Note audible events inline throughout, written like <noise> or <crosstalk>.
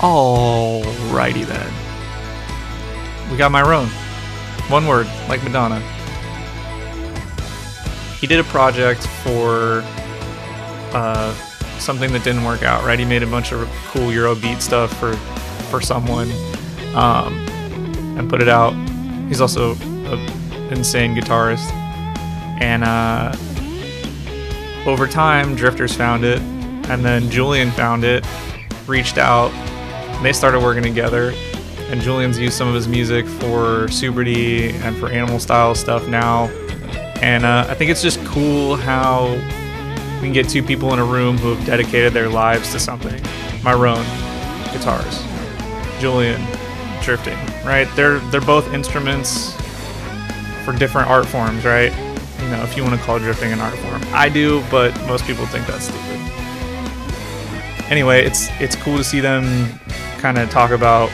Alrighty then. We got Myrone. One word, like Madonna. He did a project for uh, something that didn't work out, right? He made a bunch of cool Eurobeat stuff for for someone um, and put it out. He's also an insane guitarist. And uh, over time, Drifters found it, and then Julian found it, reached out, they started working together. And Julian's used some of his music for Super D and for Animal Style stuff now. And uh, I think it's just cool how we can get two people in a room who have dedicated their lives to something. Myrone, guitars. Julian, drifting. Right? They're they're both instruments for different art forms, right? You know, if you want to call drifting an art form. I do, but most people think that's stupid. Anyway, it's it's cool to see them kind of talk about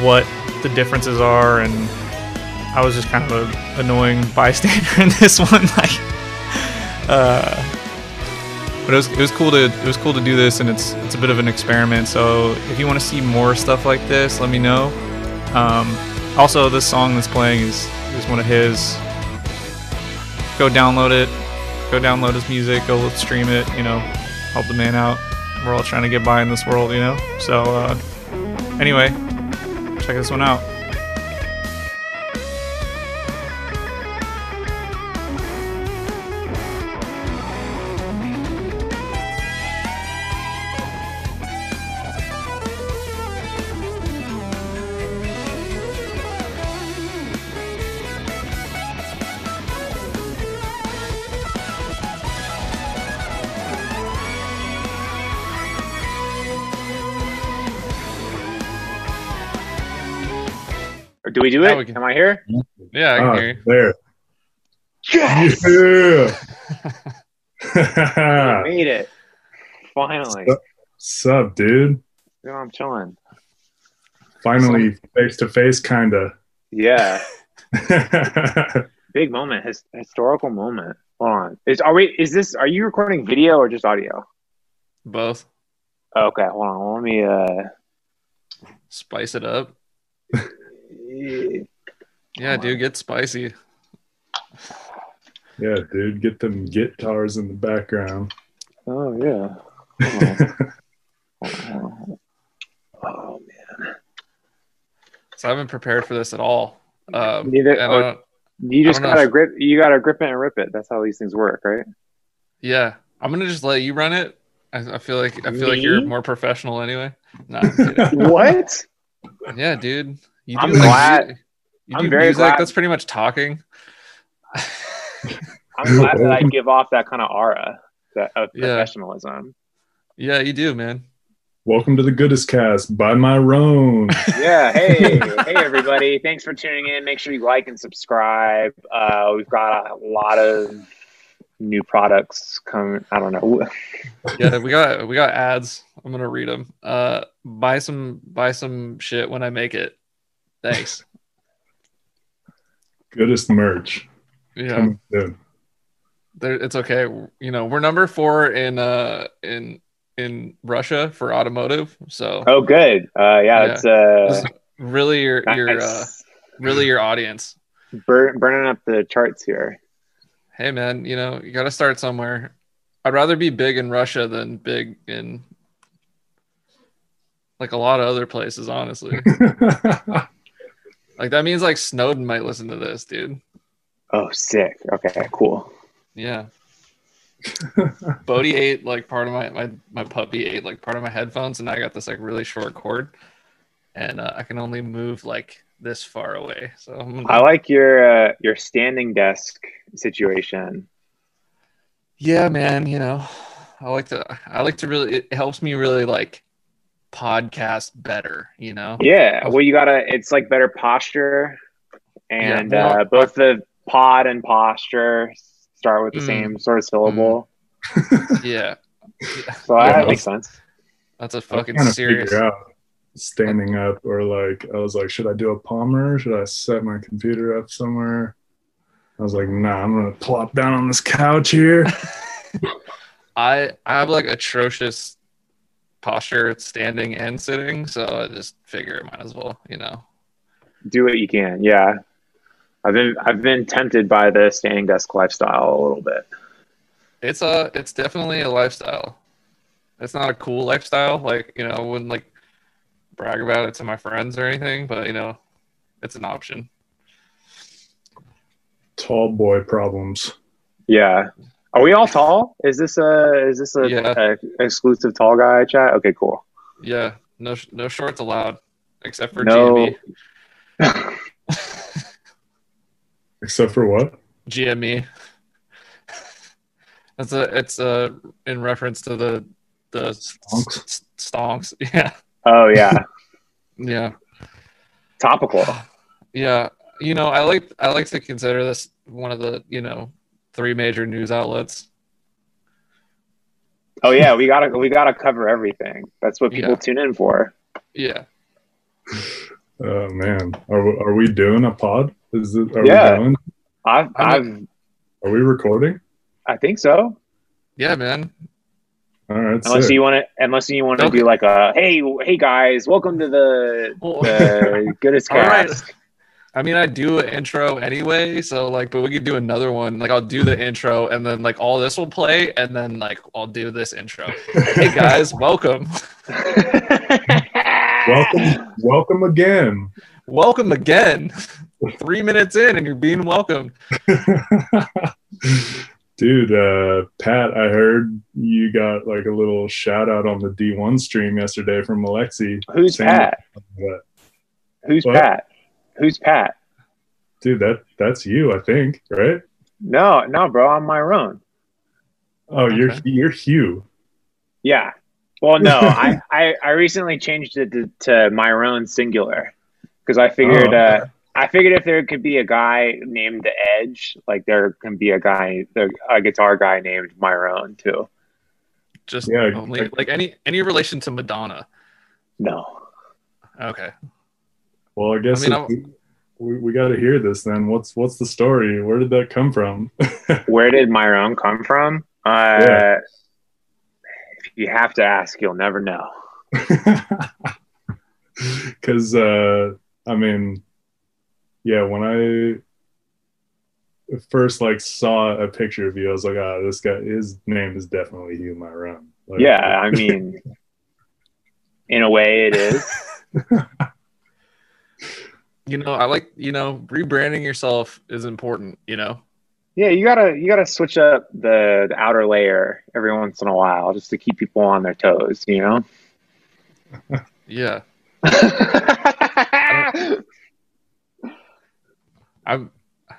what the differences are and I was just kind of a annoying bystander <laughs> in this one like uh but it was, it was cool to it was cool to do this and it's it's a bit of an experiment so if you want to see more stuff like this let me know. Um, also this song that's playing is is one of his. Go download it. Go download his music. Go stream it you know help the man out we're all trying to get by in this world you know? So uh, anyway check this one out we do Now it? we can- Am I here? Yeah, I can Ah, hear you. there. Yes! Yeah. Made it. Finally. What's up, dude? You know, I'm chilling. Finally, face to face, kinda. Yeah. <laughs> Big moment. His, historical moment. Hold on. Is are we is this are you recording video or just audio? Both. Okay, hold on. Let me uh Spice it up. <laughs> Yeah, dude, get spicy. yeah, dude, get them guitars in the background. Oh yeah. Hold on. <laughs> Oh man. So I haven't prepared for this at all. Um, Neither- oh. You just I don't know gotta if- grip you gotta grip it and rip it. That's how these things work, right? yeah, I'm gonna just let you run it. I, I feel like I feel like you're more professional anyway. No, <laughs> what? yeah, dude. You I'm do glad- mu- You I'm do very music. glad- That's pretty much talking. <laughs> I'm glad that I <laughs> give off that kind of aura that, of Yeah. professionalism. Yeah, you do, man. Welcome to the Goodest Cast by my Myrone. <laughs> Yeah. Hey, hey, everybody. Thanks for tuning in. Make sure you like and subscribe. Uh, we've got a lot of new products coming. I don't know. Yeah, we got we got ads. I'm gonna read them. Uh, buy some buy some shit when I make it. Thanks. <laughs> Goodest merch. Yeah. There, it's okay. You know, we're number four in uh in in Russia for automotive. So Oh, good. Uh, yeah, Yeah. it's uh, this really your your uh, really your audience. Burn, burning up the charts here. Hey man, you know you got to start somewhere. I'd rather be big in Russia than big in like a lot of other places. Honestly, <laughs> like that means like Snowden might listen to this, dude. Oh, sick. Okay, cool. Yeah. <laughs> Bodie ate like part of my, my my puppy ate like part of my headphones, and I got this like really short cord, and uh, I can only move like this far away. So I'm gonna, I like your uh, your standing desk situation. yeah, man. You know, I like to I like to really it helps me really like podcast better. You know. Yeah. Well, you gotta. It's like better posture, and Yeah, well, uh, both the pod and posture start with the Mm. same sort of syllable. <laughs> Yeah. So Yeah, that makes sense. That's a fucking trying to serious. figure out standing up or like I was like, should I do a Palmer? Should I set my computer up somewhere? I was like, nah, I'm gonna plop down on this couch here. <laughs> I I have like atrocious posture standing and sitting, so I just figure it might as well, you know. Do what you can. Yeah. I've been I've been tempted by the standing desk lifestyle a little bit. It's a it's definitely a lifestyle. It's not a cool lifestyle, like you know, I wouldn't like brag about it to my friends or anything, but you know, it's an option. Tall boy problems. Yeah. Are we all tall? Is this a is this a, Yeah. a exclusive tall guy chat? Okay, cool. Yeah, no no shorts allowed, except for No. GME. <laughs> Except for what? GME. That's a it's a in reference to the the Stonks? s- stonks. <laughs> Yeah, Oh yeah. <laughs> yeah, Topical. <sighs> yeah. You know, I like I like to consider this one of the you know three major news outlets. Oh yeah, we gotta we gotta cover everything. That's what people Yeah. tune in for. Yeah, Oh man, are we, are we doing a pod? Is it? Are Yeah. we going? I've I'm I've Are we recording? I think so. yeah, man. All right. Unless sick. you want to, unless you want to Okay. do like a hey hey guys, welcome to the Well, the <laughs> goodest All right. cast. I mean, I do an intro anyway, so like, but we could do another one. Like, I'll do the intro, and then like all this will play, and then like I'll do this intro. <laughs> Hey guys, welcome, <laughs> welcome, welcome again. welcome again. Three minutes in, and you're being welcomed. <laughs> Dude, uh, Pat, I heard you got like a little shout out on the D1 stream yesterday from Alexi. Who's Sam- Pat? Who's What? Pat? Who's Pat? dude, that that's you, I think, right? No, no, bro, I'm my own. Oh, you're you're Hugh. Yeah. Well, no, <laughs> I, I I recently changed it to, to my own singular because I figured Oh, uh, I figured if there could be a guy named the Edge, like there can be a guy, a guitar guy named Myrone too. Just Yeah, only like- like any any relation to Madonna. No. Okay. Well, I guess I mean, if we, we, we got to hear this then. What's what's the story? Where did that come from? <laughs> Where did my Myrone come from? Uh, Yeah. If you have to ask, you'll never know. <laughs> Because uh, I mean, yeah, when I first like saw a picture of you, I was like, ah, this guy, his name is definitely Hugh Myrone. Like, Yeah, I mean, in a way, it is. <laughs> You know, I like you know rebranding yourself is important. You know. Yeah, you gotta you gotta switch up the, the outer layer every once in a while just to keep people on their toes, you know. <laughs> Yeah. <laughs> I'm.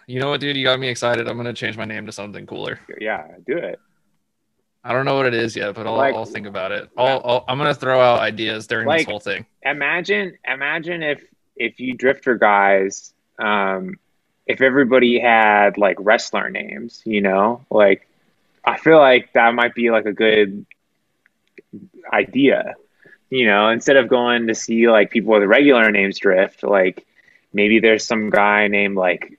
You know what, dude? You got me excited. I'm gonna change my name to something cooler. yeah, do it. I don't know what it is yet, but I'll, Like- I'll think about it. I'll, I'll, I'm gonna throw out ideas during this whole thing. Imagine imagine if if you drifter guys, um, if everybody had like wrestler names, you know, like I feel like that might be like a good idea. You know, instead of going to see like people with regular names drift, like maybe there's some guy named like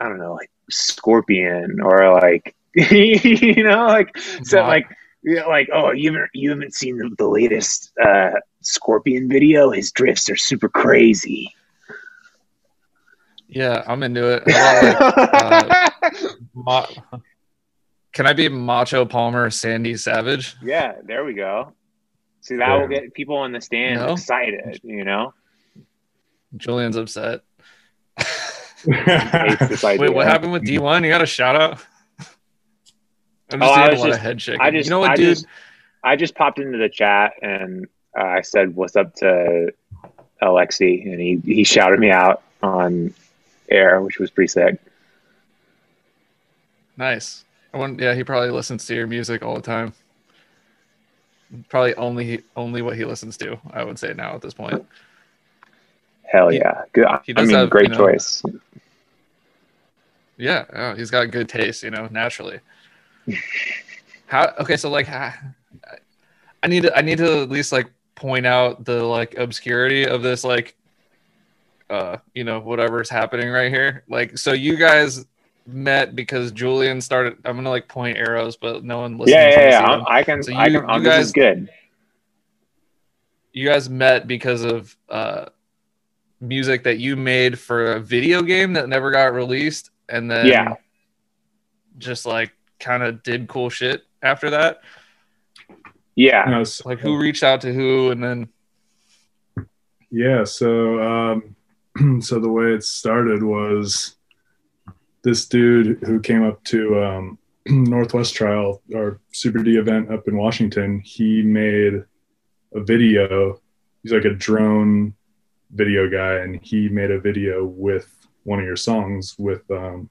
I don't know, like Scorpion or like <laughs> you know, like so Wow. like yeah, like oh you haven't you haven't seen the, the latest uh Scorpion video? His drifts are super crazy. Yeah, I'm into it. How about, like, Ma- Can I be Macho Palmer, Sandy Savage? yeah, there we go. See that will get people in the stand No? excited, you know. Julian's upset. Hates this idea. <laughs> Wait, what happened with D1? You got a shout out? I'm Oh, just I seeing a was lot just- of head shaking. I just, you know what, I dude? just, I just popped into the chat and uh, I said, "What's up?" to Alexi, and he he shouted me out on air, which was pretty sick. Nice. I want, yeah, he probably listens to your music all the time. Probably only only what he listens to. I would say now at this point. Hell He- yeah, good. I mean, have, great you know, choice. Yeah, oh, he's got good taste, you know, naturally. <laughs> How? Okay, so like, I need to I need to at least like point out the like obscurity of this like, uh, you know, whatever's happening right here. Like, so you guys met because Julian started. I'm gonna like point arrows, but no one listens. Yeah, yeah, yeah. I'm- I can, So you- I'm, you guys- good. you guys met because of uh, music that you made for a video game that never got released, and then Yeah. just like kind of did cool shit after that. Yeah. No, so- Like who reached out to who, and then Yeah, so um, <clears throat> so the way it started was this dude who came up to um, <clears throat> Northwest Trial, our Super D event up in Washington. He made a video. He's like a drone video guy, and he made a video with one of your songs with um,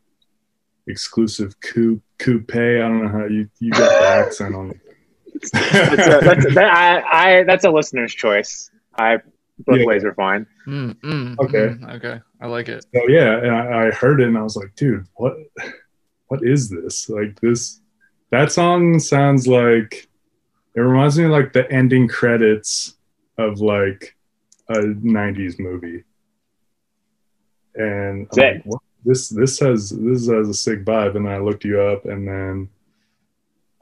exclusive coupe coupe. I don't know how you you got the <laughs> accent on. That's a, that's, that, I, I, that's a listener's choice. I both Yeah. ways are fine. Mm, mm, Okay. mm, okay, I like it. So yeah, and I, I heard it and I was like, dude, what what is this? Like this that song sounds like it reminds me of like the ending credits of like a 90s movie. And I'm like, what? this this has this has a sick vibe. And I looked you up and then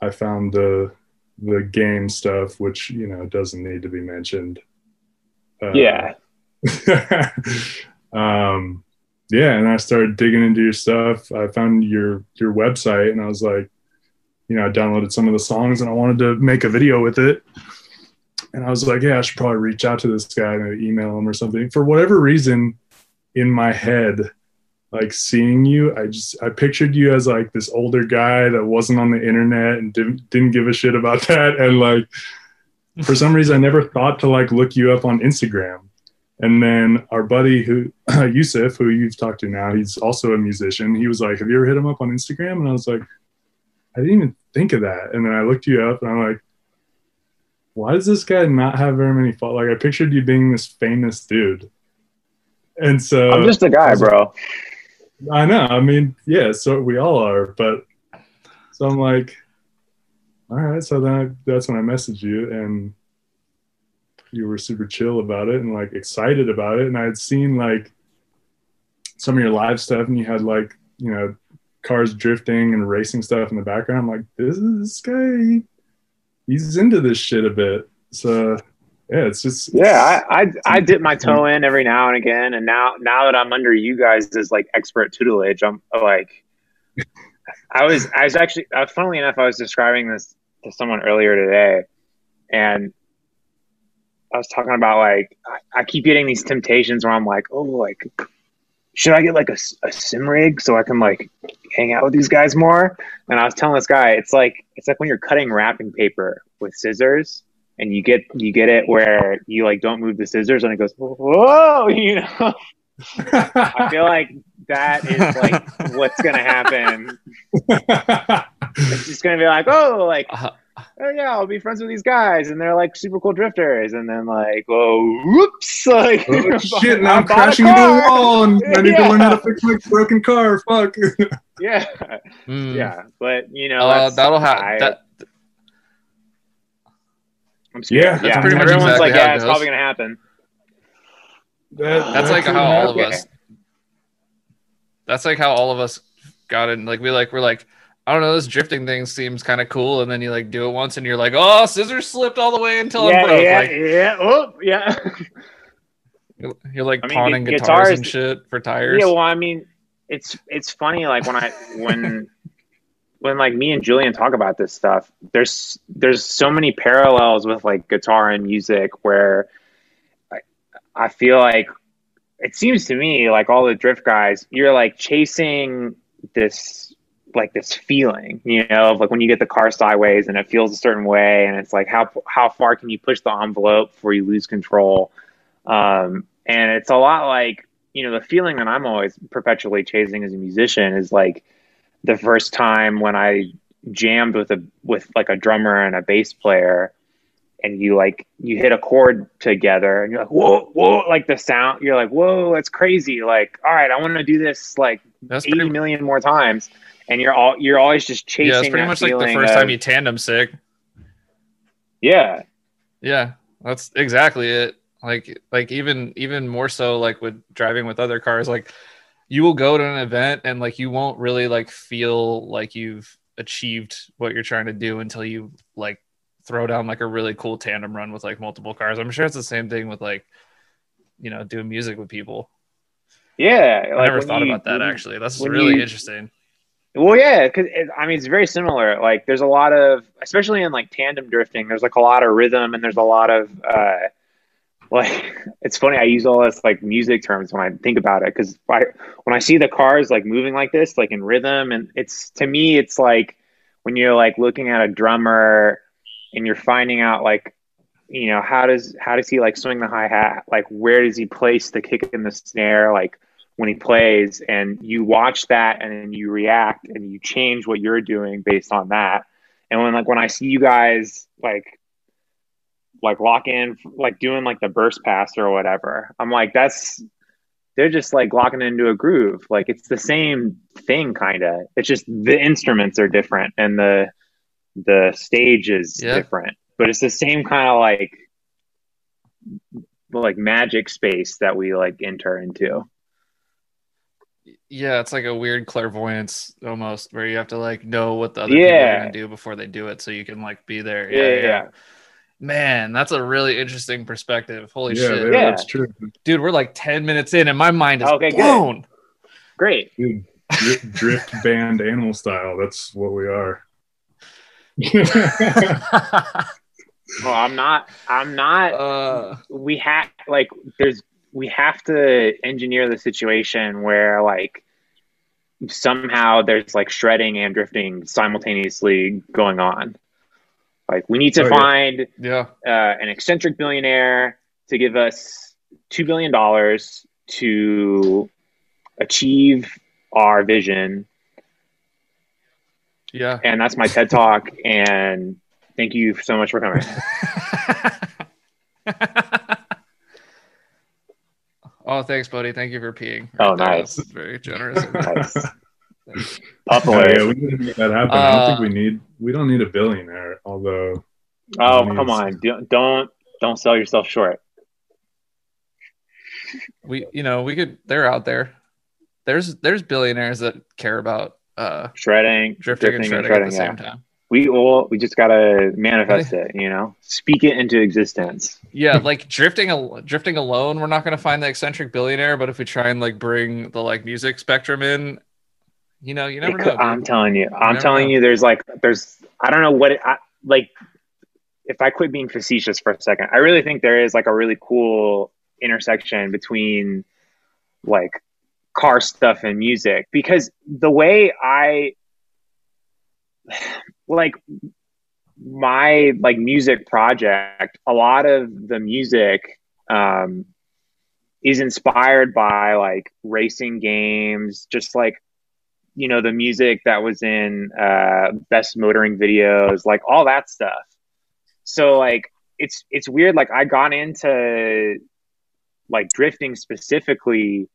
I found the the game stuff, which you know doesn't need to be mentioned. Uh, Yeah. <laughs> um yeah and i started digging into your stuff i found your your website and i was like you know i downloaded some of the songs and i wanted to make a video with it and i was like yeah i should probably reach out to this guy and email him or something for whatever reason in my head like seeing you i just i pictured you as like this older guy that wasn't on the internet and didn't didn't give a shit about <laughs> that and like for some reason i never thought to like look you up on instagram and then our buddy who <clears throat> Yusuf, who you've talked to now, he's also a musician. He was like, "Have you ever hit him up on Instagram?" And I was like, "I didn't even think of that." And then I looked you up, and I'm like, "Why does this guy not have very many followers?" Like I pictured you being this famous dude, and so I'm just a guy, bro. I know. I mean, yeah. So we all are, but so I'm like, all right. So then I, that's when I messaged you, and you were super chill about it and like excited about it. And I had seen like some of your live stuff, and you had like you know cars drifting and racing stuff in the background. I'm like, this is, this guy, he's into this shit a bit. So yeah, it's just Yeah, I, I I dip my toe in every now and again, and now now that I'm under you guys as like expert tutelage, I'm like, I was I was actually uh, funnily enough, I was describing this to someone earlier today, and I was talking about like I, I keep getting these temptations where I'm like, oh, like should I get like a, a sim rig so I can like hang out with these guys more? And I was telling this guy, it's like it's like when you're cutting wrapping paper with scissors and you get you get it where you like don't move the scissors and it goes whoa <laughs> you know i feel like that is like what's gonna happen it's just gonna be like oh like Uh, oh yeah i'll be friends with these guys and they're like super cool drifters and then like oh whoops <laughs> like Oh, shit, now I I'm crashing into the wall <laughs> and I need to learn how to Yeah. fix my broken car. Fuck. yeah mm. yeah but you know Uh, that'll I- have that. i'm scared. Yeah, that's yeah pretty much everyone's exactly like how it yeah it's probably gonna happen That- That's that like how all of us. That's like how all of us got in. Like we like we're like I don't know. This drifting thing seems kind of cool, and then you like do it once, and you're like, oh, scissors slipped all the way until yeah I'm broke. yeah Like yeah oh yeah you're like I mean, pawning gu- guitars, and shit for tires. Yeah, well, I mean, it's it's funny like when I when <laughs> when like me and Julian talk about this stuff. There's there's so many parallels with like guitar and music where I I feel like it seems to me like all the drift guys, you're like chasing this like this feeling, you know, of like when you get the car sideways and it feels a certain way, and it's like how how far can you push the envelope before you lose control? Um, and it's a lot like you know the feeling that I'm always perpetually chasing as a musician is like the first time when I jammed with a with like a drummer and a bass player and you like you hit a chord together and you're like whoa whoa like the sound you're like whoa that's crazy like all right I want to do this like that's 80 pretty. million more times and you're all you're always just chasing Yeah, it's pretty much like the first of- time you tandem sick. yeah Yeah, that's exactly it. Like like even even more so like with driving with other cars like you will go to an event and like you won't really like feel like you've achieved what you're trying to do until you like throw down like a really cool tandem run with like multiple cars. I'm sure it's the same thing with like, you know, doing music with people. Yeah, I like never thought you- about that actually. That's really you- interesting. Well, yeah, because I mean it's very similar. Like there's a lot of, especially in like tandem drifting, there's like a lot of rhythm and there's a lot of uh, like it's funny. I use all this like music terms when I think about it because I when I see the cars like moving like this, like in rhythm, and it's to me it's like when you're like looking at a drummer and you're finding out like you know how does how does he like swing the hi hat like where does he place the kick and the snare like when he plays and you watch that and then you react and you change what you're doing based on that and when like when i see you guys like like lock in like doing like the burst pass or whatever. I'm like that's they're just like locking into a groove. Like it's the same thing kind of it's just the instruments are different and the the stage is Yeah. different. But it's the same kind of like like magic space that we like enter into. Yeah, it's like a weird clairvoyance almost where you have to like know what the other people are gonna do before they do it so you can like be there. yeah yeah, yeah. Man, that's a really interesting perspective. Holy yeah, shit. Yeah. that's true. Dude, we're like 10 minutes in and my mind is Okay, good. blown. great Dude, drift, <laughs> drift band animal style. That's what we are. <laughs> well i'm not i'm not uh, we have like there's we have to engineer the situation where like somehow there's like shredding and drifting simultaneously going on like we need to Oh, find yeah. uh, an eccentric billionaire to give us two billion dollars to achieve our vision Yeah. and that's my ted talk and thank you so much for coming <laughs> oh, thanks, buddy. Thank you for peeing. Oh, there. nice. Very generous. Nice. <laughs> Oh, Upper. yeah, we need to make that happen. I don't think Uh, we need we don't need a billionaire, although oh Nice. come on don't don't don't sell yourself short we, you know, we could. They're out there. There's there's billionaires that care about uh shredding drifting, and shredding, at the yeah. same time. we all we just gotta manifest it you know speak it into existence Yeah, like drifting al- drifting alone, we're not going to find the eccentric billionaire. But if we try and like bring the like music spectrum in, you know, you never It know. could- i'm telling you i'm never telling know. you there's like there's i don't know what it I, like if i quit being facetious for a second i really think there is like a really cool intersection between like car stuff and music because the way i <sighs> like my like music project a lot of the music um is inspired by like racing games just like you know the music that was in uh best motoring videos like all that stuff so like it's it's weird like i got into like drifting specifically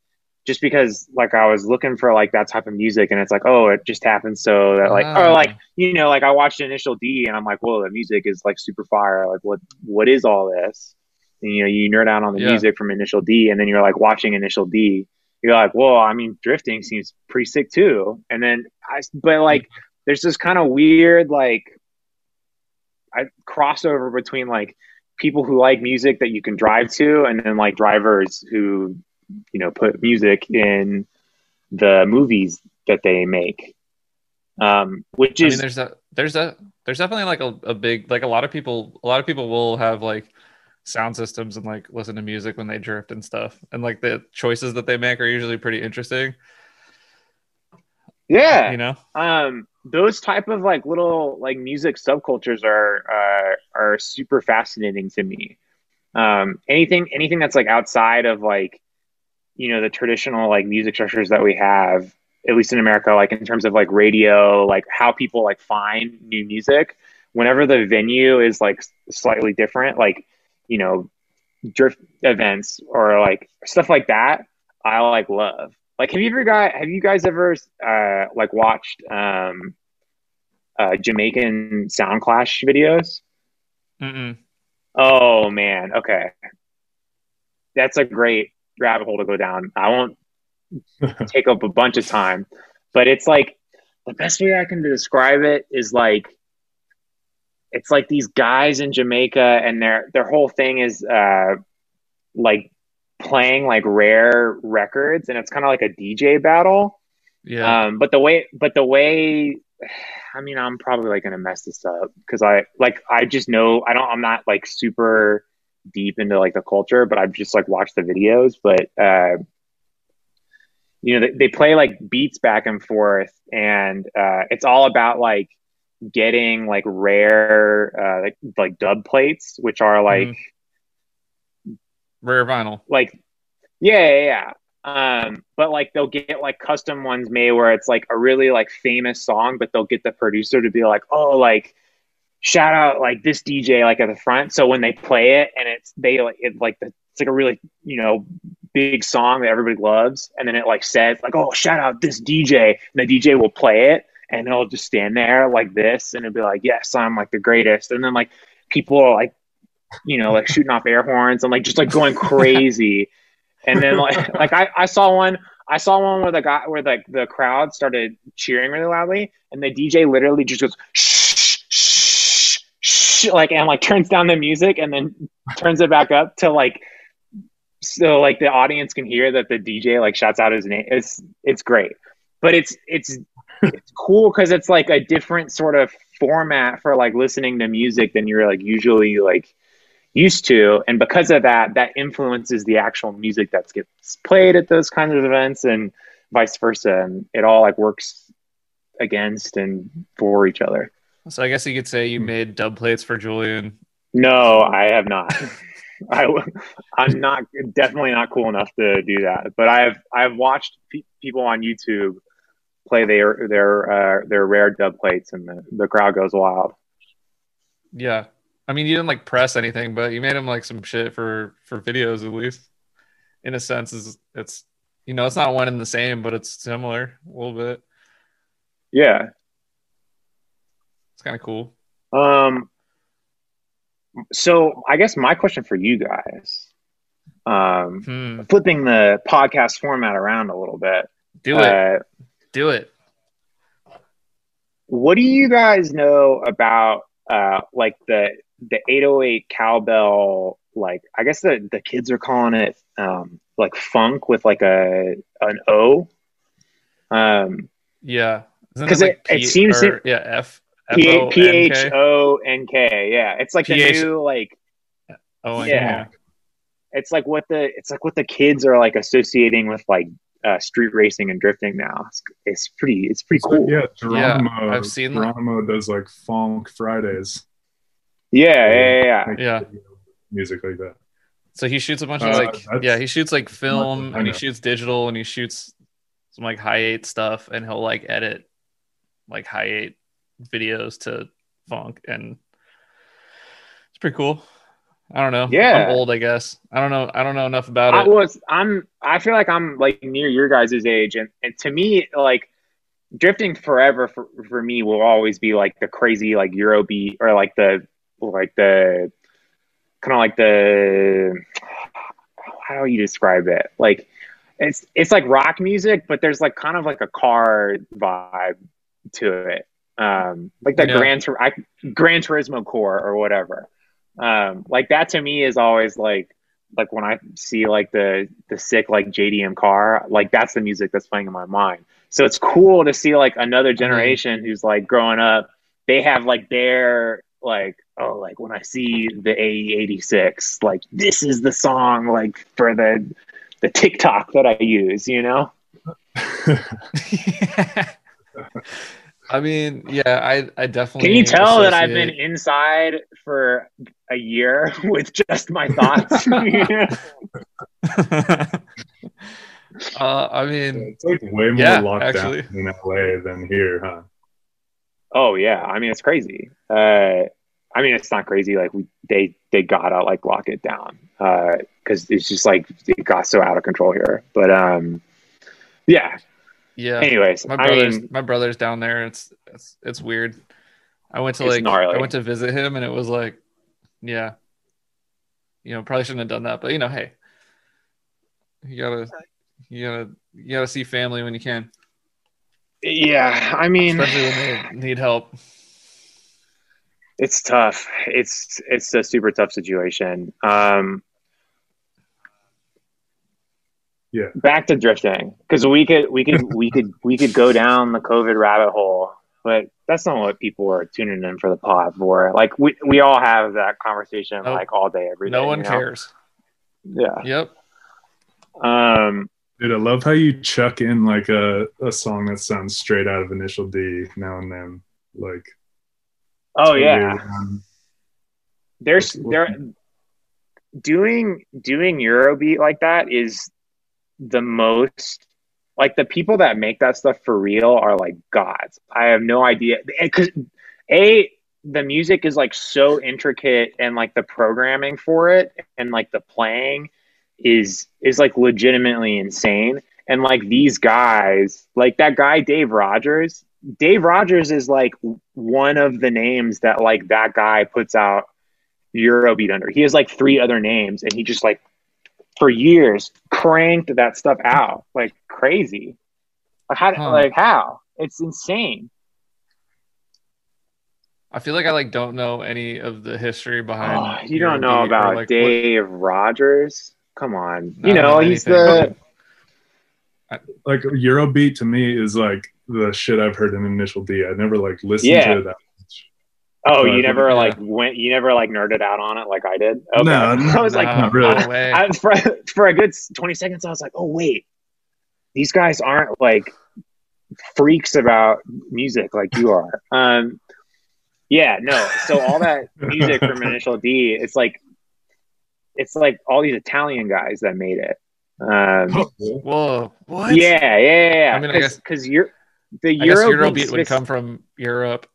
just because like I was looking for like that type of music and it's like oh it just happened so that like or Ah. like you know like I watched Initial D and I'm like whoa the music is like super fire like what what is all this and, you know you nerd out on the Yeah. music from Initial D and then you're like watching Initial D you're like well I mean drifting seems pretty sick too. And then I but like there's this kind of weird like I crossover between like people who like music that you can drive to and then like drivers who you know put music in the movies that they make. Um which I is mean, there's a there's a there's definitely like a, a big like a lot of people a lot of people will have like sound systems and like listen to music when they drift and stuff. And like the choices that they make are usually pretty interesting. Yeah. You know? Um those type of like little like music subcultures are uh, are super fascinating to me. Um anything anything that's like outside of like you know the traditional like music structures that we have at least in america like in terms of like radio like how people like find new music whenever the venue is like slightly different like you know drift events or like stuff like that i like love. Like have you ever got have you guys ever uh like watched um uh jamaican sound clash videos? Mm-mm. oh man. Okay. That's a great rabbit hole to go down. I won't <laughs> take up a bunch of time but it's like the best way i can describe it is like it's like these guys in Jamaica, and their their whole thing is uh, like playing like rare records, and it's kind of like a DJ battle. Yeah. Um, but the way, but the way, I mean, I'm probably like gonna mess this up because I like I just know I don't I'm not like super deep into like the culture, but I've just like watched the videos. But uh, you know, they, they play like beats back and forth, and uh, it's all about like getting like rare uh, like, like dub plates, which are like Rare vinyl. like yeah, yeah, yeah. Um, but like they'll get like custom ones made where it's like a really like famous song, but they'll get the producer to be like, oh, like shout out like this DJ like at the front. So when they play it and it's they like it like the, it's like a really you know big song that everybody loves, and then it like says like oh shout out this DJ, and the DJ will play it and he'll just stand there like this and it'll be like yes I'm like the greatest, and then like people are like you know like shooting off air horns and like just like going crazy. <laughs> And then like like I, I saw one I saw one where the guy where like the crowd started cheering really loudly and the DJ literally just goes shh shh shh like and like turns down the music and then turns it back up to like so like the audience can hear that the DJ like shouts out his name. It's it's great. But it's it's it's cool because it's like a different sort of format for like listening to music than you're like usually like used to. And because of that that influences the actual music that gets played at those kinds of events and vice versa. And it all like works against and for each other. So I guess you could say you made dub plates for Julian. no i have not. <laughs> I, i'm not definitely not cool enough to do that. But i've i've watched pe- people on youtube play their their uh, their rare dub plates and the, the crowd goes wild Yeah. I mean, you didn't like press anything, but you made him like some shit for for videos at least. In a sense, is it's you know it's not one and the same, but it's similar a little bit. yeah It's kind of cool. Um, so I guess my question for you guys, um, Hmm. flipping the podcast format around a little bit, Do it. uh, Do it. what do you guys know about uh, like the the 808 cowbell? Like I guess the the kids are calling it um, like funk with like a an O. Um, Yeah. Isn't 'Cause it- it seems or- it- yeah F P H O N K. Yeah, it's like the new like O N yeah. It's like what the it's like what the kids are like associating with like uh, street racing and drifting now. It's, it's pretty it's pretty It's cool. yeah, Geronimo. I've seen that. Geronimo does like phonk Fridays. Yeah, yeah, yeah, yeah. Like, Yeah. music like that. So he shoots a bunch Uh, of like yeah, he shoots like film and he shoots digital and he shoots some like high eight stuff and he'll like edit like high eight videos to phonk and it's pretty cool. I don't know. Yeah. I'm old, I guess. I don't know. I don't know enough about I it. was I'm I feel like I'm like near your guys' age and, and to me like drifting forever for, for me will always be like the crazy like Eurobeat or like the like the kind of like the <sighs> how do you describe it? Like it's it's like rock music, but there's like kind of like a car vibe to it. Um like the Yeah. Gran I, Gran Turismo core or whatever. Um like that to me is always like like when I see like the the sick like JDM car, like that's the music that's playing in my mind. So it's cool to see like another generation who's like growing up. They have like their like oh like when I see the AE86, like this is the song like for the the TikTok that I use, you know? <laughs> <laughs> I mean, yeah, I I definitely Can you tell that I've been inside for a year <laughs> with just my thoughts? <laughs> <laughs> Uh, I mean, It's like way more Yeah, locked actually. down in LA than here, huh? Oh yeah, I mean it's crazy. Uh, I mean it's not crazy. Like we they they gotta like lock it down because it's just like it got so out of control here. But um, yeah. Yeah. Anyways, my I brother's mean, my brother's down there. It's it's it's weird. I went to like gnarly. I went to visit him, and it was like, yeah, you know, probably shouldn't have done that, but you know, hey, you gotta you gotta you gotta see family when you can, yeah. I mean, especially when they need help. It's tough. It's it's a super tough situation. Um, Yeah. Back to drifting because we could we could <laughs> we could we could go down the COVID rabbit hole, but that's not what people are tuning in for the pod for. Like we we all have that conversation Nope. like all day every day. no one you know? cares. Yeah. Yep. Um. Dude, I love how you chuck in like a, a song that sounds straight out of Initial D now and then. Like, Oh totally yeah. around. There's there doing doing Eurobeat like that is the most like the people that make that stuff for real are like gods. I have no idea because a the music is like so intricate and like the programming for it and like the playing is is like legitimately insane. And like these guys, like that guy Dave Rodgers, Dave Rodgers is like one of the names that like that guy puts out Eurobeat under. He has like three other names, and he just like for years cranked that stuff out like crazy. Like how? Huh. Like how? It's insane. I feel like I like don't know any of the history Oh, behind. Ah, you don't know Eurobeat or, about like, what- Dave Rodgers? Come on, I you know he's the like Eurobeat to me is like the shit I've heard in Initial D. I never like listened Yeah. to that much. Oh But- you never yeah. like went you never like nerded out on it like I did. Okay. No, <laughs> I was No, like not really. no <laughs> way. I, for for a good twenty seconds, I was like, oh wait, these guys aren't like freaks about music like you are. Um, yeah, no. So all that music from <laughs> Initial D, it's like it's like all these Italian guys that made it. Um, Whoa, what? yeah, yeah, yeah. I mean, I guess- because you're the Eurobeat Eurobeat would come from Europe.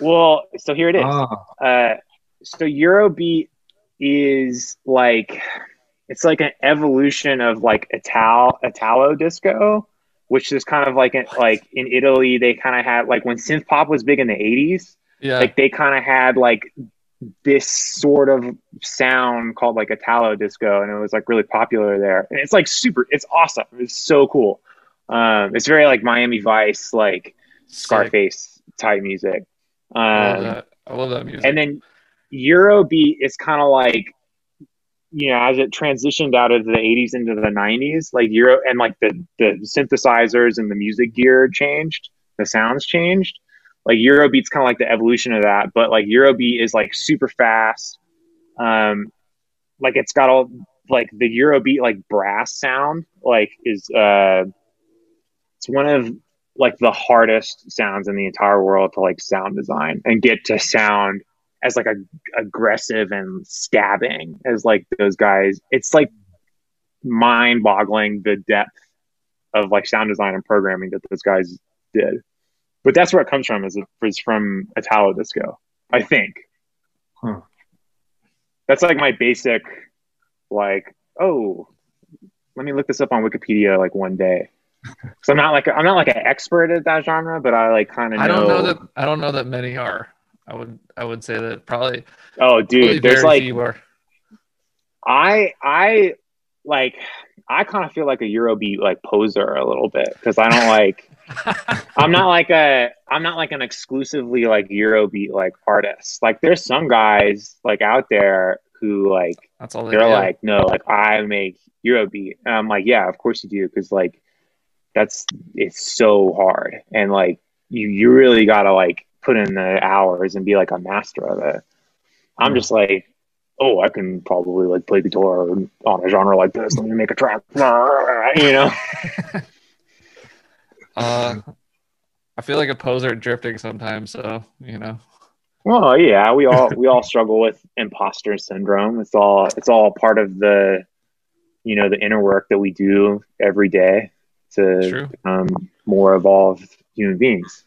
Well, so here it is. Ah, Uh, so Eurobeat is like it's like an evolution of like Ital Italo disco, which is kind of like in, like in Italy they kind of had like when synth pop was big in the eighties, Yeah. like they kind of had like this sort of sound called like Italo disco, and it was like really popular there. And it's like super, it's awesome. It's so cool. Um, it's very like Miami Vice, like Sick. Scarface type music. I love Um, that. I love that music. and then Eurobeat is kind of like, you know, as it transitioned out of the 80s into the 90s, like Euro and like the, the synthesizers and the music gear changed, the sounds changed. Like Eurobeat's kind of like the evolution of that, but like Eurobeat is like super fast. Um, like it's got all like the Eurobeat like brass sound, like is uh, it's one of like the hardest sounds in the entire world to like sound design and get to sound as like a aggressive and stabbing as like those guys. It's like mind boggling the depth of like sound design and programming that those guys did. But that's where it comes from is is from Italo disco, I think. Huh. That's like my basic like, oh, let me look this up on Wikipedia like one day. So I'm not like I'm not like an expert at that genre, but I like kind of know. I don't know that. I don't know that many are. I would. I would say that probably. Oh, dude, probably there's like. I I like I kind of feel like a Eurobeat like poser a little bit because I don't like <laughs> I'm not like a I'm not like an exclusively like Eurobeat like artist. Like there's some guys like out there who like That's all they they're do. like no like I make Eurobeat and I'm like yeah of course you do because like that's it's so hard and like you you really gotta like put in the hours and be like a master of it. I'm just like oh I can probably like play guitar on a genre like this let me make a track <laughs> you know <laughs> Uh, I feel like a poser drifting sometimes. So you know. Well, yeah, we all we all struggle with imposter syndrome. It's all it's all part of the you know the inner work that we do every day to True. become more evolved human beings.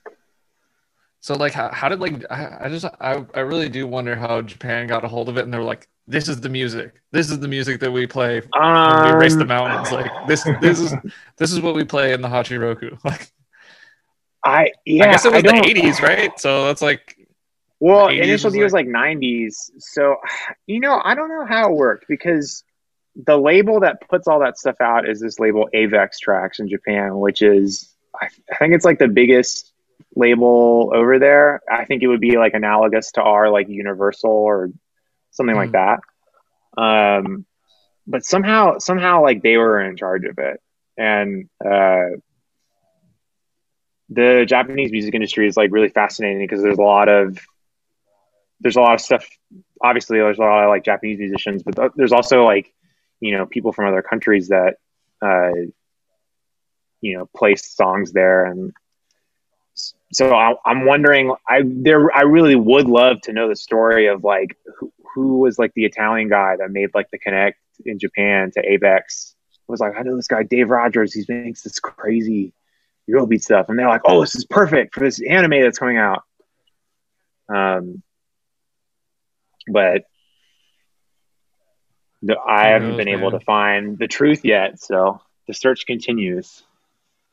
So like, how, how did like I, I just I, I really do wonder how Japan got a hold of it, and they were like, "This is the music. This is the music that we play when we race the Um, mountains. Like this this is this is what we play in the Hachiroku. <laughs> Like I yeah, I guess it was the '80s, right? So that's like Well, 80s initial was was like '90s, so <sighs> you know I don't know how it worked because the label that puts all that stuff out is this label Avex Trax in Japan, which is I, I think it's like the biggest label over there. I think it would be like analogous to our like Universal or something like that. Um, but somehow, somehow, like they were in charge of it, and uh, the Japanese music industry is like really fascinating because there's a lot of there's a lot of stuff. Obviously, there's a lot of like Japanese musicians, but there's also like you know people from other countries that uh, you know place songs there, and so I, am wondering. I there I really would love to know the story of like who, who was like the Italian guy that made like the connect in Japan to Avex. was like, I know this guy Dave Rodgers. He makes this crazy Eurobeat stuff, and they're like, "Oh, this is perfect for this anime that's coming out." Um, but the, I haven't knows, been man. able to find the truth yet, so the search continues.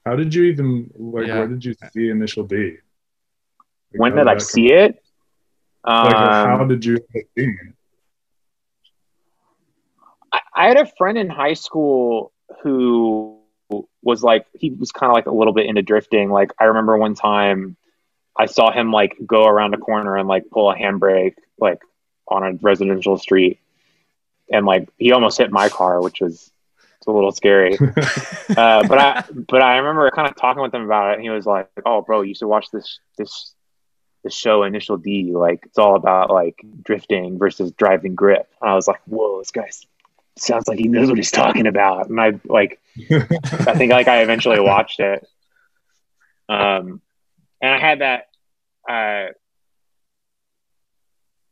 How did you even like? Yeah. Where did you see Initial D? Like, when did I see it? Like, um, how did you see it? I, I had a friend in high school who was like he was kind of like a little bit into drifting. Like I remember one time I saw him like go around a corner and like pull a handbrake like on a residential street, and like he almost hit my car, which was it's a little scary. <laughs> uh, but I but I remember kind of talking with him about it, and he was like, "Oh, bro, you should watch this this this show, Initial D. Like it's all about like drifting versus driving grip." And I was like, "Whoa, this guy sounds like he knows what he's talking about. And I like, I think like I eventually watched it. Um, and I had that, uh,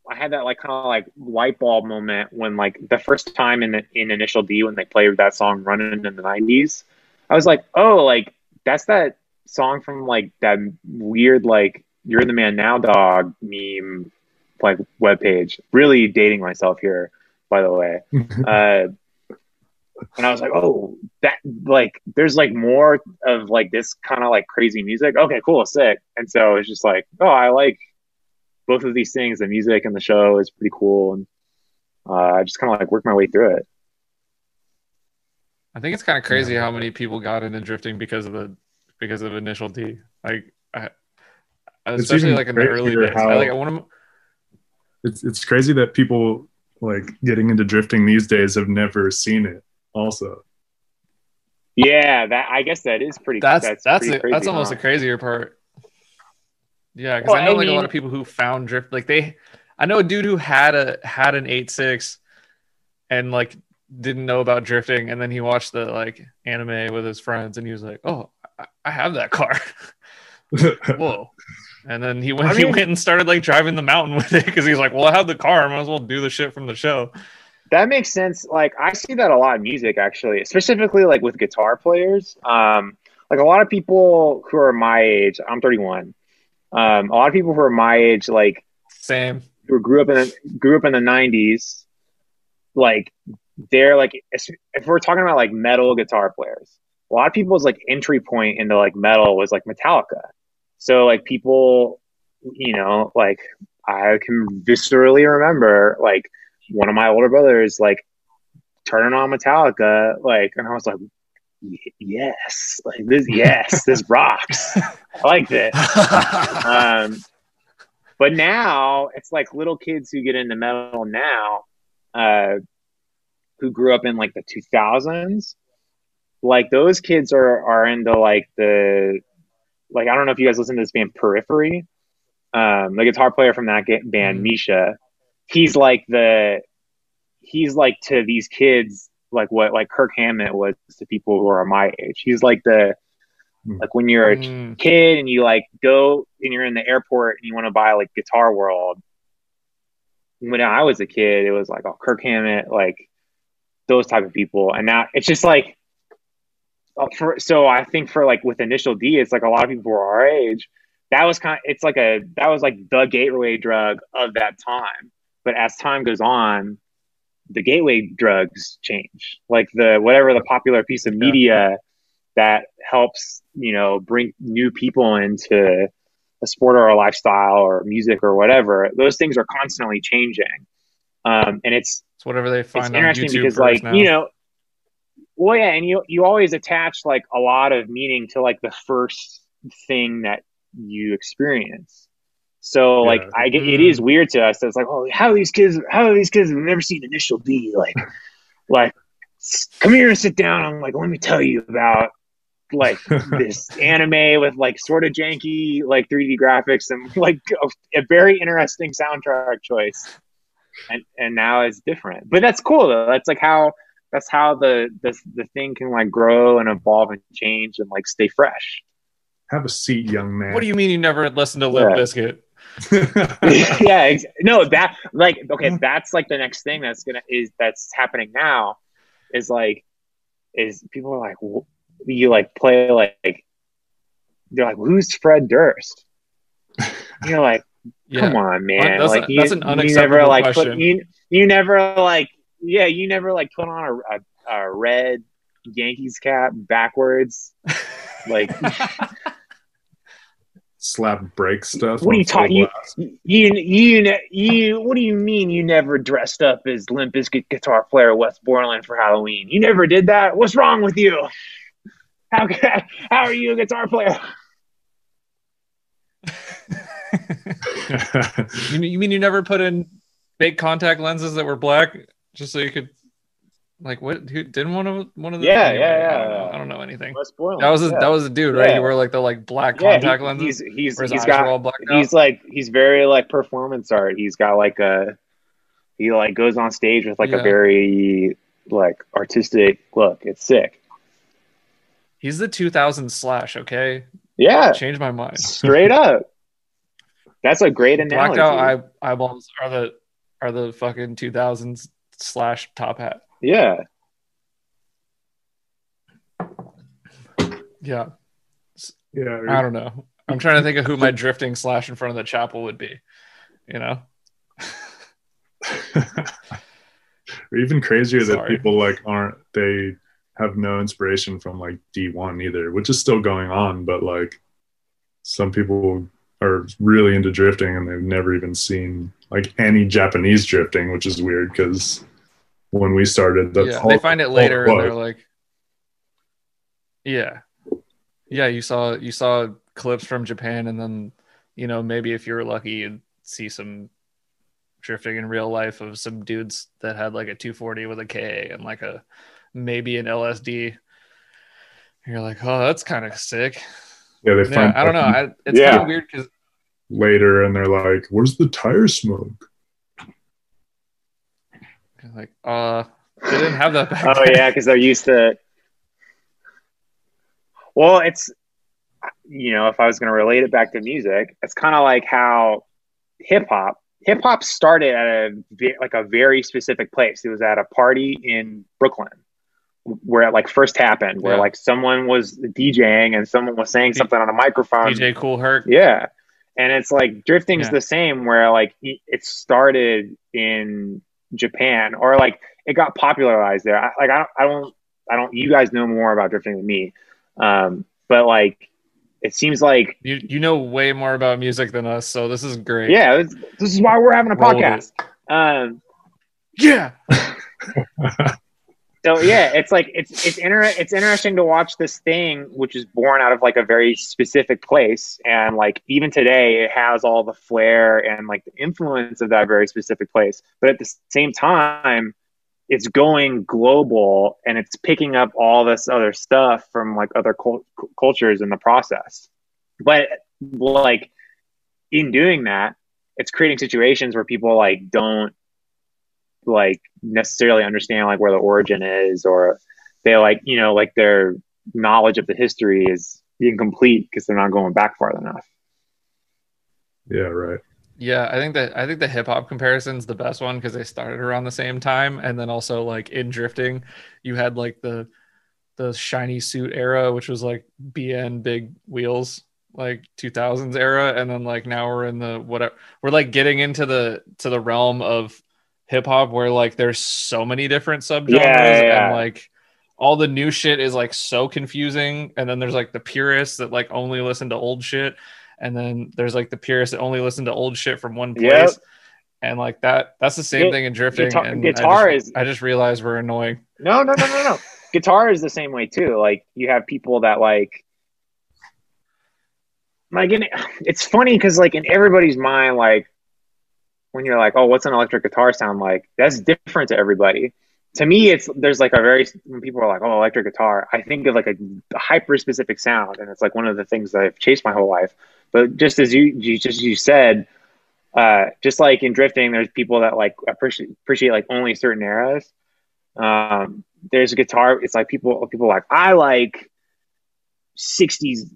I had that like kind of like light bulb moment when like the first time in the, in Initial D when they played that song "Running" in the '90s, I was like, oh, like that's that song from like that weird like "You're the Man Now" dog meme like webpage. Really dating myself here by the way. <laughs> uh, and I was like, oh, that like there's like more of like this kind of like crazy music. Okay, cool, sick. And so it's just like, oh, I like both of these things. The music and the show is pretty cool, and uh, I just kind of like work my way through it. I think it's kind of crazy how many people got into drifting because of the because of Initial D. Like, I, especially like in the early days. How, I, like I want to. It's it's crazy that people like getting into drifting these days have never seen it also yeah that i guess that is pretty that's that's that's, pretty a, crazy, that's almost huh? a crazier part yeah because well, i know I like mean, a lot of people who found drift like they i know a dude who had a had an 8-6 and like didn't know about drifting and then he watched the like anime with his friends and he was like oh i, I have that car <laughs> whoa and then he went, I mean, he went and started like driving the mountain <laughs> with it because he's like, well, I have the car, I might as well do the shit from the show. That makes sense. Like I see that a lot in music, actually, specifically like with guitar players. Um, like a lot of people who are my age, I'm 31. Um, a lot of people who are my age, like same, who grew up in the, grew up in the 90s, like they're like if we're talking about like metal guitar players, a lot of people's like entry point into like metal was like Metallica. So like people, you know, like I can viscerally remember like one of my older brothers like turning on Metallica, like, and I was like, yes, like this, yes, this rocks. I like this. um, but now it's like little kids who get into metal now, uh, who grew up in like the 2000s. Like those kids are are into like the like I don't know if you guys listen to this band Periphery. Um, the guitar player from that band, mm. Misha, he's like the he's like to these kids like what like Kirk Hammett was to people who are my age. He's like the mm. like when you're a mm. kid and you like go and you're in the airport and you want to buy like Guitar World. When I was a kid, it was like oh Kirk Hammett, like those type of people, and now it's just like uh, for, so I think for like with initial D, it's like a lot of people are our age. That was kind of, it's like a, that was like the gateway drug of that time. But as time goes on, the gateway drugs change. Like the, whatever the popular piece of media yeah. that helps, you know, bring new people into a sport or a lifestyle or music or whatever, those things are constantly changing. Um, and it's, it's whatever they find it's interesting because like, now. you know, well, yeah, and you you always attach like a lot of meaning to like the first thing that you experience. So like I get it mm. is weird to us. It's like, oh, how these kids, how these kids have never seen Initial D? Like, <laughs> like, come here and sit down. I'm like, let me tell you about like <laughs> this anime with like sort of janky like 3D graphics and <laughs> like a, a very interesting soundtrack choice. And and now it's different, but that's cool though. That's like how that's how the the the thing can like grow and evolve and change and like stay fresh. Have a seat, young man. What do you mean you never listened to Limp Yeah. Bizkit? <laughs> yeah, ex- no, that like okay, mm-hmm. that's like the next thing that's gonna is that's happening now is like is people are like wh- you like play like they're like who's Fred Durst? <laughs> You're like Yeah. come on man, That's a- like you, that's an you never unacceptable like put, question. you you never like yeah you never like put on a, a, a red Yankees cap backwards like <laughs> Slap break stuff. What are you talking- full blast. You, you, ne- you, what do you mean you never dressed up as Limp Bizkit guitar player Wes Borland for Halloween? You never did that? What's wrong with you? How, ca- <laughs> how are you a guitar player? <laughs> you, you mean you never put in fake contact lenses that were black just so you could like what who didn't one of one of the Yeah, anyway, yeah, I don't, know. I don't know anything. Wes That was a, yeah. that was a dude, right? Yeah. He wore like the like black Yeah, contact he- lenses. He's, he's, where his he's eyes got, were all blacked out. he's like, he's very like performance art. He's got like a, he like goes on stage with like Yeah. a very like artistic look. It's sick. He's the 2000 slash. Okay, Yeah, Change my mind. straight <laughs> up. That's a great analogy. Blacked out eye, eyeballs are the are the fucking 2000s slash top hat. Yeah. Yeah, yeah, I don't know. I'm trying to think of who my <laughs> drifting slash in front of the chapel would be. You know, <laughs> or even crazier that people like aren't they have no inspiration from like D1 either, which is still going on, but like some people are really into drifting and they've never even seen like any Japanese drifting, which is weird because when we started, that's yeah, all they find it later and they're like, yeah, yeah. You saw you saw clips from Japan, and then you know maybe if you were lucky, you'd see some drifting in real life of some dudes that had like a 240 with a K and like a maybe an LSD. You're like, oh, that's kind of sick. yeah, they Yeah, find I don't know. I, it's Yeah. kind of weird because later and they're like, "Where's the tire smoke?" Like, uh, they didn't have that back. <laughs> Oh then. yeah, because they're used to. Well, it's you know, if I was going to relate it back to music, it's kind of like how hip hop. Hip hop started at a like a very specific place. It was at a party in Brooklyn where it like first happened, where Yeah. like someone was DJing and someone was saying D- something on a microphone. DJ Kool Herc. Yeah. And it's like drifting's Yeah. the same where like it started in Japan or like it got popularized there. I, like I don't, I don't, I don't, you guys know more about drifting than me. Um, but like it seems like, You you know way more about music than us, so this is great. yeah, this, this is why we're having a Roll podcast. Um, yeah. <laughs> so yeah, it's like it's it's inter- it's interesting to watch this thing which is born out of like a very specific place. And like even today it has all the flair and like the influence of that very specific place. But at the same time it's going global and it's picking up all this other stuff from like other cul- cultures in the process. But like in doing that it's creating situations where people like don't like necessarily understand like where the origin is or they like you know like their knowledge of the history is incomplete because they're not going back far enough Yeah, right. Yeah, I think that I think the hip hop comparison is the best one because they started around the same time, and then also like in drifting, you had like the the shiny suit era, which was like BN big wheels, like 2000s era, and then like now we're in the whatever we're like getting into the to the realm of hip hop where like there's so many different subgenres Yeah, yeah. and like all the new shit is like so confusing, and then there's like the purists that like only listen to old shit. And then there's like the purists that only listen to old shit from one place. Yep. and like that that's the same Gu- thing in drifting. Guitar- and guitar I just, is- I just realized we're annoying. No no no no no. <laughs> Guitar is the same way too. Like you have people that like like in, it's funny because like in everybody's mind, like when you're like, oh, what's an electric guitar sound like? That's different to everybody. To me, it's there's like a very when people are like, oh, electric guitar, I think of like a, hyper specific sound, and it's like one of the things that I've chased my whole life. But just as you, you just you said, uh, just like in drifting, there's people that like appreciate appreciate like only certain eras. Um, there's a guitar. It's like people people like I like 60s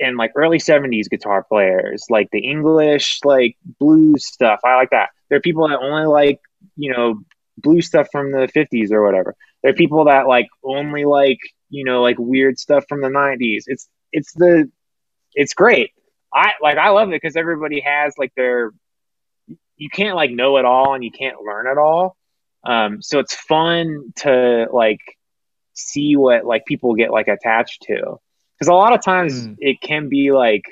and like early 70s guitar players, like the English like blues stuff. I like that. There are people that only like you know blues stuff from the 50s or whatever. There are people that like only like you know like weird stuff from the 90s. It's it's the it's great. I like I love it because everybody has like their you can't like know it all and you can't learn it all. Um, so it's fun to like see what like people get like attached to because a lot of times mm. it can be like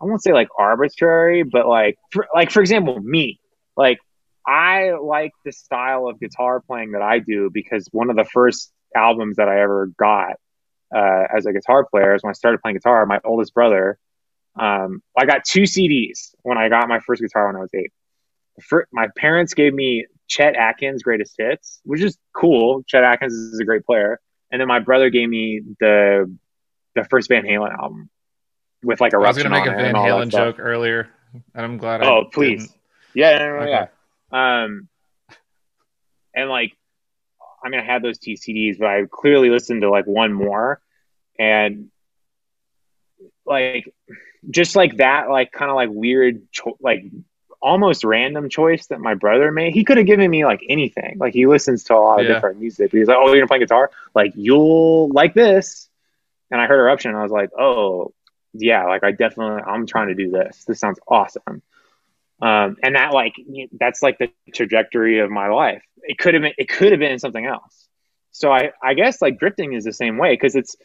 I won't say like arbitrary, but like for, like for example, me like I like the style of guitar playing that I do because one of the first albums that I ever got uh, as a guitar player is when I started playing guitar. My oldest brother, um, I got two CDs when I got my first guitar when I was eight. For, my parents gave me Chet Atkins Greatest Hits, which is cool. Chet Atkins is a great player, and then my brother gave me the the first Van Halen album with like a. I was to make a Van Halen joke earlier, and I'm glad. I oh, I please! Didn't. Yeah, no, no, okay. yeah. Um, and like, I mean, I had those two CDs, but I clearly listened to like one more, and like, just like that, like kind of like weird, cho- like almost random choice that my brother made. He could have given me like anything. Like he listens to a lot of yeah. different music. But he's like, "Oh, you're gonna play guitar? Like you'll like this." And I heard Eruption, and I was like, "Oh, yeah! Like I definitely, I'm trying to do this. This sounds awesome." Um, and that like that's like the trajectory of my life. It could have been it could have been something else. So I I guess like drifting is the same way because it's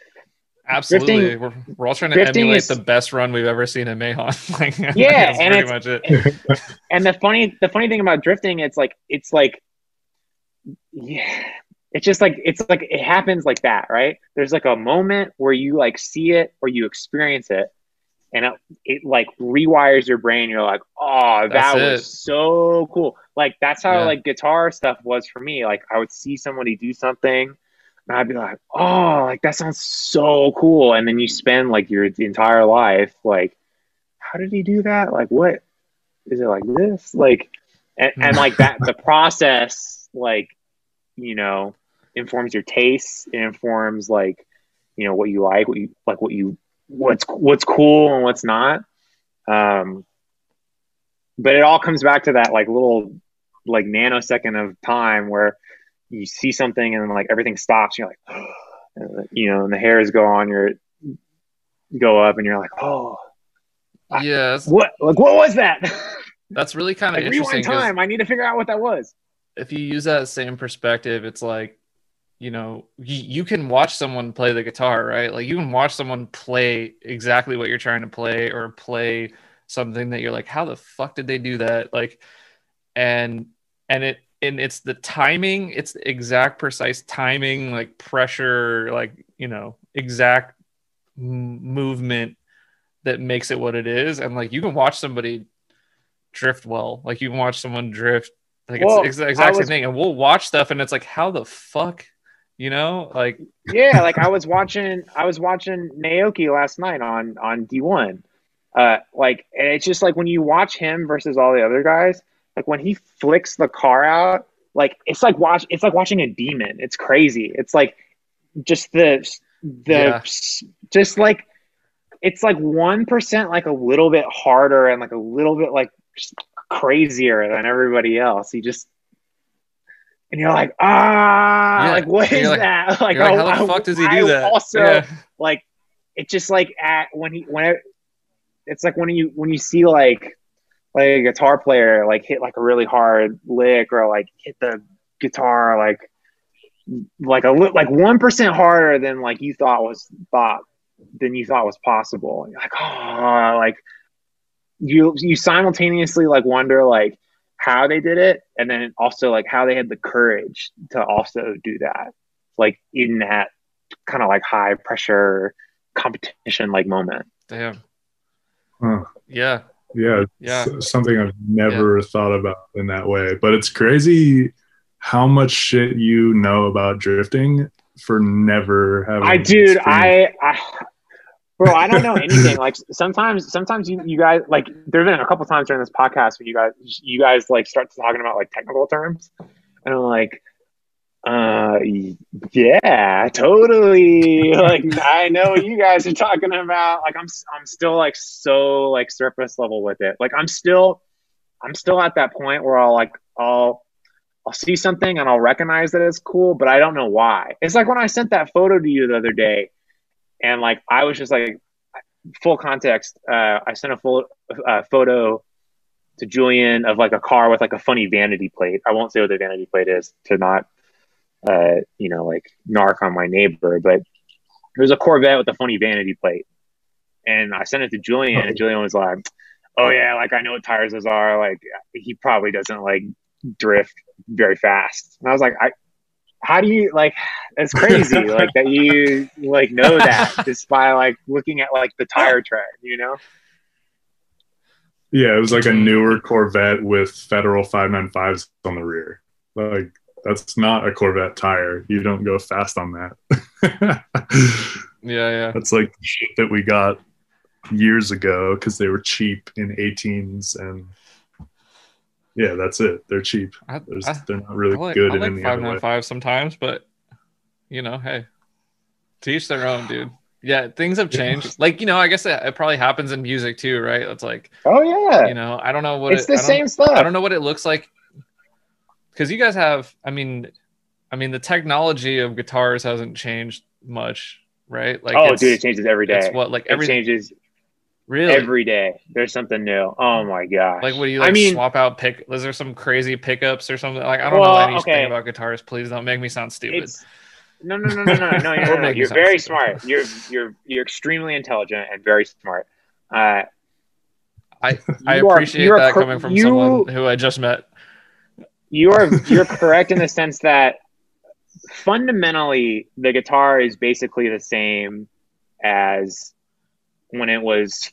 Absolutely, drifting, we're, we're all trying to emulate is, the best run we've ever seen in Mahon. <laughs> like, yeah, and pretty much it. <laughs> and the funny, the funny thing about drifting, it's like, it's like, yeah, it's just like it's like it happens like that, right? There's like a moment where you like see it or you experience it, and it, it like rewires your brain. You're like, oh, that was so cool. Like that's how yeah. like guitar stuff was for me. Like I would see somebody do something and I'd be like, oh, like that sounds so cool. And then you spend like your entire life like, how did he do that? Like, what is it like this? Like, and, and like that, the <laughs> process, like, you know, informs your tastes. It informs like, you know, what you like, what you like, what you, what's, what's cool and what's not. Um, but it all comes back to that like little, like nanosecond of time where you see something and then like everything stops. You're like, <gasps> you know, and the hairs go on your go up, and you're like, oh, yes. What like what was that? <laughs> That's really kind of like, interesting. time. I need to figure out what that was. If you use that same perspective, it's like you know you, you can watch someone play the guitar right? Like you can watch someone play exactly what you're trying to play or play something that you're like how the fuck did they do that? Like and and it and it's the timing it's the exact precise timing like pressure like you know exact m- movement that makes it what it is. And like you can watch somebody drift well. Like you can watch someone drift. Like well, it's the exact same thing. And we'll watch stuff and it's like how the fuck you know like yeah like i was watching i was watching naoki last night on on d1 uh like and it's just like when you watch him versus all the other guys like when he flicks the car out, like it's like watch it's like watching a demon. It's crazy. It's like just the the yeah. just like it's like one percent like a little bit harder and like a little bit like crazier than everybody else. He just and you're like, ah, yeah. like what is like, that? <laughs> Like, like, how the fuck does he do that? Also, yeah. like, it's just like at when he when it, it's like when you when you see like like a guitar player like hit like a really hard lick or like hit the guitar like like a like one percent harder than like you thought was thought than you thought was possible. You're like oh like you you simultaneously like wonder like how they did it and then also like how they had the courage to also do that like in that kind of like high pressure competition like moment. Damn. Huh. Yeah. Yeah, Yeah. something I've never thought about in that way. But it's crazy how much shit you know about drifting for never having. I dude, experienced- I, I bro, I don't know anything. like sometimes, sometimes you, you guys like there have been a couple times during this podcast when you guys you guys like start talking about like technical terms, and I'm like, uh, yeah, totally. <laughs> like I know what you guys are talking about. Like I'm I'm still like so like surface level with it. Like I'm still I'm still at that point where I'll like I'll I'll see something and I'll recognize that it's cool, but I don't know why. It's like when I sent that photo to you the other day, and like I was just like, full context. Uh, I sent a full uh, photo to Julian of like a car with like a funny vanity plate. I won't say what the vanity plate is to not, uh, you know, like narc on my neighbor, but it was a Corvette with a funny vanity plate, and I sent it to Julian, and Julian was like, "Oh yeah, like I know what tires those are. Like he probably doesn't like drift very fast. And I was like, I, how do you like? It's crazy, <laughs> like that you like know that <laughs> just by like looking at like the tire tread, you know? Yeah, it was like a newer Corvette with Federal 595s on the rear. Like that's not a Corvette tire. You don't go fast on that. <laughs> Yeah, yeah. that's like shit that we got years ago because they were cheap in 18s and yeah, that's it. They're cheap. I, There's, I, they're not really like, good I in like any other way. sometimes, but you know, hey, teach their own, dude. Yeah, things have changed. Like, you know, I guess it, it probably happens in music too, right? It's like, Oh yeah, you know, I don't know what it's it, the same stuff. I don't know what it looks like because you guys have. I mean, I mean, the technology of guitars hasn't changed much, right? Like, oh, it's, dude, it changes every day. it's what like it every changes really every day. There's something new. Oh my gosh! like what do you I like mean- swap out pick? Is there some crazy pickups or something? Like I don't Well, know anything okay. about guitars. Please don't make me sound stupid. It's no, no, no, no, no, no, no, <laughs> no, Don't no. make me You're very stupid. smart. You're you're you're extremely intelligent and very smart. Uh, I I appreciate are that cor- coming from you- someone who I just met. you're you're correct in the sense that fundamentally the guitar is basically the same as when it was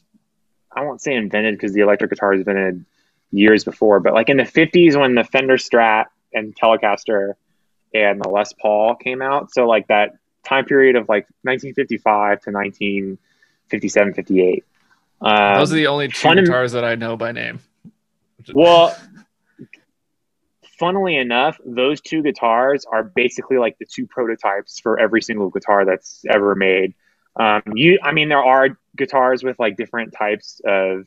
I won't say invented because the electric guitar was invented years before, but like in the 50s when the Fender Strat and Telecaster and the Les Paul came out, so like that time period of like 1955 to 1957 58. Um, Those are the only two guitars that I know by name. well, funnily enough, those two guitars are basically like the two prototypes for every single guitar that's ever made. Um, you, I mean, there are guitars with like different types of.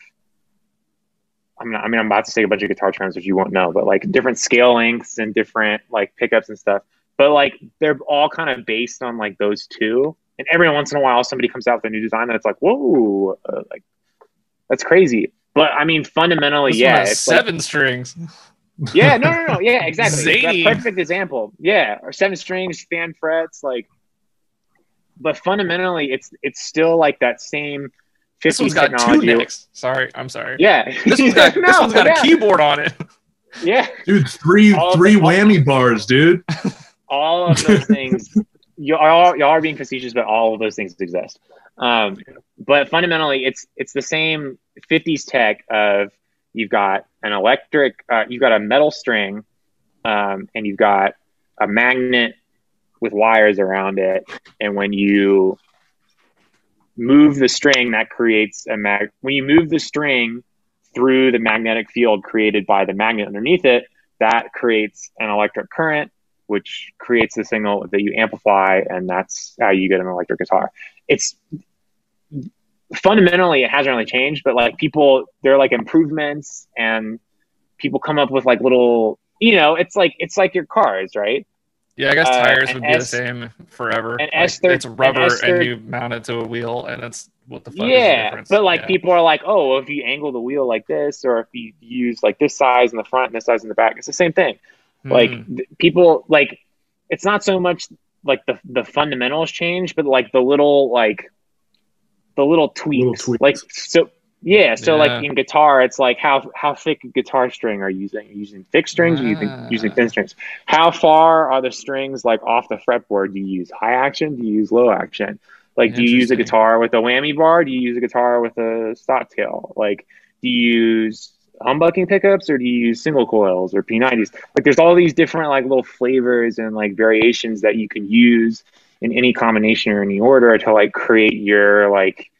I'm not, I mean, I'm about to say a bunch of guitar terms which you won't know, but like different scale lengths and different like pickups and stuff. But like they're all kind of based on like those two. And every once in a while, somebody comes out with a new design that's like, whoa, uh, like that's crazy. But I mean, fundamentally, This yeah, has like- seven strings. yeah, no, no, no. Yeah, exactly. <laughs> Perfect example. Yeah, or seven strings, fan frets, like. But fundamentally, it's it's still like that same. 50s This one's got two technology. nicks. Sorry, I'm sorry. Yeah, This one's got <laughs> this one's got yeah. a keyboard on it. Yeah, Dude, three All three the- all- whammy bars, dude. <laughs> all of those <laughs> things. You all y'all are being facetious, but all of those things exist. Um, but fundamentally, it's it's the same 50s tech of you've got an electric, uh, you've got a metal string, um, and you've got a magnet with wires around it, and when you move the string, that creates a mag. When you move the string through the magnetic field created by the magnet underneath it, that creates an electric current which creates the signal that you amplify, and that's how you get an electric guitar. It's fundamentally it hasn't really changed, but like people, they're like improvements, and people come up with like little, you know, it's like it's like your cars, right? Yeah, I guess Uh, tires an would be S- the same forever. an Like, S30 it's rubber, an S30 and you mount it to a wheel, and it's what the fuck is the yeah, difference? but like Yeah. people are like, oh, if you angle the wheel like this, or if you use like this size in the front and this size in the back, it's the same thing. like Hmm. th- people like it's not so much like the the fundamentals change but like the little like the little tweaks, tweaks. like so yeah so Yeah. like in guitar it's like how how thick a guitar string are you using Are you using thick strings or are you using, Ah. using thin strings how far are the strings like off the fretboard do you use high action do you use low action Like, do you use a guitar with a whammy bar? Do you use a guitar with a stop tail? Like, do you use humbucking pickups or do you use single coils or P90s? Like, there's all these different like little flavors and like variations that you can use in any combination or any order to like create your like,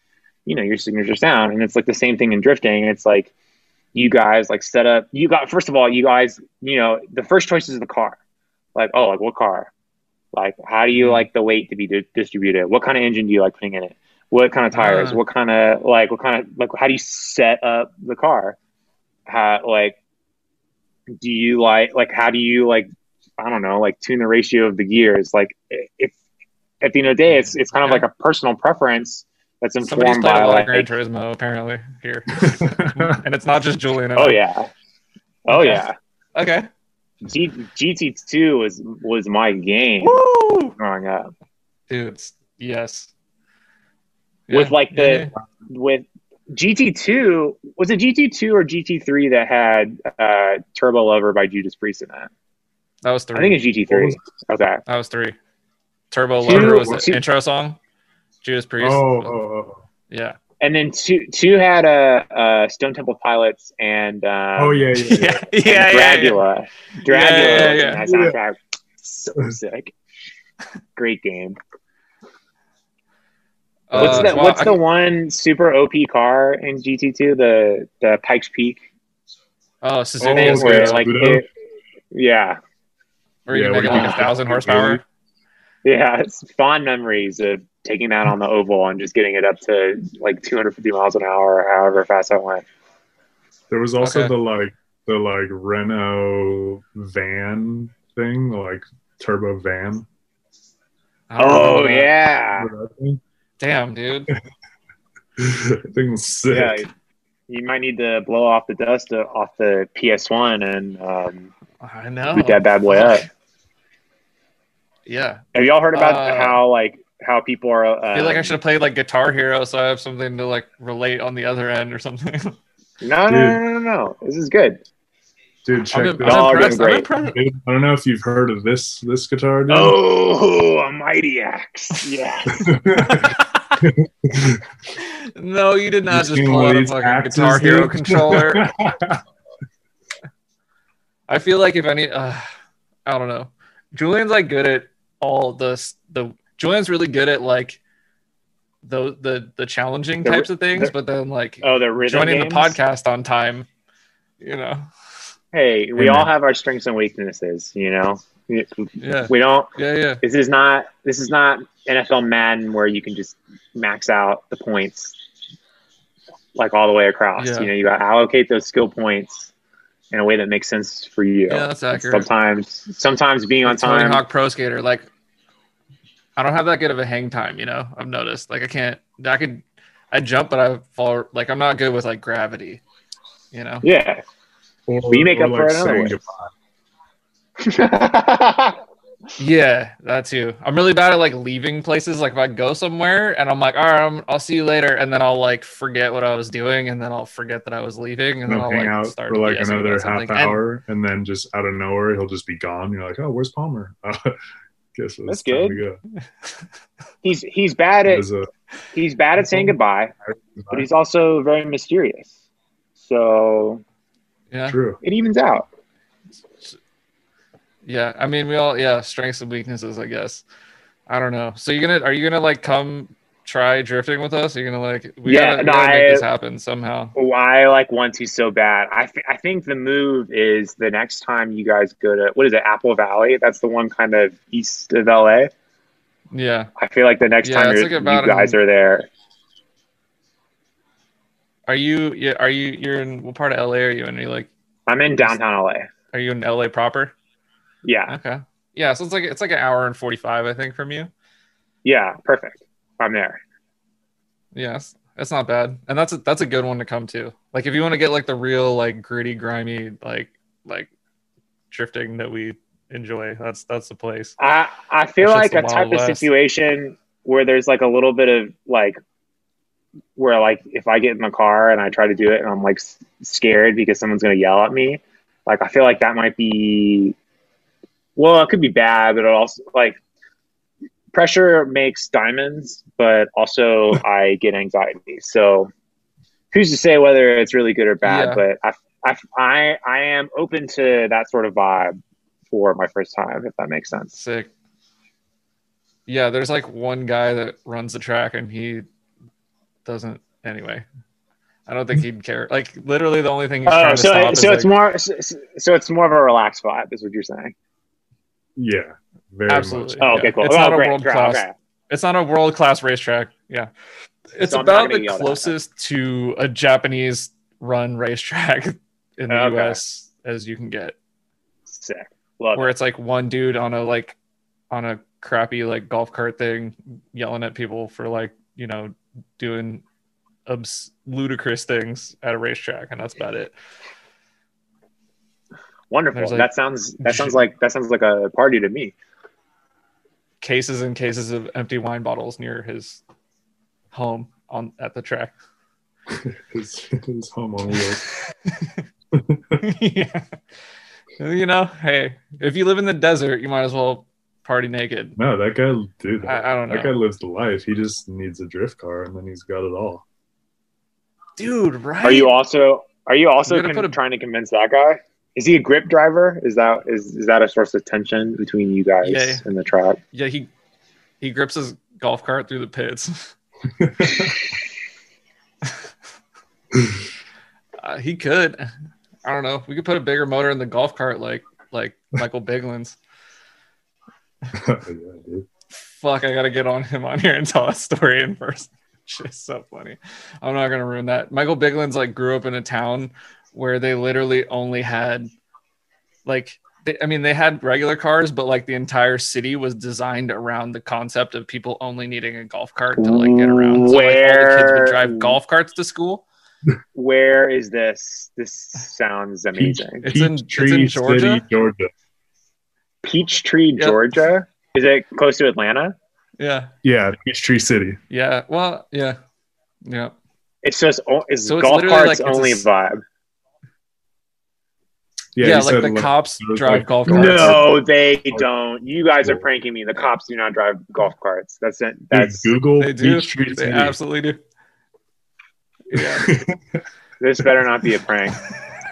you know, your signature sound. And it's like the same thing in drifting. It's like you guys like set up. You got first of all, you guys, you know, the first choice is the car. Like, oh, like what car? Like, how do you like the weight to be di- distributed? What kind of engine do you like putting in it? What kind of tires? Ah. What kind of like what kind of like how do you set up the car? How like do you like like how do you like I don't know like tune the ratio of the gears? Like if at the end of the day, it's it's kind of like a personal preference that's Somebody's informed played by a lot like of Gran Turismo apparently here, <laughs> and it's not just Julian. oh yeah, oh Okay. yeah. Okay. G- GT2 was was my game Woo! growing up. Dudes, yes. With, Yeah, like, yeah, the- yeah. With GT2, was it GT2 or GT3 that had uh, Turbo Lover by Judas Priest in that? that was three. I think it's GT3. Okay. that was three. Turbo Two- Lover was the two- intro song. Judas oh, Priest. oh, oh. Yeah. And then two two had uh, uh, Stone Temple Pilots and um, Oh yeah, yeah, yeah. <laughs> yeah, yeah, yeah, yeah. Dragula. Dragula Yeah, yeah, yeah. that soundtrack. So <laughs> sick. Great game. What's Uh, the well, What's I- the one super OP car in GT2? The the Pikes Peak Oh, Oh, Suzuki thing okay. where great. like it, yeah Where you Yeah, make like you a thousand horsepower. yeah it's fond memories of taking that on the oval and just getting it up to like 250 miles an hour or however fast I went. There was also Okay. the like the like Renault van thing, like turbo van. I don't remember Oh yeah, Remember that thing? Damn, dude. <laughs> That thing was sick. yeah. You might need to blow off the dust uh, off the PS1 and um, I know. boot that bad boy up. Yeah. Have y'all heard about Uh, how like how people are? Um, I feel like I should have played like Guitar Hero so I have something to like relate on the other end or something. <laughs> No, no, no, no, no, no. This is good. Dude, check I'm, this I'm impressed. I'm impressed. I don't know if you've heard of this this guitar, dude. Oh, a mighty axe. Yeah. <laughs> <laughs> no, you did not You've just seen pull out a fucking axes, Guitar Hero dude? controller. I feel like if any, uh, I don't know. Julian's like good at all the the. Julian's really good at like the the the challenging The- types of things, the- but then like Oh, the rhythm joining games? the podcast on time, you know. Hey, we all have our strengths and weaknesses. You know, We- Yeah, we don't. yeah, yeah. This is not. This is not NFL Madden where you can just max out the points like all the way across. Yeah. You know, you got to allocate those skill points in a way that makes sense for you. Yeah, that's accurate. Sometimes, sometimes being on Tony time. Hawk Pro Skater, like I don't have that good of a hang time, you know. I've noticed. Like I can't I could I jump but I fall like I'm not good with like gravity. You know? Yeah. Or, Well, you make or, up for it another way. <laughs> Yeah, that too. I'm really bad at like leaving places. Like if I go somewhere and I'm like, all right, I'm, I'll see you later, and then I'll like forget what I was doing, and then I'll forget that I was leaving, and then I'll hang like out start for like BSing another about half something. And- hour, and then just out of nowhere, he'll just be gone. You're like, oh, where's Palmer? Uh, <laughs> <laughs> guess it's That's good. go. <laughs> he's he's bad at a- he's bad at saying goodbye, but he's also very mysterious. So yeah, true. it evens out. yeah. I mean, we all yeah, strengths and weaknesses, I guess. I don't know. So you're gonna are you gonna like come try drifting with us? You're you gonna like we Yeah, gotta, no, gotta make I- this happen somehow. Why like want to so bad. I, th- I think the move is the next time you guys go to what is it Apple Valley? That's the one kind of east of LA. Yeah. I feel like the next Yeah, time like you guys an- are there. Are you yeah, are you you're in what part of LA are you in? Are you like I'm in downtown LA. are you in LA proper? Yeah, Okay. Yeah, so it's like it's like an hour and forty five, I think, from you. yeah, perfect. I'm there. Yes, it's not bad, and that's a, that's a good one to come to. Like if you want to get like the real like gritty, grimy, like like drifting that we enjoy, that's that's the place. I I feel like a type Wild of situation where there's like a little bit of like where like if I get in the car and I try to do it and I'm like scared because someone's gonna yell at me, like I feel like that might be well, it could be bad, but it also like pressure makes diamonds, but also <laughs> I get anxiety. So who's to say whether it's really good or bad? Yeah. But I, I, I, I am open to that sort of vibe for my first time, if that makes sense. Sick. Yeah, there's like one guy that runs the track and he doesn't anyway. I don't think he'd care. Like literally the only thing he's Oh, trying to so stop so is it's like, more so, so it's more of a relaxed vibe, is what you're saying. Yeah, very Absolutely. much. Oh, okay, Yeah. cool. It's oh, not a great, world great, class. okay. it's not a world class racetrack. Yeah. It's So about the yell at. closest to a Japanese run racetrack in the Okay. US as you can get. Sick. Love Where it. it's like one dude on a like on a crappy like golf cart thing yelling at people for like, you know, doing obs- ludicrous things at a racetrack and that's about it. Wonderful. Like- that sounds that <laughs> sounds like that sounds like a party to me. Cases and cases of empty wine bottles near his home on at the track. <laughs> His, his home on wheels. <laughs> yeah. You know, hey, if you live in the desert, you might as well party naked. No, that guy, dude. I, I don't know. that guy lives the life. He just needs a drift car, and then he's got it all. Dude, right? Are you also are you also con- a- trying to convince that guy? Is he a grip driver? Is that is is that a source of tension between you guys Yeah. in the track? Yeah, he he grips his golf cart through the pits. <laughs> uh, he could. I don't know. We could put a bigger motor in the golf cart like like Michael Bigland's. <laughs> yeah. Fuck, I gotta get on him on here and tell a story in person. <laughs> Shit's so funny. I'm not gonna ruin that. Michael Bigland's like grew up in a town where they literally only had like they, I mean they had regular cars, but like the entire city was designed around the concept of people only needing a golf cart to like get around. So like all the kids would drive golf carts to school. Where is this? This sounds amazing. It's in- it's Peachtree in Georgia? City, Georgia. Peachtree, Yep. Georgia. Is it close to Atlanta? Yeah. Yeah, Peachtree City. Yeah. Well, yeah. Yeah. It's just o- it's So it's golf literally carts like it's a only s- vibe. Yeah, Yeah, like said, the cops drive like- golf carts. No, they don't. You guys are pranking me. The cops do not drive golf carts. That's it. Dude, That's Google They do. Peachtree They City. absolutely do. Yeah. <laughs> this better not be a prank. <laughs>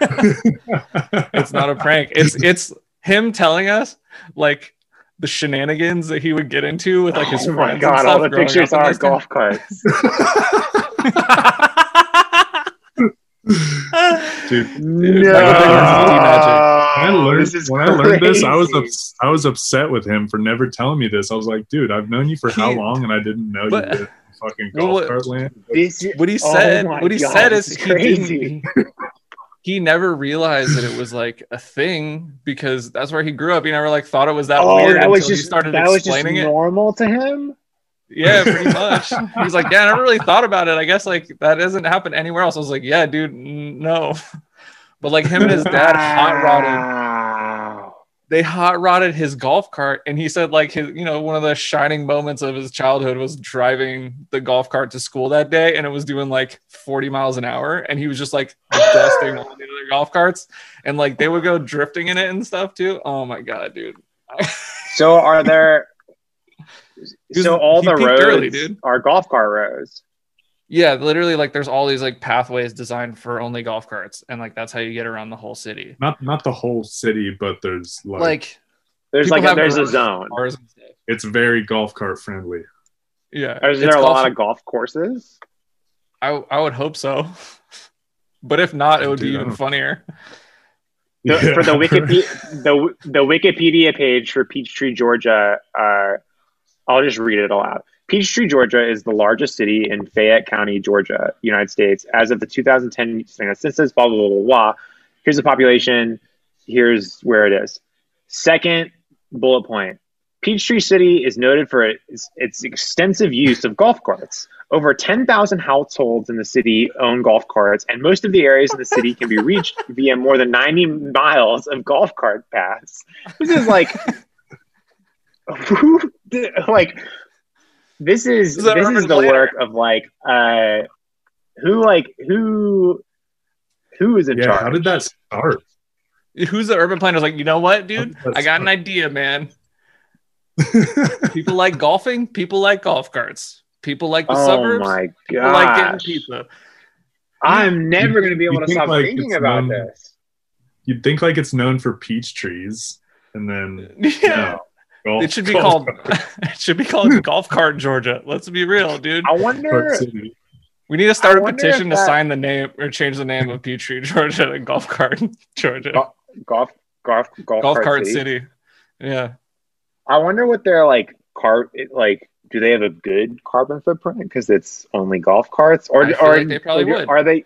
it's not a prank. It's it's him telling us like the shenanigans that he would get into with like his oh friends. my and god! stuff All the pictures are golf carts. <laughs> Dude, no, Michael when I learned This when I learned this, I was ups- I was upset with him for never telling me this. I was like, dude, I've known you for how long, and I didn't know But- you did fucking Well, golf what- cart land. This what he Oh said my what he God, said is this he crazy. he never realized that it was like a thing because that's where he grew up. He never like thought it was that oh, weird that until was he just started that was just explaining it. normal to him. Yeah, pretty much. he was like, "Yeah, I never really thought about it. I guess like that doesn't happen anywhere else." I was like, "Yeah, dude, n- no." <laughs> But like him and his dad hot rodded they hot rodded his golf cart and he said like his you know one of the shining moments of his childhood was driving the golf cart to school that day and it was doing like 40 miles an hour and he was just like dusting all the other golf carts and like they would go drifting in it and stuff too oh my god dude So are there? He so all the roads early, are golf cart roads. yeah literally like there's all these like pathways designed for only golf carts and like that's how you get around the whole city Not not the whole city, but there's like, like There's like a, there's a zone. cars it's very golf cart friendly. yeah Is It's there a golf- lot of golf courses? I, I would hope so <laughs> but if not it would be Dude, I even funnier The- Yeah. For the Wikipedia, <laughs> the the Wikipedia page for Peachtree, Georgia. Uh, I'll just read it all out. Peachtree, Georgia, is the largest city in Fayette County, Georgia, United States. As of the 2010 census, blah blah blah blah blah. Here's the population. Here's where it is. Second bullet point. Peachtree City is noted for its, its extensive use of golf carts. Over 10,000 households in the city own golf carts, and most of the areas in the city can be reached <laughs> via more than 90 miles of golf cart paths. This is like, <laughs> like, this is This is this urban is the planner. work of like, uh, who like who who is in Yeah, charge? how did that start? Who's the urban planner? Like, you know what, dude? I got an idea, man. <laughs> People like golfing. People like golf carts. People like the suburbs. oh suburbs. my People like getting god! pizza. I'm never You going to be able you to think, stop like, thinking about known- this. You'd think like it's known for peach trees, and then <laughs> Yeah. no, golf- <laughs> It should be called. it should be called Golf Cart Georgia. Let's be real, dude. I wonder. We need to start I a petition if to that- sign the name or change the name of Peachtree, <laughs> Georgia to Golf Cart Georgia. Go- golf, golf, golf, Golf cart, Cart city. City. Yeah. I wonder what their like car like. Do they have a good carbon footprint because it's only golf carts, or or like they probably or, would. Are they,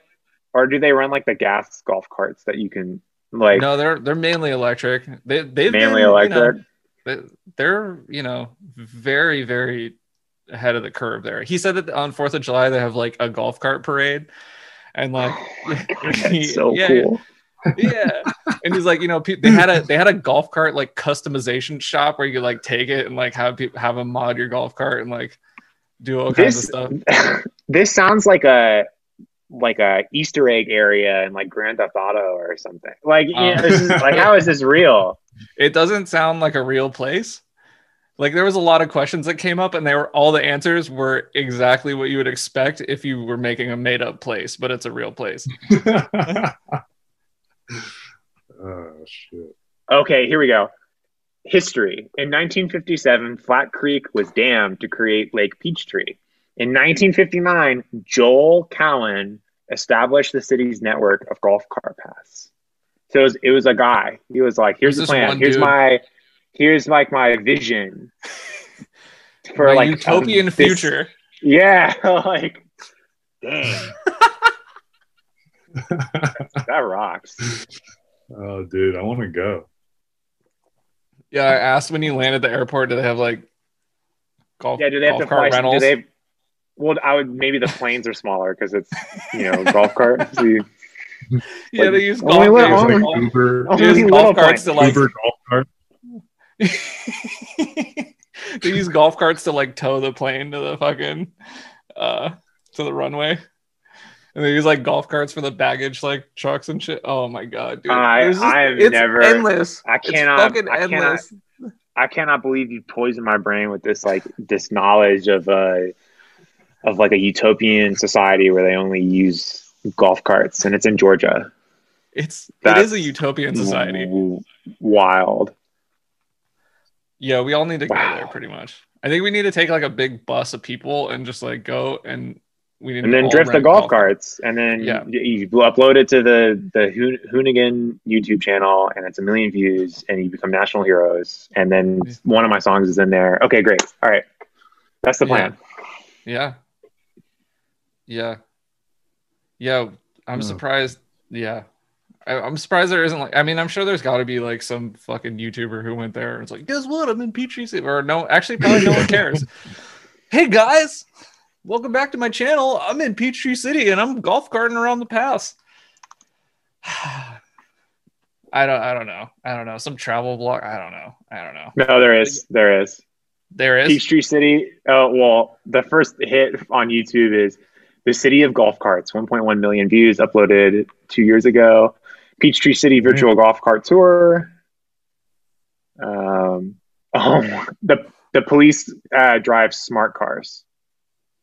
or do they run like the gas golf carts that you can like no, they're they're mainly electric. They they've mainly been, electric? You know, they- they're you know very very ahead of the curve there. He said that on Fourth of July they have like a golf cart parade, and like <sighs> <laughs> Oh that's so Yeah, cool. yeah, and he's like you know pe- they had a they had a golf cart like customization shop where you could like take it and like have people have them mod your golf cart and like do all kinds of stuff. <laughs> this sounds like a like a Easter egg area in like Grand Theft Auto or something. Like, you know, Um. this is, like how is this real? <laughs> it doesn't sound like a real place. Like there was a lot of questions that came up, and they were all the answers were exactly what you would expect if you were making a made up place, but it's a real place. <laughs> oh shit! Okay, here we go. History. In 1957, Flat Creek was dammed to create Lake Peachtree. In 1959, Joel Cowan established the city's network of golf cart paths. So it was, it was a guy. He was like, "Here's the plan. Here's dude? my, here's like my vision <laughs> for My like utopian this- future. Yeah, <laughs> like, dang, <laughs> that rocks. oh, dude, I want to go. Yeah, I asked when you land at the airport, do they have like golf, Yeah, do they have golf to cart fly? rentals? Do they? Well, I would maybe the planes are smaller because it's you know <laughs> golf cart. <laughs> So you- yeah, like, they use golf, li- they use only- golf- Uber, they use golf little carts to like Uber golf cart. <laughs> they use golf carts to like tow the plane to the fucking uh to the runway. And they use like golf carts for the baggage like trucks and shit. Oh my god, dude. I- There's just- I've it's never- endless. I It's cannot- fucking I cannot- I cannot believe you poisoned my brain with this like this knowledge of uh of like a utopian society where they only use golf carts and it's in Georgia. It's it That's is a utopian society. W- Wild. Yeah, we all need to go there pretty much. I think we need to take like a big bus of people and just like go and we need And then drift the rent golf carts, and then Yeah. you, you upload it to the the Hoonigan YouTube channel, and it's a million views, and you become national heroes. And then one of my songs is in there. Okay, great. All right, that's the plan. Yeah. Yeah. Yeah. Yeah. I'm surprised. Yeah. I, I'm surprised there isn't like, I mean, I'm sure there's got to be like some fucking YouTuber who went there and it's like, guess what? I'm in Peachtree City. Or no, actually, probably no one cares. <laughs> hey guys, welcome back to my channel. I'm in Peachtree City and I'm golf carting around the pass. <sighs> I don't, I don't know. I don't know. Some travel blog. I don't know. I don't know. No, there is, there is. There is. Peachtree City. Oh well, the first hit on YouTube is the city of golf carts. 1.1 million views uploaded two years ago. Peachtree City virtual golf cart tour. Um, <laughs> oh, the the police uh, drive smart cars. <laughs>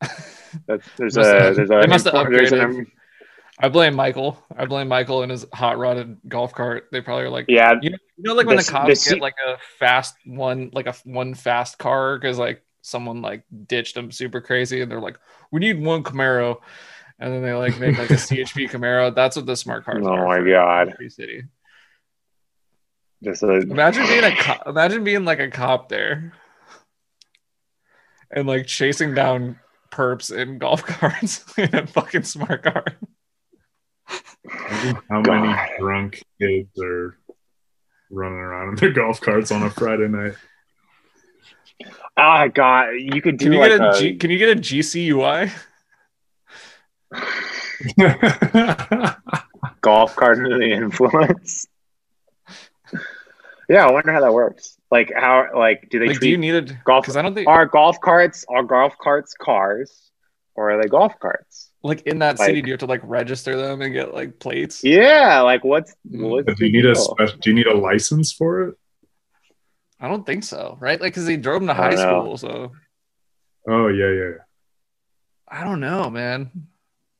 That's, there's a there's a must have there's an, I blame Michael. I blame Michael and his hot rodded golf cart. They probably are like, yeah you know, you know like when The- the cops the get like a fast one, like a one fast car because like someone like ditched them super crazy, and they're like, we need one Camaro, and then they like make like a CHP <laughs> Camaro. That's what the smart cars Oh are. my for God. City. just a, Imagine being a cop. Imagine being like a cop there, and like chasing down perps in golf <laughs> carts in a fucking smart car. Imagine How many drunk kids are running around in their golf carts on a Friday night? Ah god you could do Can you like get a a, G, Can you get a GCUI? <laughs> golf cart under the influence. yeah, I wonder how that works. Like how like do they Like, do you need a golf Because I don't think are golf carts are golf carts cars or are they golf carts? like in that city, do you have to like register them and get like plates? Yeah, like what's Mm. what's do you the need a special? Do you need a license for it? I don't think so, right? Like, because he drove him to high school, so Oh yeah, yeah. yeah. I don't know, man.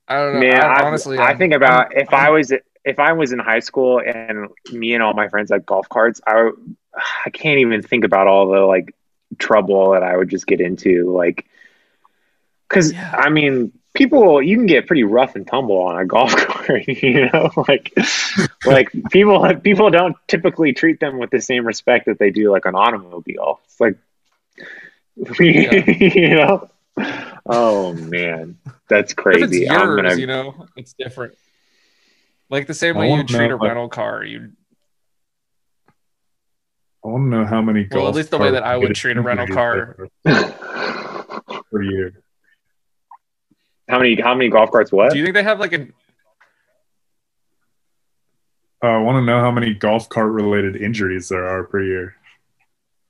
I don't know. Man, I, I, honestly, I I'm- think about I'm- if I was if I was in high school and me and all my friends had golf carts, I I can't even think about all the like trouble that I would just get into, like because Yeah. I mean, people you can get pretty rough and tumble on a golf <laughs> cart, <laughs> you know, <laughs> like like people people don't typically treat them with the same respect that they do like an automobile. It's like <laughs> you know. Oh man, that's If it's crazy. I'm gonna you know, it's different. Like the same I way you treat know, a like- rental car, you I want to know how many. Well, at least the way that I would treat a rental car. there are per year. How many how many golf carts what? do you think they have like a Uh, Uh, I want to know how many golf cart related injuries there are per year.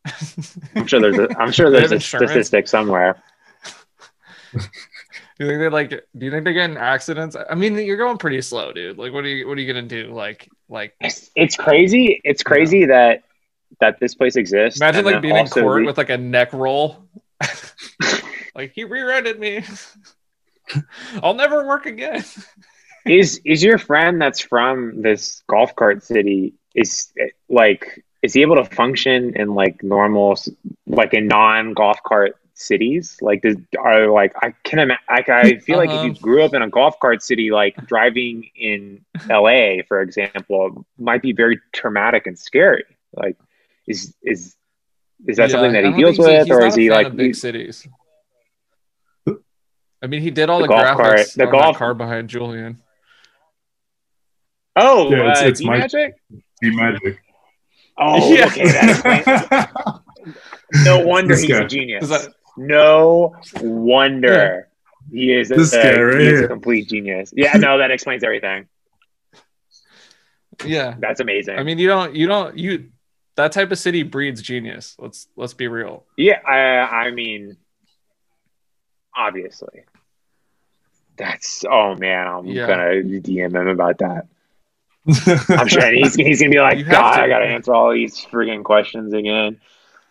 <laughs> I'm sure there's a I'm sure there's a statistic somewhere. <laughs> Do you think they like? Do you think they get in accidents? I mean, you're going pretty slow, dude. Like, what are you? What are you gonna do? Like, like It's, it's crazy. It's crazy that that this place exists. imagine like being in court re- with like a neck roll. <laughs> like he rear-ended me. I'll never work again. Is is your friend that's from this golf cart city is like is he able to function in like normal like in non golf cart cities like does are like i can ima- like i feel like if you Uh-huh. grew up in a golf cart city like driving in la for example might be very traumatic and scary like is is is that Yeah, something that he deals with he's or is he like big cities? I mean, he did all The the, golf graphics cart- the golf- car behind Julian. Oh Yeah, it's- uh, it's D-Magic? Be magic. oh <laughs> Yeah. okay that explains <laughs> no wonder This he's guy. a genius Is No wonder he is a, This guy right he is a complete genius. Yeah, no, that explains everything. yeah? That's amazing. I mean, you don't, you don't, you that type of city breeds genius. Let's let's be real. yeah, I, I mean, obviously. That's oh man, I'm Yeah. gonna DM him about that. I'm sure and he's he's gonna be like, God, to. I gotta answer all these freaking questions again.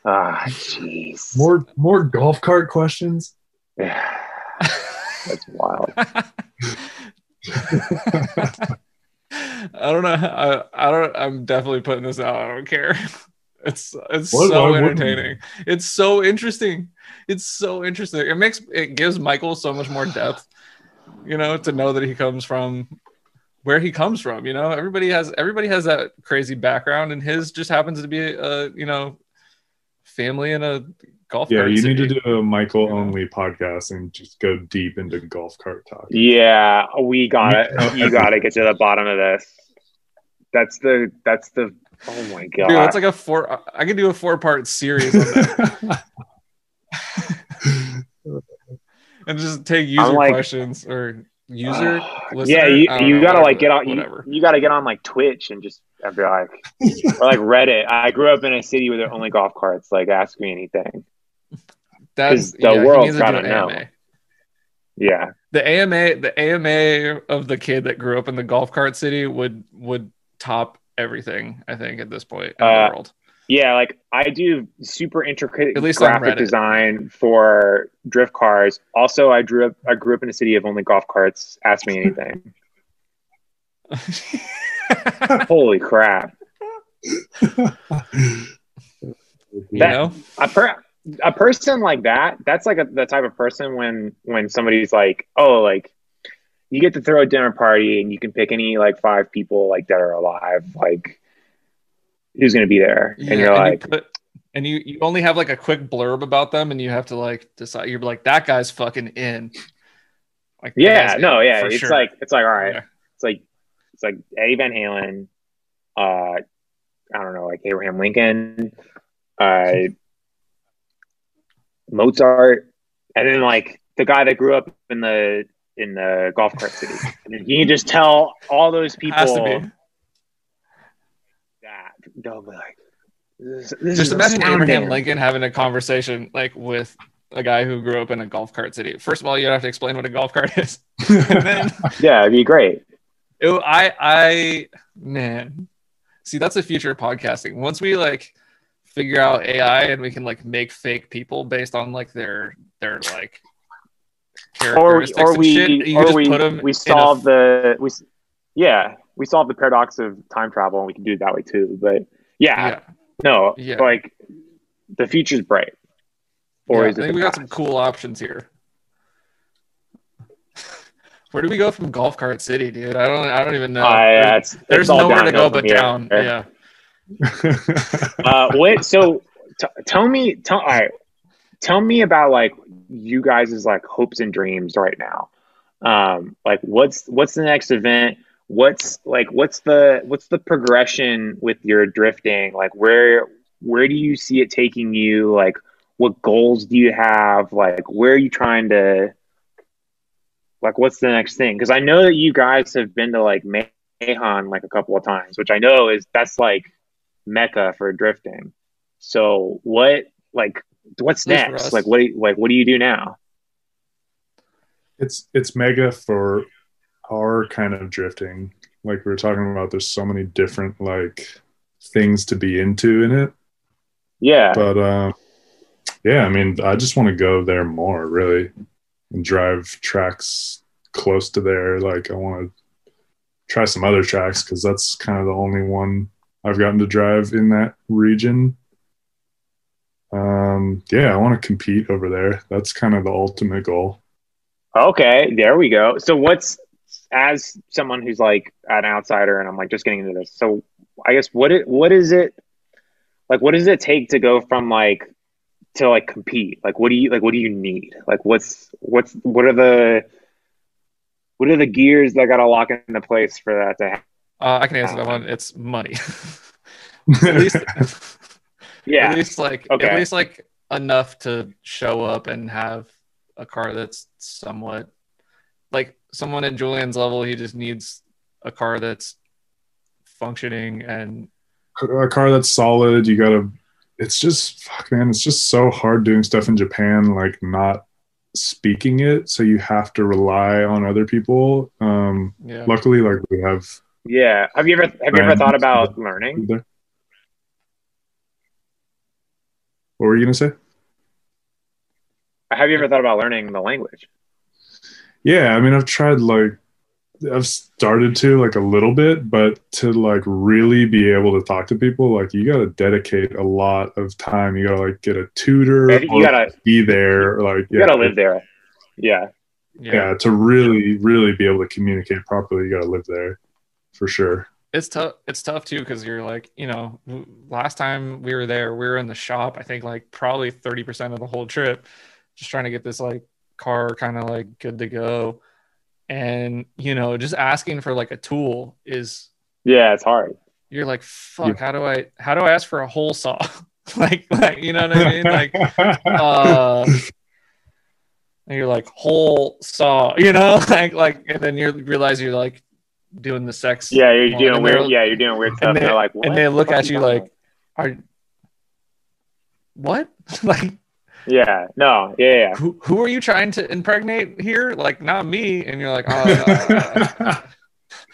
Ah, jeez. more more golf cart questions. That's wild. <laughs> I don't know. I, I don't. I'm definitely putting this out. I don't care. It's it's What? So entertaining. It's so interesting. It's so interesting. It makes it gives Michael so much more depth. You know, to know that he comes from where he comes from. You know, everybody has everybody has that crazy background, and his just happens to be a you know family in a golf. Yeah, cart you need to do a Michael Yeah. only podcast and just go deep into golf cart talk. Yeah, we got it. You got to get to the bottom of this. That's the that's the oh my god. Dude, it's like a four. I could do a four part series on that. <laughs> <laughs> and just take user like- questions or user. yeah, you, you know, gotta whatever, like get on you, whatever. you gotta get on like Twitch and just I'd be like or like Reddit. I grew up in a city where there are only golf carts. Like ask me anything. That's 'cause the yeah, he world's needs to do gotta an know. AMA. Yeah, The AMA, the AMA of the kid that grew up in the golf cart city would would top everything. I think at this point in Uh, the world. Yeah. Like I do super intricate At least graphic design for drift cars. Also, I grew up I grew up in a city of only golf carts. Ask me anything. <laughs> Holy crap! you That- know, a per a person like that that's like a, the type of person when when somebody's like oh like you get to throw a dinner party and you can pick any like five people like that are alive like who's gonna be there Yeah, and you're you like put- and you you only have like a quick blurb about them, and you have to like decide. You're like that guy's fucking in. Like yeah no in, yeah it's sure. like it's like all right Yeah. it's like it's like Eddie Van Halen uh I don't know like Abraham Lincoln uh <laughs> Mozart and then like the guy that grew up in the in the golf cart city and then you can just tell all those people Has to be. that they'll be like this, this Just is imagine astounding. Abraham Lincoln having a conversation like with a guy who grew up in a golf cart city. First of all, you have to explain what a golf cart is. <laughs> then <laughs> yeah it'd be great it, I I man. See, that's the future of podcasting. Once we like figure out AI and we can like make fake people based on like their their like or characteristics or and we shit. You or just we put 'em we in a solve the we yeah we solve the paradox of time travel and we can do it that way too. But yeah, yeah. no, Yeah. like the future's bright. Or Yeah, is I think the we got some cool options here. <laughs> Where do we go from Golf Cart City, dude? I don't I don't even know. Uh, yeah, There- it's, There's it's all nowhere to go but here. down. Yeah. <laughs> uh, wait, so t- tell me, tell, all right, tell me about like you guys' like hopes and dreams right now. Um, like what's what's the next event? What's like what's the what's the progression with your drifting? Like where where do you see it taking you? Like what goals do you have? Like where are you trying to? Like what's the next thing? Because I know that you guys have been to like Meihan like a couple of times, which I know is that's like mecca for drifting. So what like what's At least for next? Like what do you, like what do you do now? it's it's mega for our kind of drifting. Like we were talking about, there's so many different like things to be into in it. Yeah. But um, yeah, I mean, I just want to go there more, really, and drive tracks close to there. Like I want to try some other tracks because that's kind of the only one I've gotten to drive in that region. Um, yeah, I want to compete over there. That's kind of the ultimate goal. Okay, there we go. So what's as someone who's like an outsider and I'm like just getting into this. So I guess what it what is it like what does it take to go from like to like compete? Like what do you like what do you need? Like what's what's what are the what are the gears that gotta lock into place for that to happen? Uh, I can answer that one. It's money. <laughs> at least <laughs> Yeah. at least like Okay. at least like enough to show up and have a car that's somewhat like someone at Julian's level. He just needs a car that's functioning and a car that's solid. You gotta. It's just fuck, man. It's just so hard doing stuff in Japan, like not speaking it. So you have to rely on other people. Um, yeah. luckily, like we have Yeah. Have you ever have you ever thought about learning? there. What were you gonna say? Have you ever thought about learning the language? Yeah, I mean, I've tried like I've started to like a little bit, but to like really be able to talk to people, like you got to dedicate a lot of time. You got to like get a tutor, you or gotta be there, or, like you yeah, gotta live there. Yeah. yeah. yeah to really really be able to communicate properly you got to live there for sure it's tough it's tough too because you're like you know last time we were there we were in the shop i think like probably 30% of the whole trip just trying to get this like car kind of like good to go and you know just asking for like a tool is Yeah, it's hard. you're like fuck how do i how do i ask for a hole saw <laughs> like like you know what i mean like <laughs> uh and you're like whole saw <laughs> you know like like and then you realize you're like doing the sex Yeah, you're doing weird. Yeah, you're doing weird stuff. and And they, they're like, what and they look at you like are what like? Yeah, no, yeah, yeah. who, who are you trying to impregnate here like not me and you're like <laughs> uh,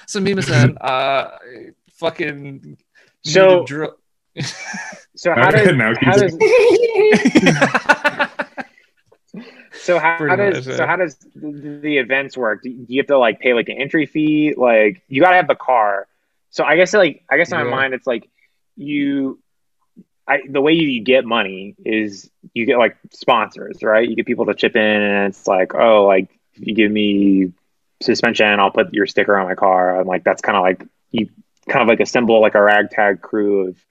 so me man uh fucking need So- to drill- <laughs> So how does Now how does <laughs> so how, how does so how does the, the events work? Do, do you have to like pay like an entry fee? Like you got to have the car. So I guess like I guess in my Yeah. mind it's like you. I, the way you get money is you get like sponsors, right? You get people to chip in, and it's like, oh, like if you give me suspension, I'll put your sticker on my car. I'm like that's kind of like you kind of like assemble like a ragtag crew of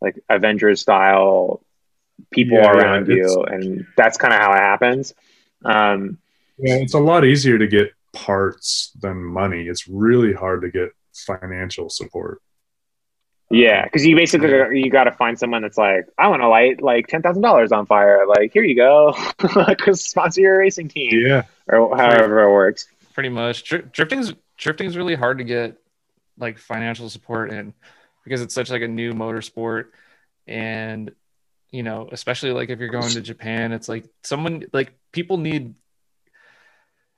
like Avengers style people Yeah, yeah, around you, and that's kind of how it happens. Um, yeah, it's a lot easier to get parts than money it's really hard to get financial support yeah, because you basically you got to find someone that's like, I want to light like ten thousand dollars on fire. Like here you go, <laughs> because sponsor your racing team. Yeah. Or however it works. pretty much. Dri- drifting's drifting's really hard to get like financial support in because it's such like a new motorsport. And you know especially like if you're going to japan it's like someone like people need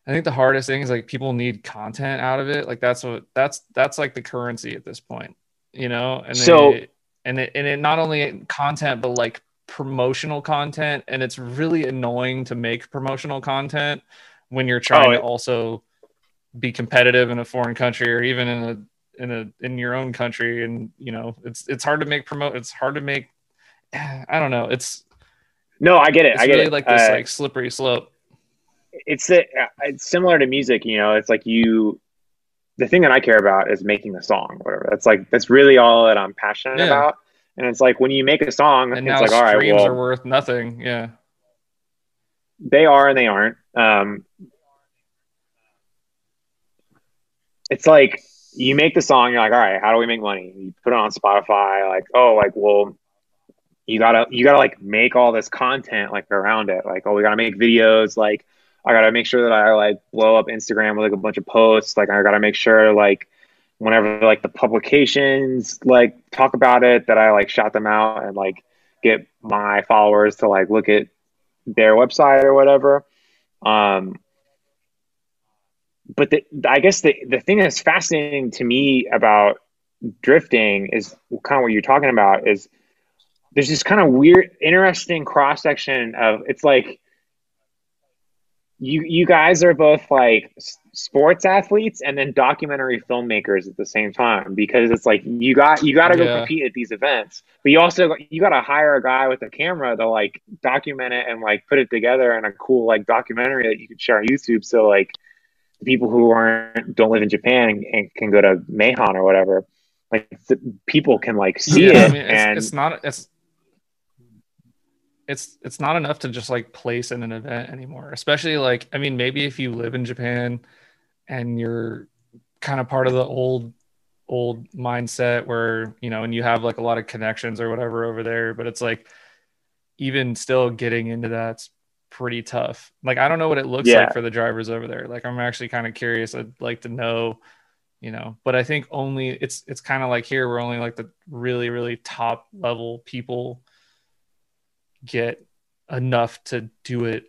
i think the hardest thing is like people need content out of it. Like that's what that's that's like the currency at this point you know and So- they, and it and it not only content but like promotional content and it's really annoying to make promotional content when you're trying Oh, to also be competitive in a foreign country or even in a in a in your own country and you know it's it's hard to make promote it's hard to make <sighs> i don't know it's No, I get it. it's I get really it. like this Uh, like slippery slope it's a, it's similar to music. You know, it's like you. The thing that I care about is making the song, whatever. That's like that's really all that I'm passionate Yeah. about. And it's like when you make a song, and it's like all right, well, are worth nothing yeah they are and they aren't. Um, it's like you make the song, you're like, all right, how do we make money? You put it on Spotify, like, oh, like, well, you gotta, you gotta like make all this content like around it. Like, oh, we gotta make videos. Like, I gotta make sure that I like blow up Instagram with like a bunch of posts. Like, I gotta make sure like whenever like the publications like talk about it, that I like shout them out and like get my followers to like look at their website or whatever. Um, but the, I guess the, the thing that's fascinating to me about drifting is kind of what you're talking about is there's this kind of weird, interesting cross section of it's like you you guys are both like sports athletes and then documentary filmmakers at the same time because it's like you got you got to go Yeah. compete at these events but you also you got to hire a guy with a camera to like document it and like put it together in a cool like documentary that you could share on YouTube so like people who aren't don't live in Japan and, and can go to Meihan or whatever like the, people can like see Yeah, it I mean, it's, and it's not it's it's it's not enough to just like place in an event anymore especially like i mean maybe if you live in japan and you're kind of part of the old old mindset where you know and you have like a lot of connections or whatever over there but it's like even still getting into that's pretty tough. Like i don't know what it looks Yeah. like for the drivers over there. Like i'm actually kind of curious. I'd like to know you know but i think only it's it's kind of like here we're only like the really really top level people get enough to do it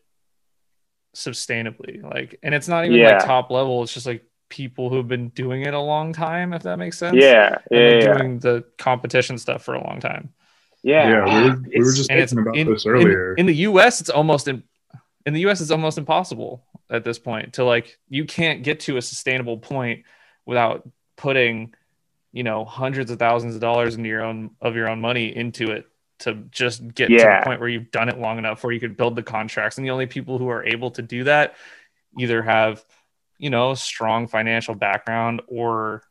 sustainably like and it's not even Yeah. like top level it's just like people who've been doing it a long time if that makes sense yeah yeah yeah, doing the competition stuff for a long time yeah. Yeah, we were, we were just talking about in, this in- earlier. In, the US, it's almost in, in the US, it's almost impossible at this point to like you can't get to a sustainable point without putting, you know, hundreds of thousands of dollars into your own of your own money into it to just get to the point where you've done it long enough where you could build the contracts. And the only people who are able to do that either have, you know, strong financial background or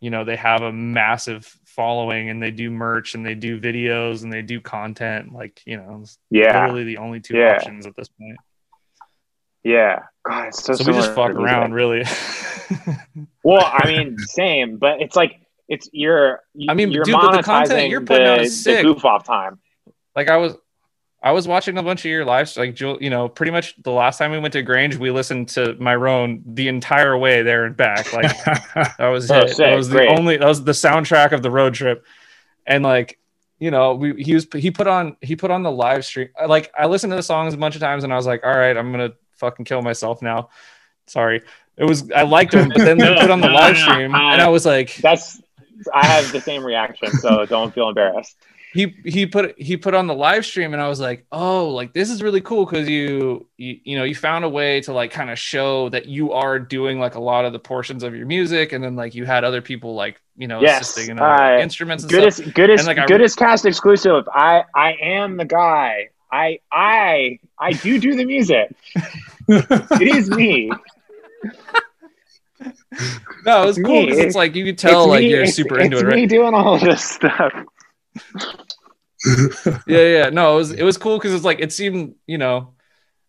you know they have a massive following and they do merch and they do videos and they do content like you know it's yeah. literally the only two Yeah. options at this point. Yeah. God it's so, so we just fuck around really. <laughs> Well, I mean, same, but it's like it's you're. I mean, you're dude, but the content you're putting the, out is the sick. goof off time. like i was i was watching a bunch of your lives like you know pretty much the last time we went to grange we listened to Myrone the entire way there and back like <laughs> that was Oh, it sick. that was the Great. only that was the soundtrack of the road trip and like you know we he was he put on he put on the live stream like i listened to the songs a bunch of times and i was like all right i'm gonna fucking kill myself now sorry it was i liked him but then they <laughs> put on the live stream and i was like That's I have the same reaction, so <laughs> don't feel embarrassed. he he put he put on the live stream and I was like, "Oh, like this is really cool cuz you, you you know, you found a way to like kind of show that you are doing like a lot of the portions of your music and then like you had other people like, you know, Yes, assisting in uh, instruments and Good stuff. as And, like, I- Goodest cast exclusive. I I am the guy. I I I do do the music. <laughs> It is me. No, it was it's cool me. cuz it's like you could tell It's like me- you're super it's into it, right? me right? doing all this stuff. <laughs> yeah yeah no it was it was cool because it's like it seemed you know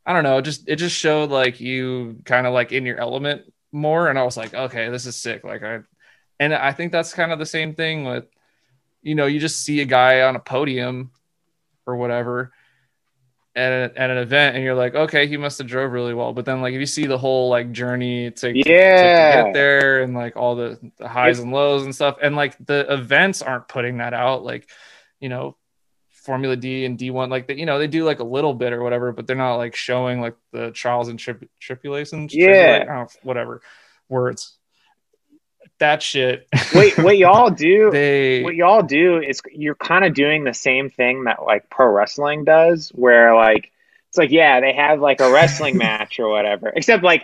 i don't know just it just showed like you kind of like in your element more and i was like okay this is sick like i and i think that's kind of the same thing with you know you just see a guy on a podium or whatever at, a, at an event and you're like okay he must have drove really well but then like if you see the whole like journey to, to- to get there and like all the, the highs and lows and stuff and like the events aren't putting that out like you know Formula D and D1, like they, you know, they do like a little bit or whatever, but they're not like showing like the trials and trib- tribulations. Yeah. tribula- I don't know, whatever words. That shit. Wait, <laughs> what y'all do? they what y'all do is you're kind of doing the same thing that like pro wrestling does, where like it's like yeah, they have like a wrestling <laughs> match or whatever, except like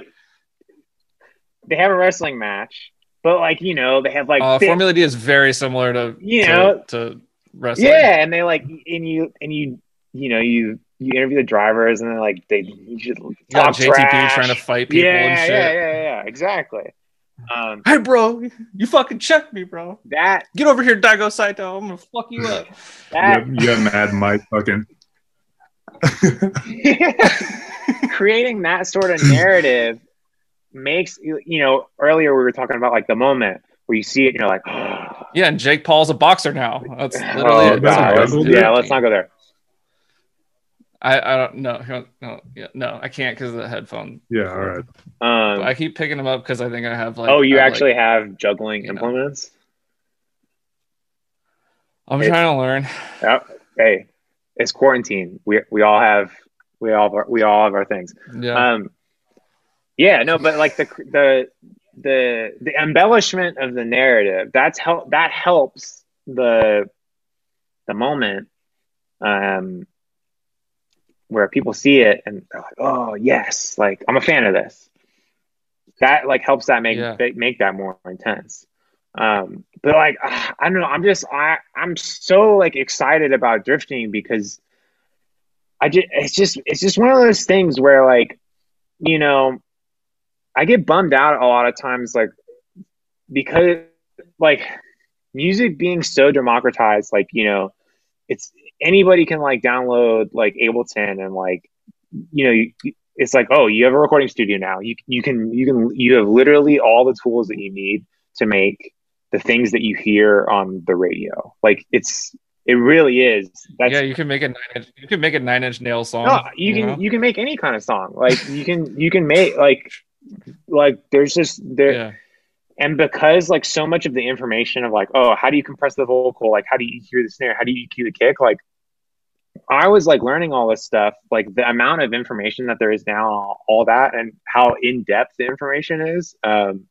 they have a wrestling match, but like you know they have like uh, Formula D is very similar to You to, know, to wrestling. yeah, and they like and you and you you know you you interview the drivers and then like they you just talk JTP trash. trying to fight people yeah, and shit. yeah, yeah, yeah, exactly. Um, Hey, bro, you fucking check me, bro. that Get over here, Daigo Saito. I'm gonna fuck you up. You that you have Mad Mike fucking. <laughs> creating that sort of narrative makes you you know earlier we were talking about like the moment where you see it and you're like oh, <gasps> Yeah, and Jake Paul's a boxer now. That's literally Oh, it. that's God, a let's- yeah let's not go there I, I don't know. No, yeah, no, I can't because of the headphone. Yeah, all right. um, I keep picking them up because I think I have like. oh you I have, actually Like, have juggling you know. implements I'm it- trying to learn. yep. hey it's quarantine we we all have we all have our, we all have our things Yeah. um yeah no but like the the the the embellishment of the narrative that's help that helps the the moment um where people see it and they're like oh yes like i'm a fan of this that like helps that make Yeah. make- that more intense um but like ah, i don't know i'm just i i'm so like excited about drifting because i just it's just it's just one of those things where like you know i get bummed out a lot of times like because like music being so democratized like you know it's anybody can like download like ableton and like you know you, it's like oh you have a recording studio now you you can you can you have literally all the tools that you need to make the things that you hear on the radio like it's it really is that's yeah, you can make a nine inch, you can make a nine inch nail song. no, you can know? you can make any kind of song. Like you can you can make like like there's just there yeah. and because like so much of the information of like oh how do you compress the vocal like how do you hear the snare how do you EQ the kick like I was like learning all this stuff like the amount of information that there is now all that and how in depth the information is um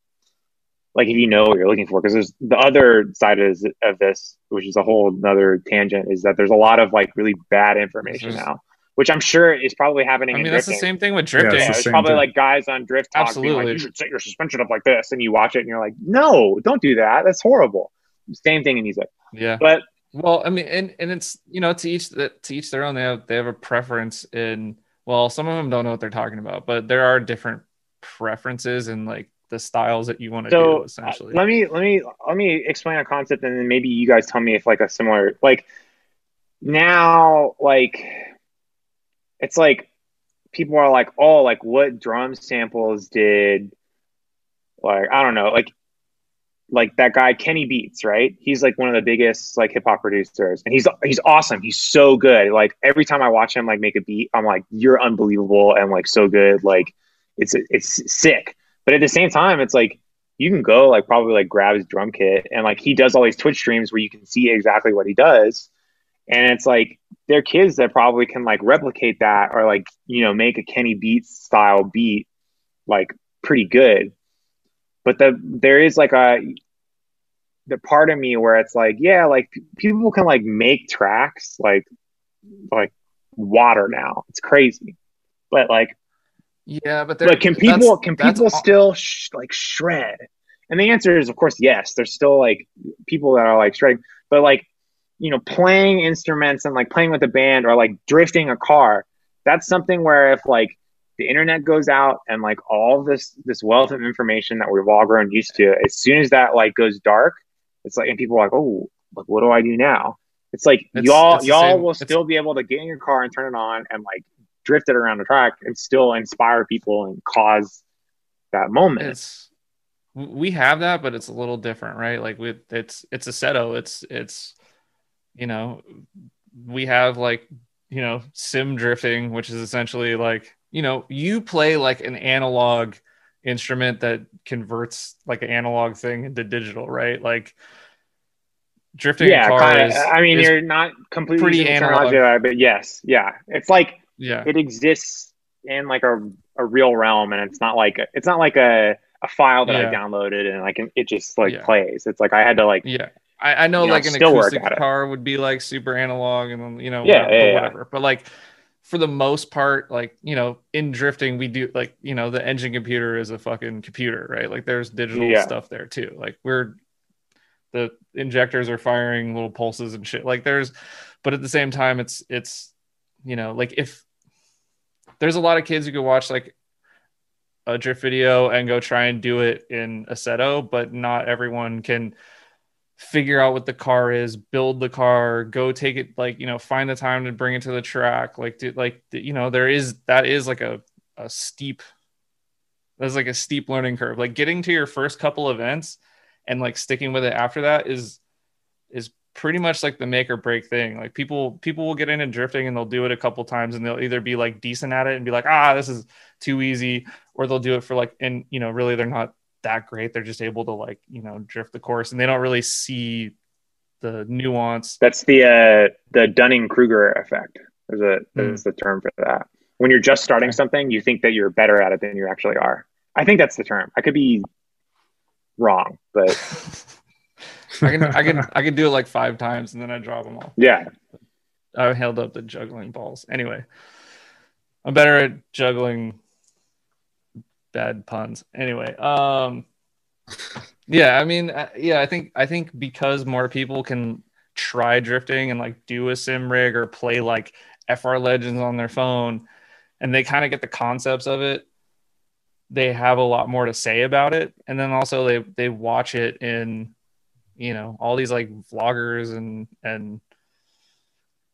like if you know what you're looking for because there's the other side of, this- of this which is a whole another tangent is that there's a lot of like really bad information There's- now which I'm sure is probably happening I in mean, that's the same thing with drifting. Yeah, the there's same probably thing. like guys on Drift Talk being like, you should set your suspension up like this, and you watch it and you're like, no, don't do that. That's horrible. Same thing in music, yeah. but Well, I mean, and, and it's you know to each that to each their own. They have they have a preference in. Well, some of them don't know what they're talking about, but there are different preferences and like the styles that you want to do. so uh, Essentially, let me let me let me explain a concept, and then maybe you guys tell me if like a similar like now like it's like people are like, oh, like what drum samples did like I don't know, like like that guy Kenny Beats, right? He's like one of the biggest like hip hop producers, and he's he's awesome. He's so good. Like every time I watch him like make a beat, I'm like, you're unbelievable and like so good. Like it's it's sick. But at the same time, it's like you can go like probably like grab his drum kit and like he does all these Twitch streams where you can see exactly what he does. And it's like they're kids that probably can like replicate that or like, you know, make a Kenny Beats style beat like pretty good. But the there is like a the part of me where it's like, yeah, like people can like make tracks like like water now. It's crazy. But like yeah, but but can people can people still sh- like shred? And the answer is, of course, yes. There's still like people that are like shredding, but like you know, playing instruments and like playing with a band or like drifting a car. That's something where if like the internet goes out and like all this this wealth of information that we've all grown used to, as soon as that like goes dark, it's like and people are like, oh, like what do I do now? It's like It's- y'all it's y'all will it's- still be able to get in your car and turn it on and like drift it around the track and still inspire people and cause that moment. it's we have that but it's a little different right like with it's it's Assetto it's it's you know we have like you know sim drifting which is essentially like you know you play like an analog instrument that converts like an analog thing into digital right like drifting yeah, car kind of. is I mean, you're not completely pretty the analog. but yes, yeah, it's like yeah it exists in like a, a real realm, and it's not like a, it's not like a a file that Yeah. I downloaded and can it just like Yeah. plays. It's like I had to like Yeah. I, I know You know, like an still work acoustic guitar would be like super analog and you know Yeah, whatever, yeah. whatever. But like for the most part, like you know, in drifting we do like you know the engine computer is a fucking computer, right? Like there's digital Yeah. stuff there too. Like we're the injectors are firing little pulses and shit. Like there's, but at the same time, it's it's you know like if there's a lot of kids who could watch like a drift video and go try and do it in Assetto, but not everyone can figure out what the car is, build the car, go take it like, you know, find the time to bring it to the track. Like, do, like, you know, there is, that is like a, a steep, that's like a steep learning curve. Like getting to your first couple events and like sticking with it after that is, is pretty much like the make or break thing. Like people, people will get into drifting and they'll do it a couple times and they'll either be like decent at it and be like, ah, this is too easy, or they'll do it for like, and you know, really they're not that great. They're just able to like, you know, drift the course and they don't really see the nuance. that's the uh the Dunning Kruger effect. There's a there's the term for that. When you're just starting something, you think that you're better at it than you actually are. I think that's the term. I could be wrong, but <laughs> I can, I can, I can do it like five times and then I drop them all. yeah. I held up the juggling balls. Anyway, I'm better at juggling bad puns. Anyway, um, yeah, I mean, uh, yeah, I think I think because more people can try drifting and like do a sim rig or play like FR Legends on their phone, and they kind of get the concepts of it. They have a lot more to say about it, and then also they they watch it in, you know, all these like vloggers and and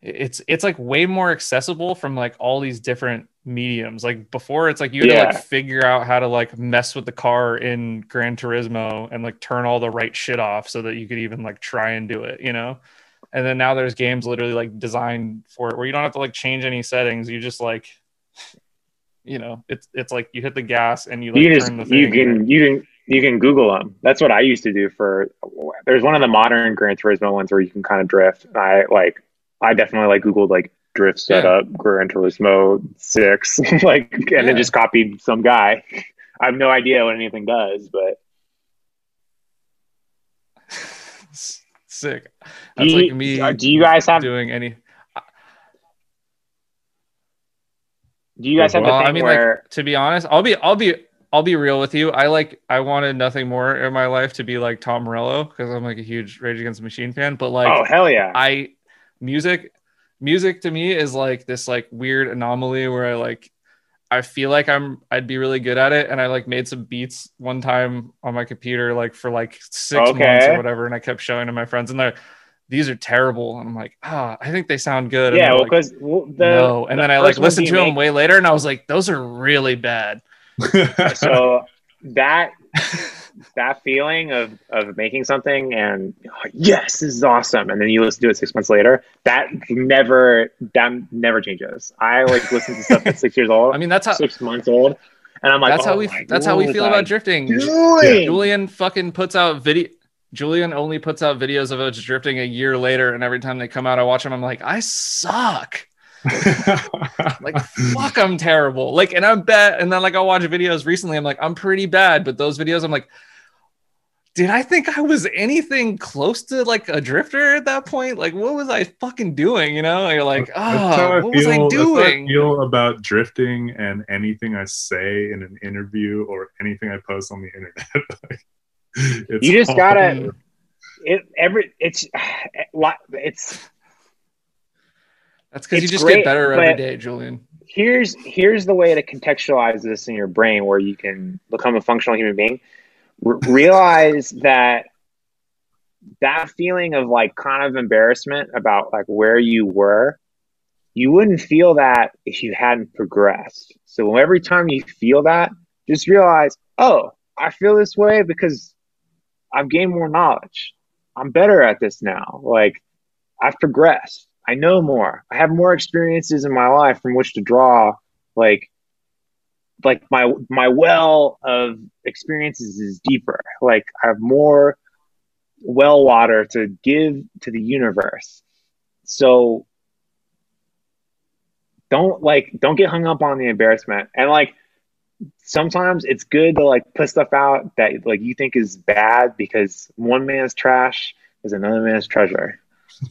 it's it's like way more accessible from like all these different mediums like before it's like you had to like figure out how to like mess with the car in gran turismo and like turn all the right shit off so that you could even like try and do it you know and then now there's games literally like designed for it where you don't have to like change any settings you just like <laughs> you know it's it's like you hit the gas and you like you just turn the thing you can you can you can Google them. That's what I used to do for. There's one of the modern Gran Turismo ones where you can kind of drift. I like. I definitely like Googled like drift setup Gran Turismo six, <laughs> like, and Yeah. then just copied some guy. I have no idea what anything does, but sick do that's you, like me uh, do you guys have? Doing any Do you guys have the Well, thing I mean, where? like to be honest, I'll be I'll be I'll be real with you. I like I wanted nothing more in my life to be like Tom Morello because I'm like a huge Rage Against the Machine fan. But like oh hell yeah! I music music to me is like this like weird anomaly where I like I feel like I'm I'd be really good at it. And I like made some beats one time on my computer like for like six Okay. months or whatever. And I kept showing to my friends and they're like these are terrible. And I'm like ah I think they sound good. Yeah, well, like, because well, the no. And the then I like listened to them make- way later and I was like those are really bad. <laughs> So that <laughs> that feeling of of making something and oh, yes this is awesome and then you listen to it six months later that never that never changes i like listen to stuff that's six years old <laughs> I mean that's how six months old and i'm like that's oh how we that's how we feel about drifting doing? Julian fucking puts out video. Julian only puts out videos of us drifting a year later, and every time they come out, I watch them. I'm like, I suck. Like, fuck, I'm terrible. Like, and I'm bad. And then like I watch videos recently. I'm like, I'm pretty bad. But those videos, I'm like, did I think I was anything close to like a drifter at that point? Like, what was I fucking doing? You know? You're like, oh, what was I that's how I doing? feel about drifting and anything I say in an interview or anything I post on the internet. <laughs> Like, it's You just gotta- it every it's <sighs> it's That's because you just great, get better every day, Julian. here's here's the way to contextualize this in your brain where you can become a functional human being. R- <laughs> realize that that feeling of like kind of embarrassment about like where you were you wouldn't feel that if you hadn't progressed. So every time you feel that just realize oh i feel this way because i've gained more knowledge. I'm better at this now. Like i've progressed i know more. I have more experiences in my life from which to draw like like my my well of experiences is deeper. Like i have more well water to give to the universe. So don't like don't get hung up on the embarrassment. And like sometimes it's good to like put stuff out that like you think is bad because one man's trash is another man's treasure.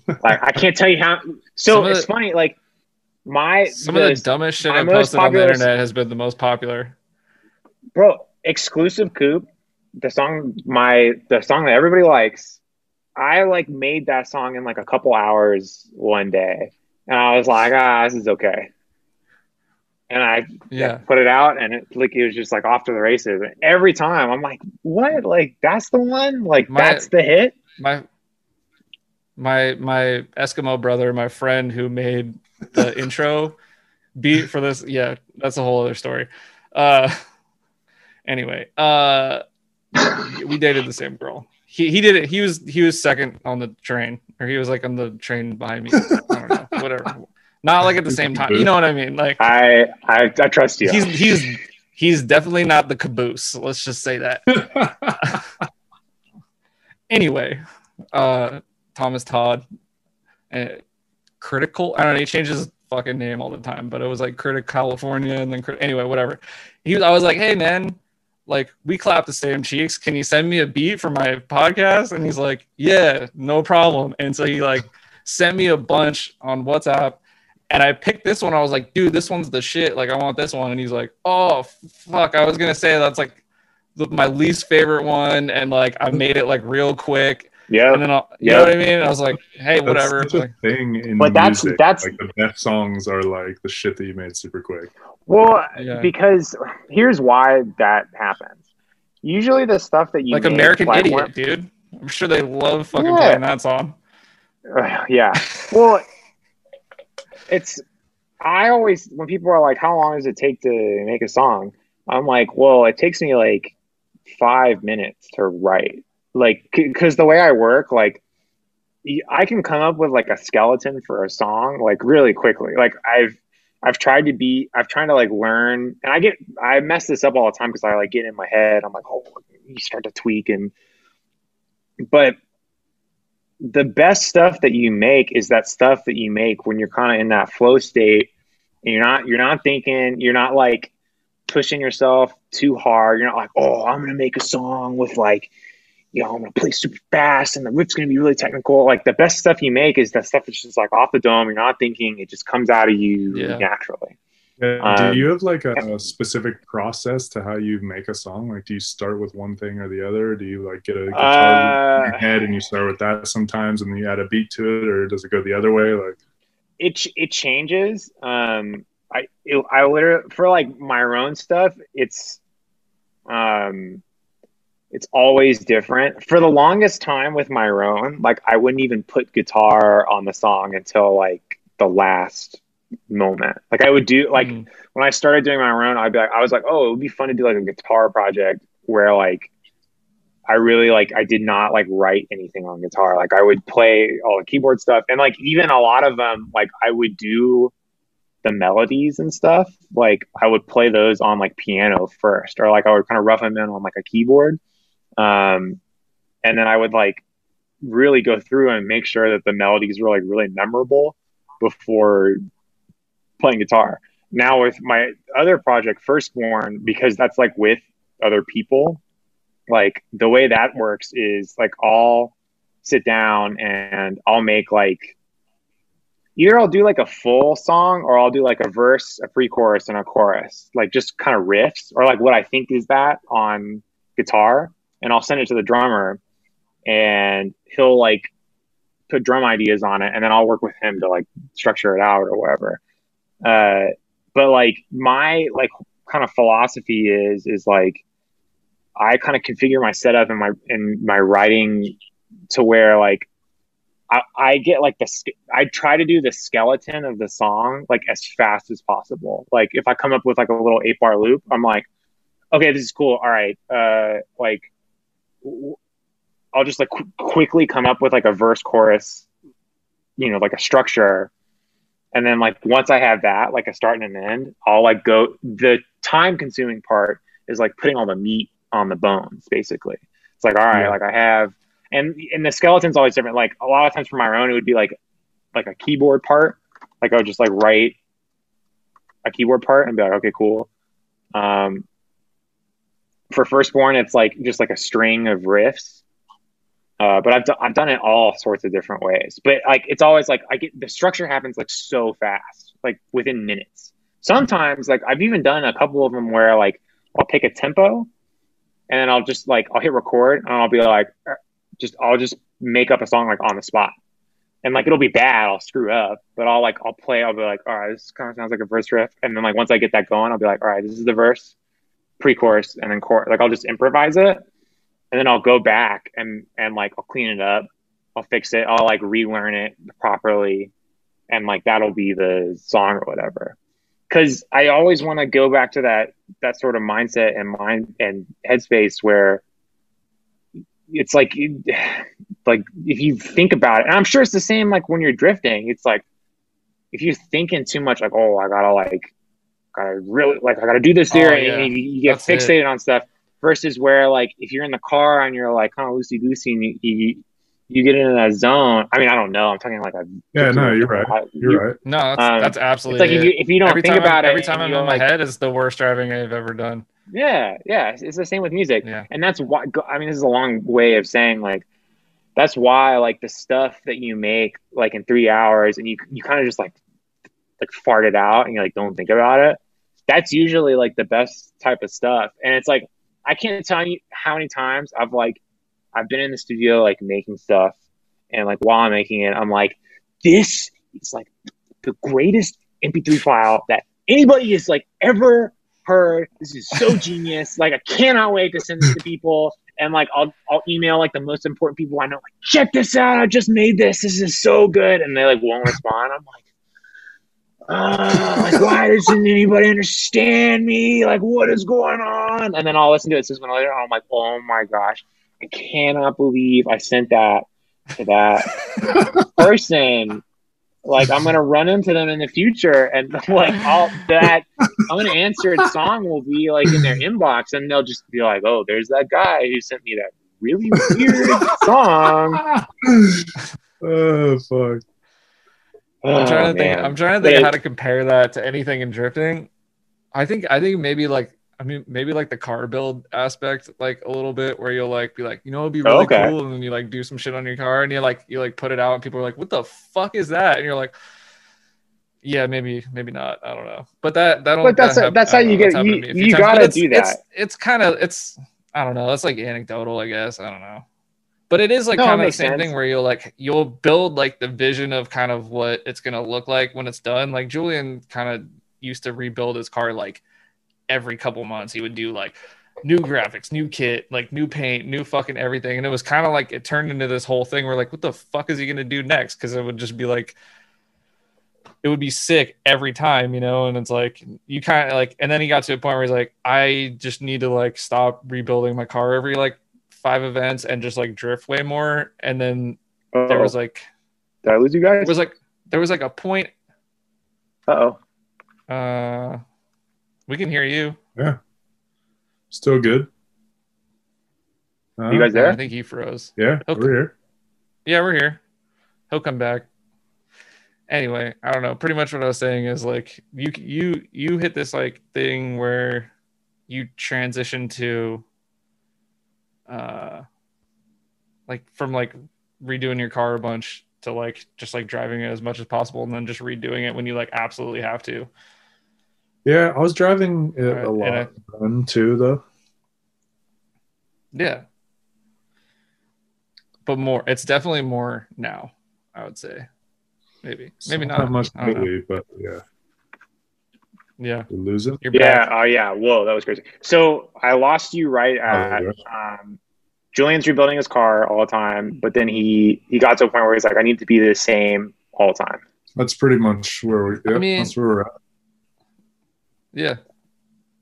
Like I can't tell you how. So it's the- funny. Like my Some of the dumbest shit I posted on the internet has been the most popular. bro exclusive coop the song my the song that everybody likes i like made that song in like a couple hours one day and i was like ah this is okay and i Yeah. put it out and it like it was just like off to the races and every time i'm like what like that's the one like My- that's the hit My my my Eskimo brother, my friend who made the <laughs> intro beat for this. Yeah, that's a whole other story. Uh anyway, uh we dated the same girl. He he did it. He was he was second on the train, or he was like on the train behind me. I don't know, <laughs> whatever. Not like at the same time. You know what I mean? Like i i, I trust you he's he's he's definitely not the caboose. Let's just say that. <laughs> Anyway, uh Thomas Todd, uh, critical. I don't know. He changes his fucking name all the time, but it was like Critic California, and then Crit- anyway, whatever. He was. I was like, hey man, like we clap the same cheeks. Can you send me a beat for my podcast? And he's like, yeah, no problem. And so he like sent me a bunch on WhatsApp. And I picked this one. I was like, dude, this one's the shit. Like, I want this one. And he's like, oh, fuck. I was going to say that's like my least favorite one. And like, I made it like real quick. Yeah And then, I'll, you Yeah. know what I mean? I was like, hey, That's whatever. such a Like, thing in But that's- music. that's- like the best songs are like the shit that you made super quick. well Yeah. because here's why that happens usually the stuff that you like make, American like, Idiot, when- dude. I'm sure they love fucking Yeah. playing that song. Uh, <sighs> yeah. Well, it's I always when people are like, "How long does it take to make a song?" I'm like, "Well, it takes me like five minutes to write." Like, because the way I work, like, I can come up with like a skeleton for a song like really quickly. Like, I've I've tried to be I've tried to like learn, and I get I mess this up all the time because I like get in my head. I'm like, oh, you start to tweak and, but the best stuff that you make is that stuff that you make when you're kind of in that flow state and you're not you're not thinking you're not like pushing yourself too hard you're not like oh i'm gonna make a song with like you know i'm gonna play super fast and the riff's gonna be really technical like the best stuff you make is that stuff that's just like off the dome you're not thinking it just comes out of you Yeah. naturally Yeah, Um, do you have like a, a specific process to how you make a song? Like, do you start with one thing or the other? Do you like get a guitar in your Uh, head and you start with that sometimes, and then you add a beat to it, or does it go the other way? Like, it it changes. Um, I it, I literally for like my own stuff, it's um, it's always different. For the longest time with my own, like I wouldn't even put guitar on the song until like the last moment. Like I would do like Mm. when I started doing my own, I'd be like, I was like, oh, it would be fun to do like a guitar project where like I really like I did not like write anything on guitar. Like I would play all the keyboard stuff and like even a lot of them like I would do the melodies and stuff. Like I would play those on like piano first or like I would kind of rough them in on like a keyboard. Um and then I would like really go through and make sure that the melodies were like really memorable before playing guitar. Now with my other project, Firstborne, because that's like with other people, like the way that works is like I'll sit down and I'll make like either I'll do like a full song or I'll do like a verse, a pre-chorus, and a chorus, like just kind of riffs or like what I think is that on guitar, and I'll send it to the drummer, and he'll like put drum ideas on it, and then I'll work with him to like structure it out or whatever. Uh, but like my like kind of philosophy is is like I kind of configure my setup and my and my writing to where like I, I get like the I try to do the skeleton of the song like as fast as possible. Like if I come up with like a little eight bar loop, I'm like, okay, this is cool. All right, uh, like I'll just like qu- quickly come up with like a verse chorus, you know, like a structure, and then like once I have that, like a start and an end, I'll like go. The time consuming part is like putting all the meat on the bones, basically. It's like all right, Yeah. like I have and and the skeleton's always different. Like a lot of times for my own, it would be like like a keyboard part. Like I would just like write a keyboard part and be like, okay, cool. Um, for Firstborne, it's like just like a string of riffs. Uh, but I've do- I've done it all sorts of different ways. But like it's always like I get the structure happens like so fast, like within minutes. Sometimes like I've even done a couple of them where like I'll pick a tempo, and then I'll just like I'll hit record and I'll be like, uh, just I'll just make up a song like on the spot, and like it'll be bad, I'll screw up, but I'll like I'll play, I'll be like, all right, this kind of sounds like a verse riff, and then like once I get that going, I'll be like, all right, this is the verse, pre-chorus, and then chorus. Like I'll just improvise it, and then I'll go back and and like I'll clean it up, I'll fix it, I'll like relearn it properly, and like that'll be the song or whatever. Because I always want to go back to that that sort of mindset and mind and headspace where it's like <sighs> like if you think about it and i'm sure it's the same like when you're drifting it's like if you're thinking too much like oh i gotta like gotta really like i gotta do this here Oh, and yeah. you, you get That's it. fixated on stuff versus where like if you're in the car and you're like kind of loosey goosey and you, you you get into that zone i mean i don't know i'm talking like a Yeah, no, you're right. You're right. No, that's, Um, that's it's absolutely. like if you if you don't every think about I'm, it every time I'm you're in my like, head, is the worst driving I've ever done. Yeah, yeah, it's, it's the same with music, Yeah. and that's why. I mean, this is a long way of saying like, that's why like the stuff that you make like in three hours, and you you kind of just like like fart it out, and you like don't think about it. That's usually like the best type of stuff, and it's like I can't tell you how many times I've like I've been in the studio like making stuff, and like while I'm making it, I'm like, this is like the greatest MP3 file that anybody has like ever heard. This is so <laughs> genius. Like I cannot wait to send this to people. And like I'll I'll email like the most important people I know, like, check this out. I just made this. This is so good. And they like won't respond. I'm like, oh, like why doesn't anybody understand me? Like what is going on? And then I'll listen to it six months later. And I'm like, oh my gosh, I cannot believe I sent that to that <laughs> person. Like I'm gonna run into them in the future, and like all that I'm gonna answer the song will be like in their inbox, and they'll just be like, "Oh, there's that guy who sent me that really weird <laughs> song." oh fuck. I'm Oh, trying to think. man. I'm trying to think it- how to compare that to anything in drifting. I think. I think maybe like. I mean, maybe like the car build aspect, like a little bit, where you'll like be like, you know, it'd be really okay. cool, and then you like do some shit on your car, and you like you like put it out, and people are like, what the fuck is that? And you're like, yeah, maybe, maybe not. I don't know, but that that. But that's- that hap- that's how you know, get- happened you- to me a few you gotta it's- do It's, that. it's kind of it's I don't know. It's like anecdotal, I guess. I don't know. But it is like No, kind of the same sense. thing where you'll like you'll build like the vision of kind of what it's gonna look like when it's done. Like Julian kind of used to rebuild his car like every couple months. He would do like new graphics, new kit, like new paint, new fucking everything. And it was kind of like it turned into this whole thing where like, what the fuck is he gonna do next? Because it would just be like it would be sick every time, you know, and it's like you kind of like and then he got to a point where he's like, I just need to like stop rebuilding my car every like five events and just like drift way more. And then there was like did I lose you guys? It was like there was like a point Uh oh. uh we can hear you. Yeah, still good. Uh, You guys there? I think he froze. Yeah, Okay. we're here. Yeah, we're here. He'll come back. Anyway, I don't know. Pretty much what I was saying is like you you you hit this like thing where you transition to uh like from like redoing your car a bunch to like just like driving it as much as possible and then just redoing it when you like absolutely have to. Yeah, I was driving it Alright, a lot then too, though. Yeah. But more it's definitely more now, I would say. Maybe. Maybe not. much I don't know. lately, but yeah, Yeah. we're losing. You're Yeah. back. Oh yeah. Whoa, that was crazy. So I lost you right Oh, at yeah. um, Julian's rebuilding his car all the time, but then he he got to a point where he's like, I need to be the same all the time. That's pretty much where we. Yep, mean- that's where we're at. Yeah.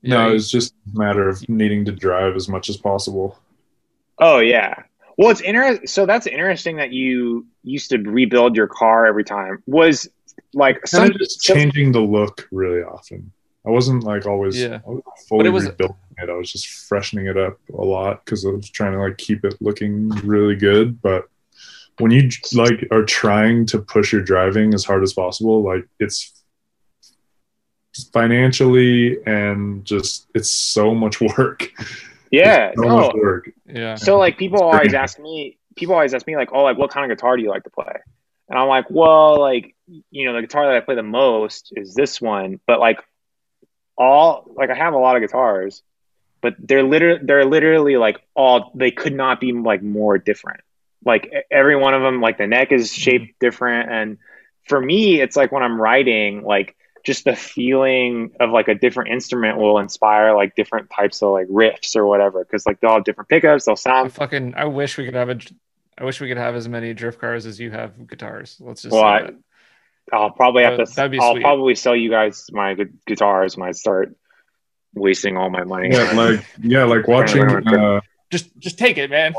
No, Yeah, it's just a matter of needing to drive as much as possible. Oh yeah. Well, it's interesting. So that's interesting that you used to rebuild your car every time. Was like Kind some of just changing the look really often. I wasn't like always Yeah. I wasn't fully it was- rebuilding it. I was just freshening it up a lot because I was trying to like keep it looking really good. But when you like are trying to push your driving as hard as possible, like it's financially and just it's so much work. <laughs> Yeah. It's so much work. Yeah. So like people always ask me, people always ask me like, oh, like what kind of guitar do you like to play? And I'm like, well, like you know, the guitar that I play the most is this one, but like all like I have a lot of guitars, but they're literally they're literally like all they could not be like more different. Like every one of them, like the neck is shaped mm-hmm. different, and for me, it's like when I'm writing, like just the feeling of like a different instrument will inspire like different types of like riffs or whatever because like they'll have different pickups they'll I sound fucking I wish we could have a I wish we could have as many drift cars as you have guitars. Let's just Well, say I-. i'll probably have That- to that'd be i'll sweet. probably sell you guys my gu- guitars when i start wasting all my money Yeah, like yeah, like watching uh, just just take it, man.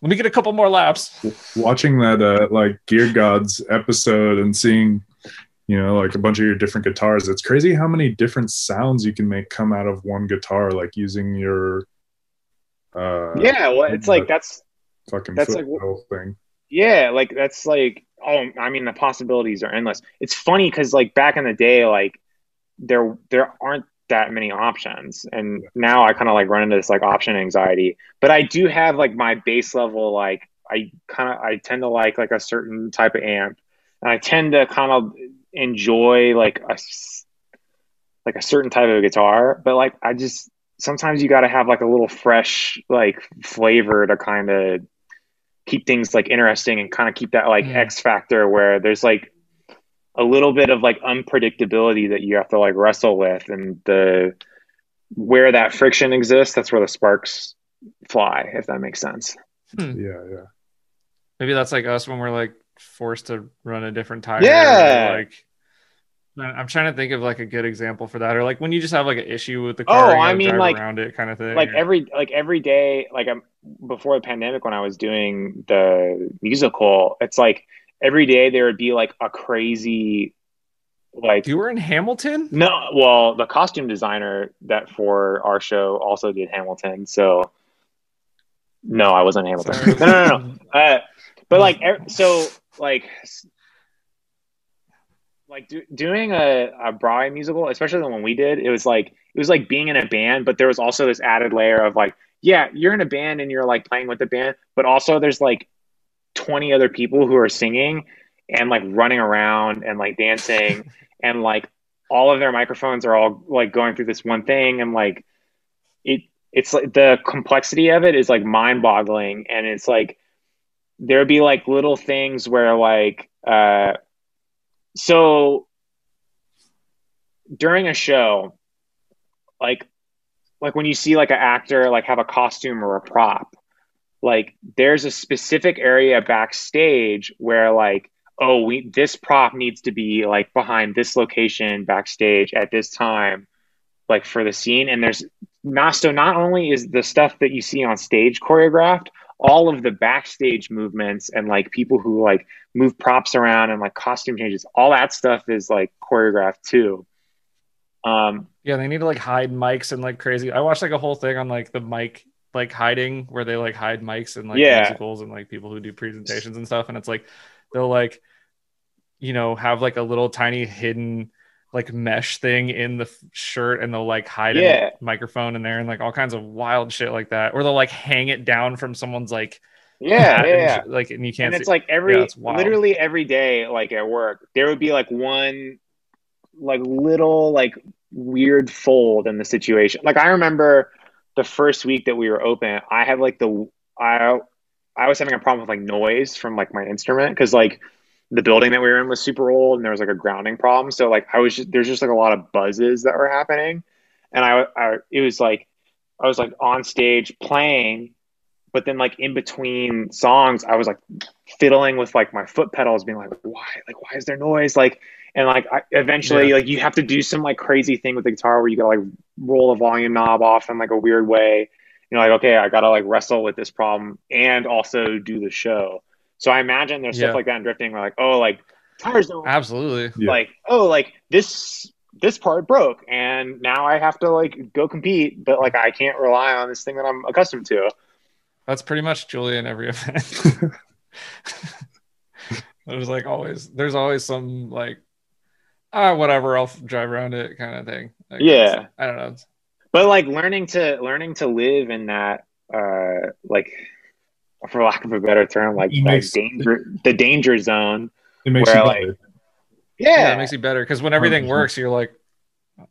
Let me get a couple more laps. watching that uh, like Gear Gods episode and seeing you know like a bunch of your different guitars. It's crazy how many different sounds you can make come out of one guitar, like using your uh yeah well it's like that's fucking that's foot like- pedal thing. yeah like that's like oh i mean the possibilities are endless. It's funny because like back in the day like there there aren't that many options. And now i kind of like run into this like option anxiety. But i do have like my base level like i kind of i tend to like like a certain type of amp. And i tend to kind of enjoy like a like a certain type of guitar. But like i just sometimes you got to have like a little fresh like flavor to kind of keep things like interesting and kind of keep that like Mm. X factor where there's like a little bit of like unpredictability that you have to like wrestle with and the where that friction exists that's where the sparks fly if that makes sense Hmm. Yeah, yeah. Maybe that's like us when we're like forced to run a different tire. Yeah. Like I- I'm trying to think of like a good example for that, or like when you just have like an issue with the car, Oh, I mean, like- around it kind of thing. like every like every day like um, before the pandemic when i was doing the musical it's like every day there would be like a crazy like you were in Hamilton. No, well, the costume designer that for our show also did Hamilton. So, no, I wasn't Hamilton. Sorry. <laughs> No, no, no. no. Uh, but like, so like, like do, doing a, a Broadway musical, especially the one we did, it was like it was like being in a band, but there was also this added layer of like, yeah, you're in a band and you're like playing with the band, but also there's like twenty other people who are singing and like running around and like dancing <laughs> and like all of their microphones are all like going through this one thing and like it it's like the complexity of it is like mind boggling and it's like there'd be like little things where like uh so during a show like like when you see like an actor like have a costume or a prop like there's a specific area backstage where like oh we this prop needs to be like behind this location backstage at this time like for the scene. And there's not so not only is the stuff that you see on stage choreographed all of the backstage movements and like people who like move props around and like costume changes all that stuff is like choreographed too um Yeah, they need to like hide mics and like crazy. I watched like a whole thing on like the mic like hiding where they like hide mics and like Yeah. musicals and like people who do presentations and stuff. And it's like they'll like you know have like a little tiny hidden like mesh thing in the f- shirt and they'll like hide Yeah. a microphone in there and like all kinds of wild shit like that. Or they'll like hang it down from someone's like yeah hat yeah, and yeah. like and you can't and it's see. like every Yeah, it's literally every day like at work there would be like one like little like weird fold in the situation like i remember the first week that we were open i had like the i i was having a problem with like noise from like my instrument because like the building that we were in was super old and there was like a grounding problem. So like i was just there's just like a lot of buzzes that were happening. And i, I it was like i was like on stage playing but then like in between songs i was like fiddling with like my foot pedals being like why? Like why is there noise? Like and like I, eventually Yeah. like you have to do some like crazy thing with the guitar where you gotta like roll the volume knob off in like a weird way. You know like okay i gotta like wrestle with this problem and also do the show so i imagine there's Yeah. stuff like that in drifting where like oh like tires don't Absolutely. Yeah. like oh like this this part broke and now i have to like go compete but like i can't rely on this thing that i'm accustomed to That's pretty much Julian every <laughs> event. there's like always there's always some like ah whatever I'll drive around it kind of thing. Like, Yeah. I don't know. but like learning to learning to live in that uh like for lack of a better term like It danger the danger zone It makes Where, you like, better. Yeah, yeah, it makes you better because when everything 100%. works, you're like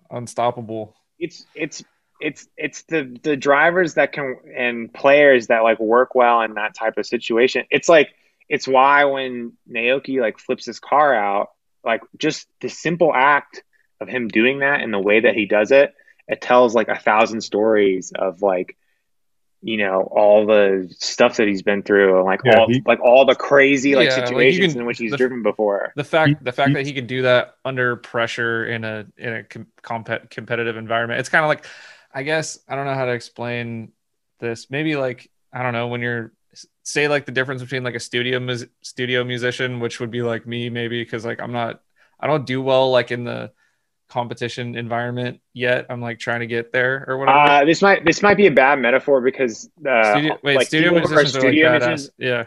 unstoppable. it's it's it's it's the the drivers that can and players that like work well in that type of situation it's like it's why when naoki like flips his car out like just the simple act of him doing that and the way that he does it it tells like a thousand stories of like you know all the stuff that he's been through and like Yeah, all he- like all the crazy like Yeah, like, situations can- in which he's the- driven before The fact He- the fact he- that he could do that under pressure in a in a com- compet- competitive environment. It's kind of like I guess I don't know how to explain this. Maybe like I don't know when you're say like the difference between like a studio mus- studio musician, which would be like me maybe because like I'm not I don't do well like in the competition environment yet. I'm like trying to get there or whatever. uh, this might this might be a bad metaphor because uh, studio, wait, like studio people who are musicians like badass. Yeah.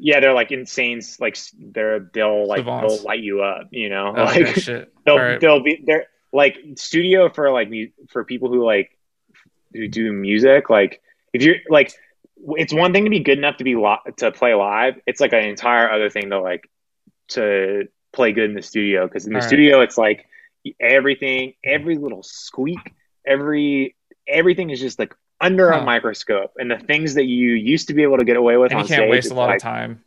Yeah, they're like insane. Like they're they'll like Savants. they'll light you up. You know, Oh, like okay, <laughs> they'll right. they'll be they're like studio for like for people who like who do music. Like if you're like, it's one thing to be good enough to be li- to play live. It's like an entire other thing to like to play good in the studio because in the All right. studio it's like everything, every little squeak, every everything is just like under Huh. a microscope, and the things that you used to be able to get away with And on you can't stage, waste a lot like, of time.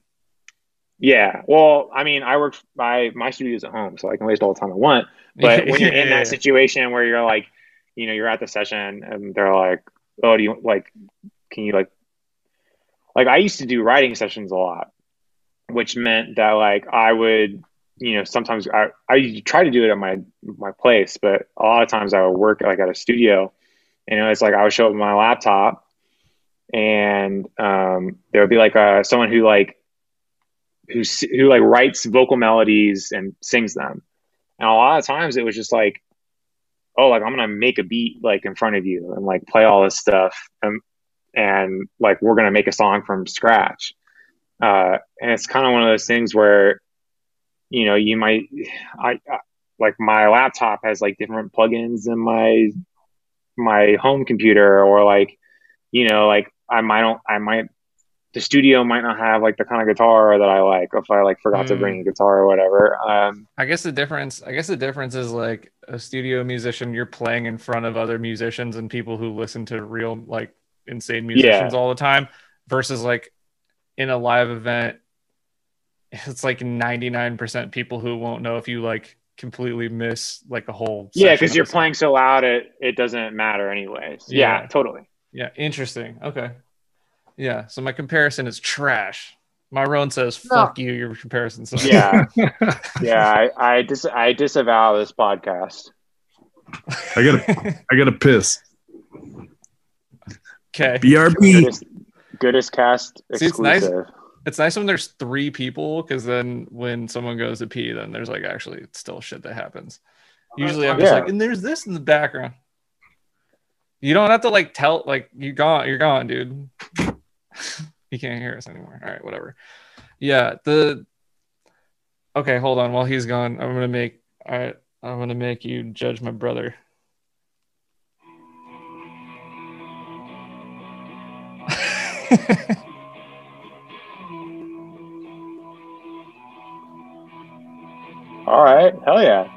yeah. Well, I mean, I work my my studio's at home, so I can waste all the time I want. But when you're in that <laughs> situation where you're like, you know, you're at the session and they're like, "Oh, do you like? Can you like?" Like I used to do writing sessions a lot, which meant that like I would, you know, sometimes I I try to do it at my my place, but a lot of times I would work like at a studio, and it was like I would show up with my laptop, and um, there would be like uh someone who like who who like writes vocal melodies and sings them. And a lot of times it was just like, oh, like I'm gonna make a beat like in front of you and like play all this stuff and and like we're gonna make a song from scratch. Uh, and it's kind of one of those things where, you know, you might, I, I like my laptop has like different plugins than my my home computer or like, you know, like I might don't I might the studio might not have like the kind of guitar that I like if I like forgot to Mm. bring a guitar or whatever. Um, I guess the difference I guess the difference is like a studio musician you're playing in front of other musicians and people who listen to real like insane musicians all the time versus like in a live event it's like 99% people who won't know if you like completely miss like a whole yeah, because you're playing so loud, it it doesn't matter anyways. Yeah, Yeah. totally. Yeah, interesting. Okay. Yeah, so my comparison is trash. Myrone says fuck you your comparison sucks. Yeah, <laughs> yeah. I I, dis- I disavow this podcast. I gotta, I gotta piss. okay. BRB. Goodest, goodest cast See, it's nice. Exclusive. It's nice when there's three people because then when someone goes to pee, then there's like actually still shit that happens. Usually I'm just Yeah. like, and there's this in the background. You don't have to like tell like you're gone, you're gone, dude. <laughs> you can't hear us anymore. All right, whatever. Yeah, the okay, hold on. While he's gone, I'm gonna make all right, I'm gonna make you judge my brother. <laughs> All right, hell yeah.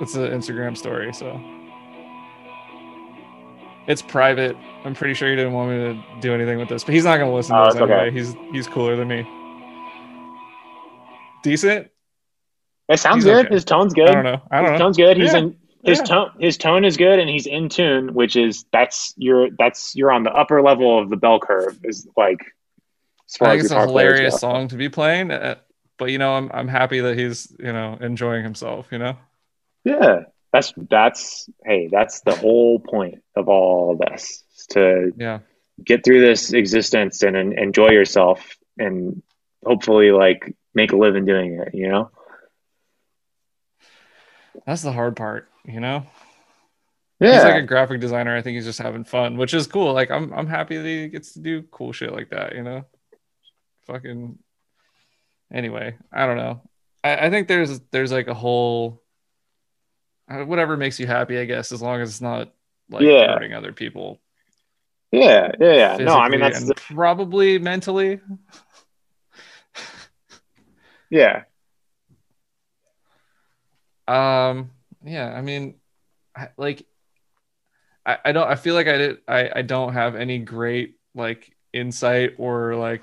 It's an Instagram story, so it's private. I'm pretty sure he didn't want me to do anything with this, but he's not gonna listen to Oh, this it's okay. anyway. He's he's cooler than me. Decent? It sounds He's good. okay. His tone's good. I don't know. I His don't know. tone's good. He's Yeah. in his Yeah. tone. His tone is good, and he's in tune, which is that's you're that's you're on the upper level of the bell curve. Is like as far I as think it's a guitar players hilarious go. song to be playing, uh, but you know, I'm I'm happy that he's you know enjoying himself. You know, Yeah, that's that's hey, that's the whole point of all this to yeah. get through this existence and, en- enjoy yourself, and hopefully like make a living doing it. You know. That's the hard part. You know, Yeah. he's like a graphic designer. I think he's just having fun, which is cool. Like I'm I'm happy that he gets to do cool shit like that. You know, fucking. Anyway, I don't know. I, I think there's there's like a whole uh, whatever makes you happy, I guess, as long as it's not like Yeah. hurting other people. Yeah, yeah, yeah. No, I mean that's the, probably mentally. yeah. Um, yeah, I mean, I, like, I, I don't. I feel like I did. I I don't have any great like insight or like,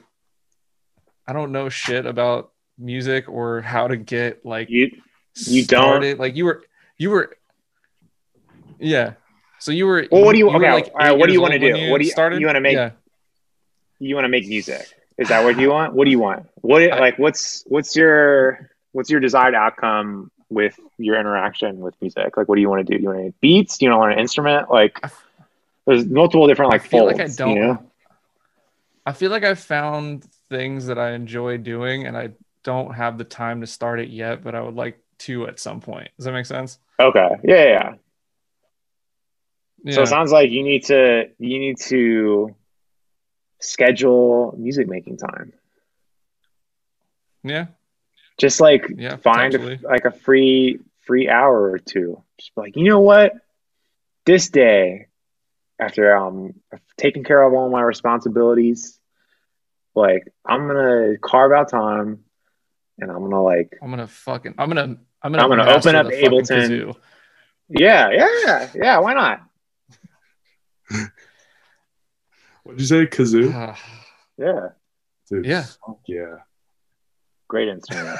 I don't know shit about music or how to get like You you don't- Like you were, you were, yeah. So you were. Well, what do you- were, okay, like, right, what do you old when do? What do you- started? you wanna make- Yeah. you want to make music. Is that what you want? What do you want? What like what's what's your what's your desired outcome with your interaction with music? Like what do you want to do? Do you want to make beats? Do you want to learn an instrument? Like there's multiple different like I feel folds, like I don't. you know? I feel like I've found things that I enjoy doing, and I don't have the time to start it yet, but I would like to at some point. Does that make sense? Okay. Yeah, yeah, yeah. So it sounds like you need to you need to schedule music making time. yeah. Just like Yeah, find a, like a free free hour or two. Just be like, you know what? This day, after um I've taking care of all my responsibilities, like I'm gonna carve out time and I'm gonna like I'm gonna fucking. I'm gonna. I'm gonna. I'm gonna open up Ableton. kazoo. yeah, yeah, yeah, why not? <laughs> What'd you say? Kazoo? Ah, <sighs> Yeah. Dude, Yeah. yeah. Great instrument.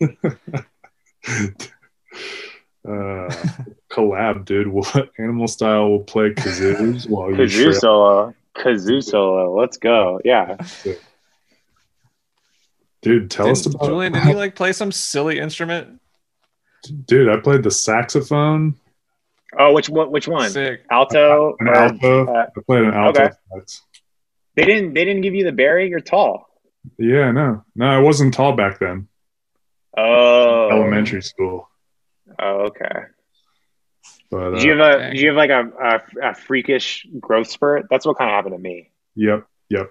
<laughs> uh, collab, dude. What animal style will play kazoos while you Kazoo solo. Kazoo solo. Let's go. Yeah. Dude, tell us didn't- about Julian, did you like play some silly instrument? Dude, I played the saxophone, Oh, which one? which one? Sick. Alto. an or- alto. uh, I played an alto. okay. sax. they didn't they didn't give you the bari, you're tall. Yeah, no, no, I wasn't tall back then. Oh Elementary school, Oh, okay. But Did uh, you have a Dang. did you have like a, a, a freakish growth spurt? That's what kind of happened to me. yep, yep,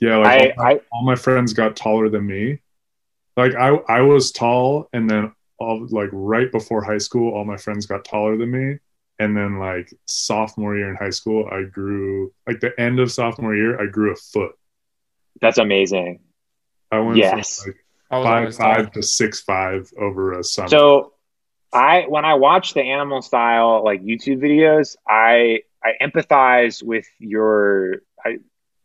yeah. Like I, all, I all my friends got taller than me. Like I, I was tall, and then all like right before high school, all my friends got taller than me. And then like sophomore year in high school, I grew like the end of sophomore year, I grew a foot. that's amazing. I went Yes. from like five five to six five over a summer. So I when I watch the animal style like YouTube videos, I I empathize with your I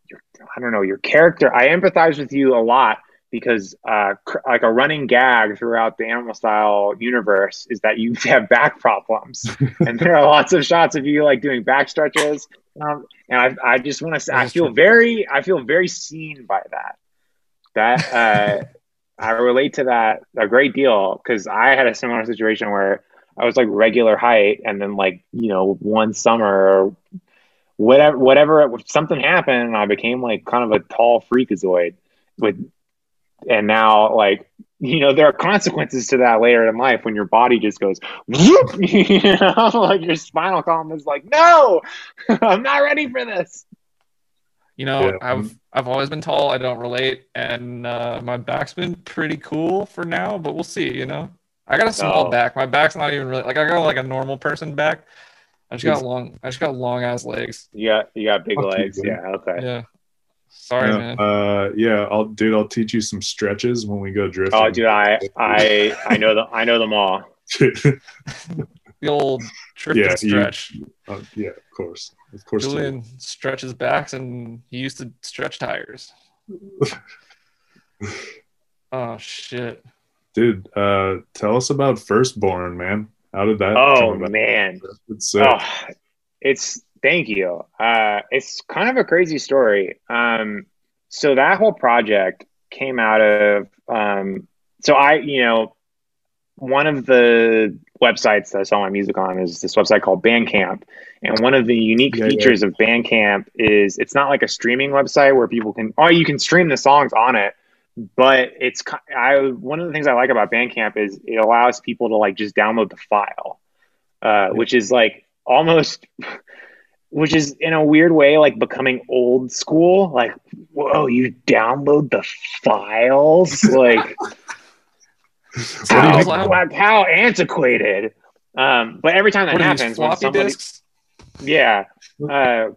your I don't know, your character. I empathize with you a lot because uh cr- like a running gag throughout the animal style universe is that you <laughs> have back problems. <laughs> and there are lots of shots of you like doing back stretches. Um, and I I just want to say I feel very I feel very seen by that. That uh I relate to that a great deal because I had a similar situation where I was like regular height, and then like you know one summer whatever, whatever something happened, and I became like kind of a tall freakazoid with, and now like you know there are consequences to that later in life when your body just goes whoop, <laughs> you know, like your spinal column is like no, <laughs> I'm not ready for this. You know, Yeah. I've I've always been tall. I don't relate, and uh, my back's been pretty cool for now. But we'll see. You know, I got a small No. back. My back's not even really like I got like a normal person back. I just got long. I just got long ass legs. You got you got big Fuck you, legs, dude. yeah, okay. Yeah. Sorry, Yeah, man. Uh, yeah, I'll dude, I'll teach you some stretches when we go drifting. Oh, dude, I I <laughs> I know them. I know them all. <laughs> The old trick Yeah, and you- stretch. Uh, yeah, of course, of course. Julian stretches backs, and he used to stretch tires. <laughs> Oh shit! Dude, uh, tell us about Firstborne, man. How did that? Oh man. It's sick. Oh, it's thank you. Uh, it's kind of a crazy story. Um, so that whole project came out of um, so I, you know, one of the websites that I sell my music on is this website called Bandcamp, and one of the unique Yeah, yeah. features of Bandcamp is it's not like a streaming website where people can oh you can stream the songs on it, but it's I one of the things I like about Bandcamp is it allows people to like just download the file, uh, which is like almost which is in a weird way like becoming old school. Like whoa you download the files? <laughs> Like What do you how, like, how antiquated Um, but every time that What happens, when floppy somebody, disks? yeah, uh,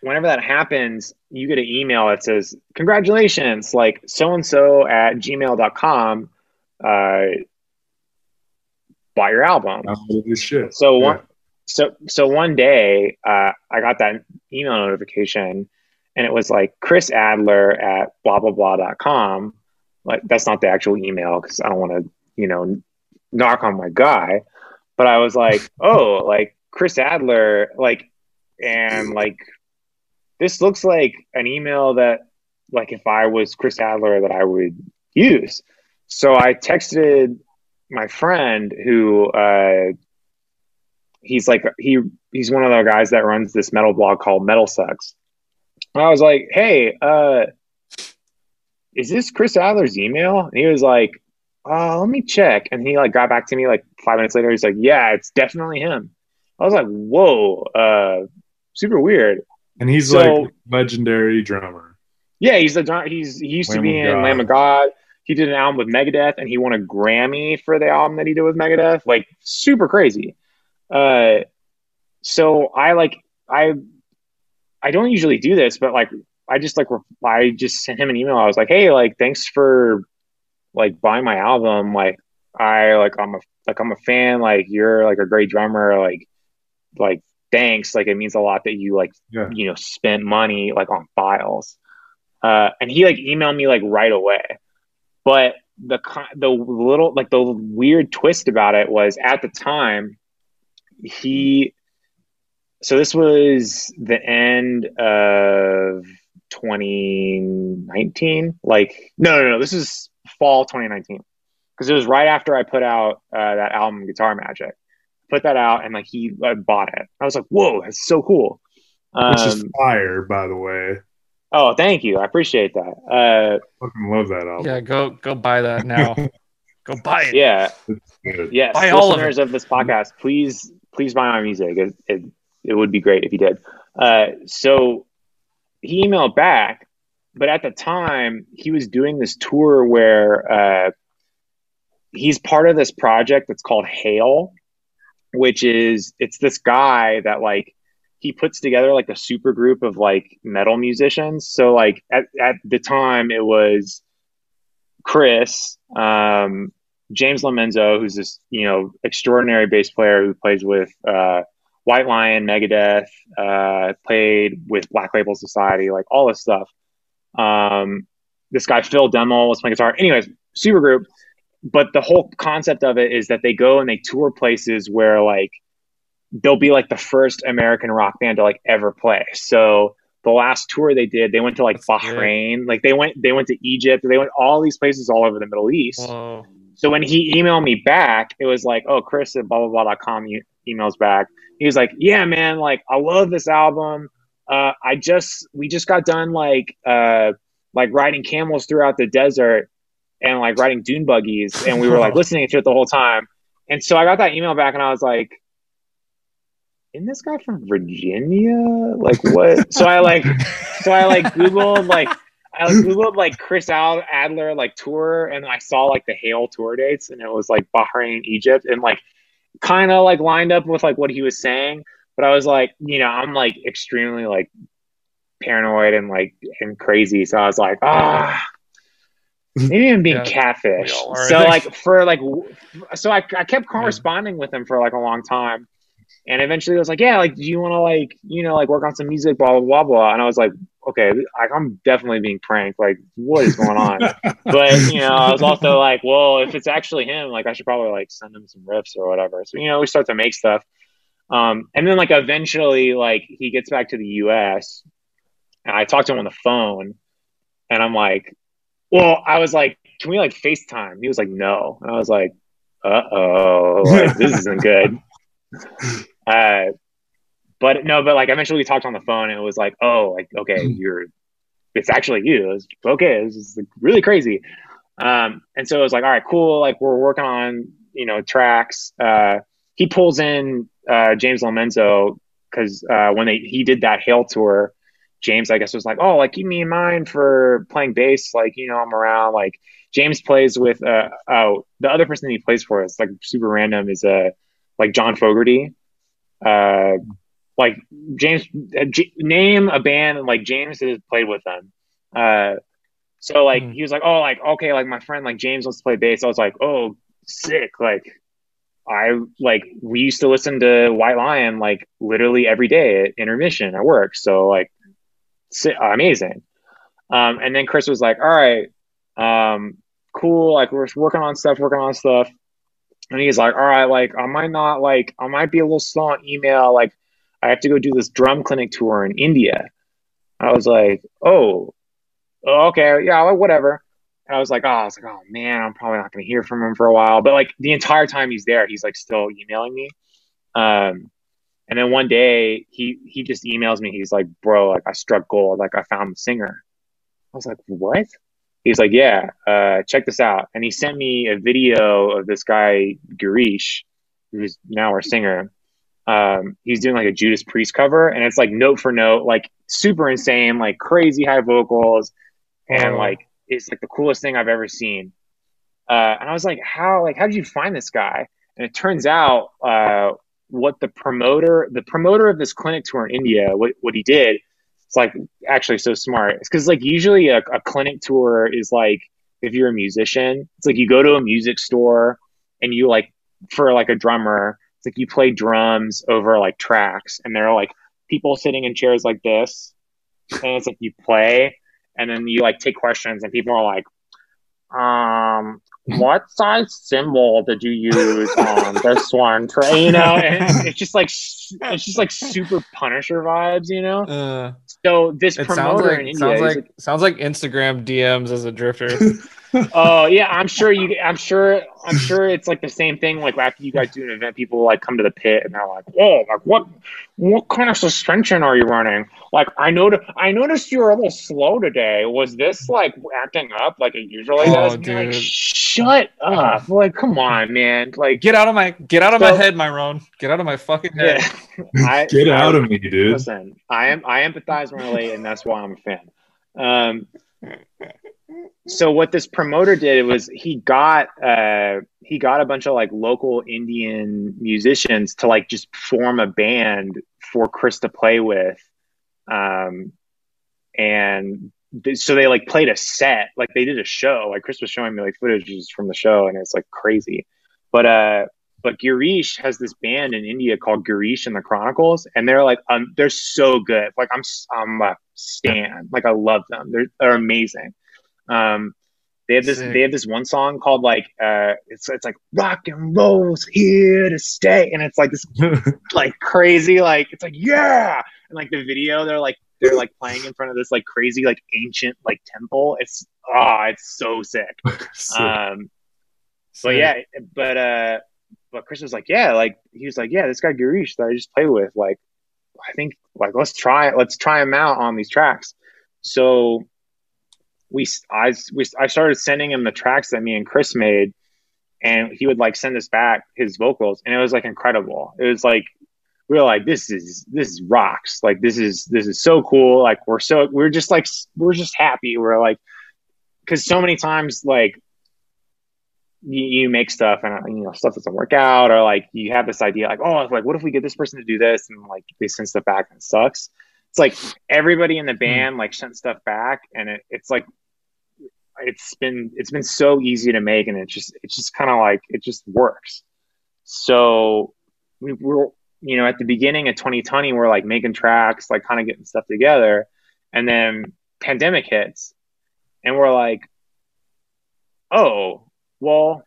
whenever that happens, you get an email that says, "Congratulations, like so and so at gmail.com uh, bought your album." Shit. So one, so so one day, uh, I got that email notification, and it was like Chris Adler at blah blah blah dot com. Like that's not the actual email because I don't want to, you know, knock on my guy. But I was like, <laughs> oh, like Chris Adler, like, and like this looks like an email that, like, if I was Chris Adler, that I would use. So I texted my friend who uh, he's like he he's one of the guys that runs this metal blog called Metal Sucks. And I was like, "Hey, uh, is this Chris Adler's email?" And he was like, "Uh, let me check." And he like got back to me like five minutes later. He's like, "Yeah, it's definitely him." I was like, "Whoa, uh, super weird." And he's So- like legendary drummer. Yeah, he's a he's he used to be in God. Lamb of God. He did an album with Megadeth, and he won a Grammy for the album that he did with Megadeth. Like super crazy. Uh, so I like I I don't usually do this, but like I just like I just sent him an email. I was like, hey, like thanks for like buying my album. Like I like I'm a like I'm a fan. Like you're like a great drummer. Like like thanks. Like it means a lot that you like Yeah. you know spent money like on files uh and he like emailed me like right away but the the little like the weird twist about it was at the time he so this was the end of 2019 like no no no this is fall 2019 because it was right after i put out uh, that album guitar magic put that out and like he bought it i was like whoa that's so cool Which is Um, fire, by the way. Oh, thank you. I appreciate that. Uh, Fucking love that album. Yeah, go go buy that now. <laughs> go buy it. yeah, yes. Buy all of Listeners of, this podcast, please, please buy my music. It, it, it would be great if you did. Uh, so he emailed back, but at the time he was doing this tour where uh, he's part of this project that's called Hail, which is it's this guy that like he puts together like a super group of like metal musicians. So like at, at the time it was Chris, um, James Lomenzo, who's this, you know, extraordinary bass player who plays with uh, White Lion, Megadeth, uh, played with Black Label Society, like all this stuff. Um, this guy Phil Demmel was playing guitar. Anyways, super group. But the whole concept of it is that they go and they tour places where like they'll be like the first American rock band to like ever play. So the last tour they did, they went to like That's Bahrain, like they went they went to Egypt, they went all these places all over the Middle East. Whoa. So when he emailed me back, it was like, oh, Chris at blah blah blah.com e- emails back. He was like, yeah, man, like I love this album. Uh, I just we just got done like uh like riding camels throughout the desert and like riding dune buggies, and we were like <laughs> listening to it the whole time. And so I got that email back, and I was like, isn't this guy from Virginia? Like what? so I like so I like Googled like I like, googled like Chris Adler like tour, and I saw like the Hail tour dates, and it was like Bahrain, Egypt, and like kind of like lined up with like what he was saying. But I was like, you know, I'm like extremely like paranoid and like and crazy, so I was like, ah. Maybe I'm being <laughs> Yeah, catfish. are, So like <laughs> for like, so I, I kept corresponding with him for like a long time, and eventually I was like, yeah, like, do you want to like, you know, like work on some music, blah blah blah blah. And I was like, okay, like, I'm definitely being pranked. Like, what is going on? <laughs> but you know, I was also like, well, if it's actually him, like, I should probably like send him some riffs or whatever. So you know, we start to make stuff, um, and then like eventually, like, he gets back to the U.S. and I talked to him on the phone, and I'm like, well, I was like, can we like FaceTime? He was like, no, and I was like, uh oh, like this isn't good. <laughs> Uh, but no, but like eventually we talked on the phone and it was like, oh, like okay, you're, it's actually you. It was, okay, this is like, really crazy. Um, and so it was like, all right, cool. Like we're working on you know tracks. Uh, he pulls in uh, James Lomenzo because uh, when they he did that Hail tour, James I guess was like, oh, like keep me in mind for playing bass. Like you know I'm around. Like James plays with uh, oh the other person he plays for is like super random is uh like John Fogerty. Uh, like James, uh, J- name a band and like James has played with them. Uh, so like Hmm. he was like, oh, like okay, like my friend like James wants to play bass. I was like, oh, sick. Like I like we used to listen to White Lion like literally every day at intermission at work. So like, amazing. Um, and then Chris was like, all right, um, cool. Like we're working on stuff, working on stuff. And he's like, all right, like I might not like I might be a little slow on email. Like I have to go do this drum clinic tour in India. I was like, oh, okay, yeah, whatever. And I was like, oh, I was like, oh man, I'm probably not gonna hear from him for a while. But like the entire time he's there, he's like still emailing me. Um, and then one day he he just emails me. He's like, bro, like I struck gold. Like I found the singer. I was like, what? He's like, yeah, uh, check this out. And he sent me a video of this guy Girish, who's now our singer. Um, he's doing like a Judas Priest cover, and it's like note for note, like super insane, like crazy high vocals, and Oh. like it's like the coolest thing I've ever seen. Uh, and I was like, how like how did you find this guy? And it turns out uh, what the promoter, the promoter of this clinic tour in India, what what he did, it's like actually so smart. It's because like usually a, a clinic tour is like if you're a musician, it's like you go to a music store and you like for like a drummer, like you play drums over like tracks, and there are like people sitting in chairs like this, and it's like you play, and then you like take questions, and people are like, um. What size cymbal did you use on this one? Tra-" You know, and it's, just like it's just like super Punisher vibes, you know. Uh, So this it sounds like in India, sounds he's like sounds like Instagram DMs as a drifter. <laughs> Oh yeah, I'm sure you. I'm sure. I'm sure it's like the same thing. Like after you guys do an event, people like come to the pit and they're like, "Whoa, like what? What kind of suspension are you running? Like I noticed. I noticed you were a little slow today. Was this like acting up like it usually Oh, does?" And you're like, shut up! Like, come on, man. Like, Get out of my get out of my So- head, Myrone. Get out of my fucking head. yeah. <laughs> I, Get I- out of me, dude. Listen, I am I empathize and relate, and that's why I'm a fan. Um, so what this promoter did was he got uh, he got a bunch of like local Indian musicians to like just form a band for Chris to play with, um, and th- so they like played a set, like they did a show. Like Chris was showing me like footages from the show, and it's like crazy. But uh, but Girish has this band in India called Girish and the Chronicles, and they're like um they're so good. Like I'm I'm a stan. Like I love them. They're they're amazing. Um, they have this Sick. they have this one song called like uh it's it's like rock and roll's here to stay, and it's like this <laughs> like crazy like it's like yeah, and like the video they're like they're like playing in front of this like crazy like ancient like temple. It's ah it's so sick. <laughs> Sick. Um, but Sick. yeah, but uh, but Chris was like, yeah, like he was like, yeah, this guy Girish that I just played with, like, I think like let's try it, let's try him out on these tracks. So we I we I started sending him the tracks that me and Chris made, and he would like send us back his vocals, and it was like incredible. It was like we were like, this is this is rocks. Like this is this is so cool. Like we're so we're just like we're just happy. We're like because so many times like you, make stuff and you know stuff doesn't work out or like you have this idea like oh like what if we get this person to do this and like they send stuff back and it sucks it's like everybody in the hmm. band like sent stuff back and it, it's like it's been it's been so easy to make and it just it's just kind of like it just works. So we were you know at the beginning of 2020 we're like making tracks like kind of getting stuff together and then pandemic hits and we're like oh well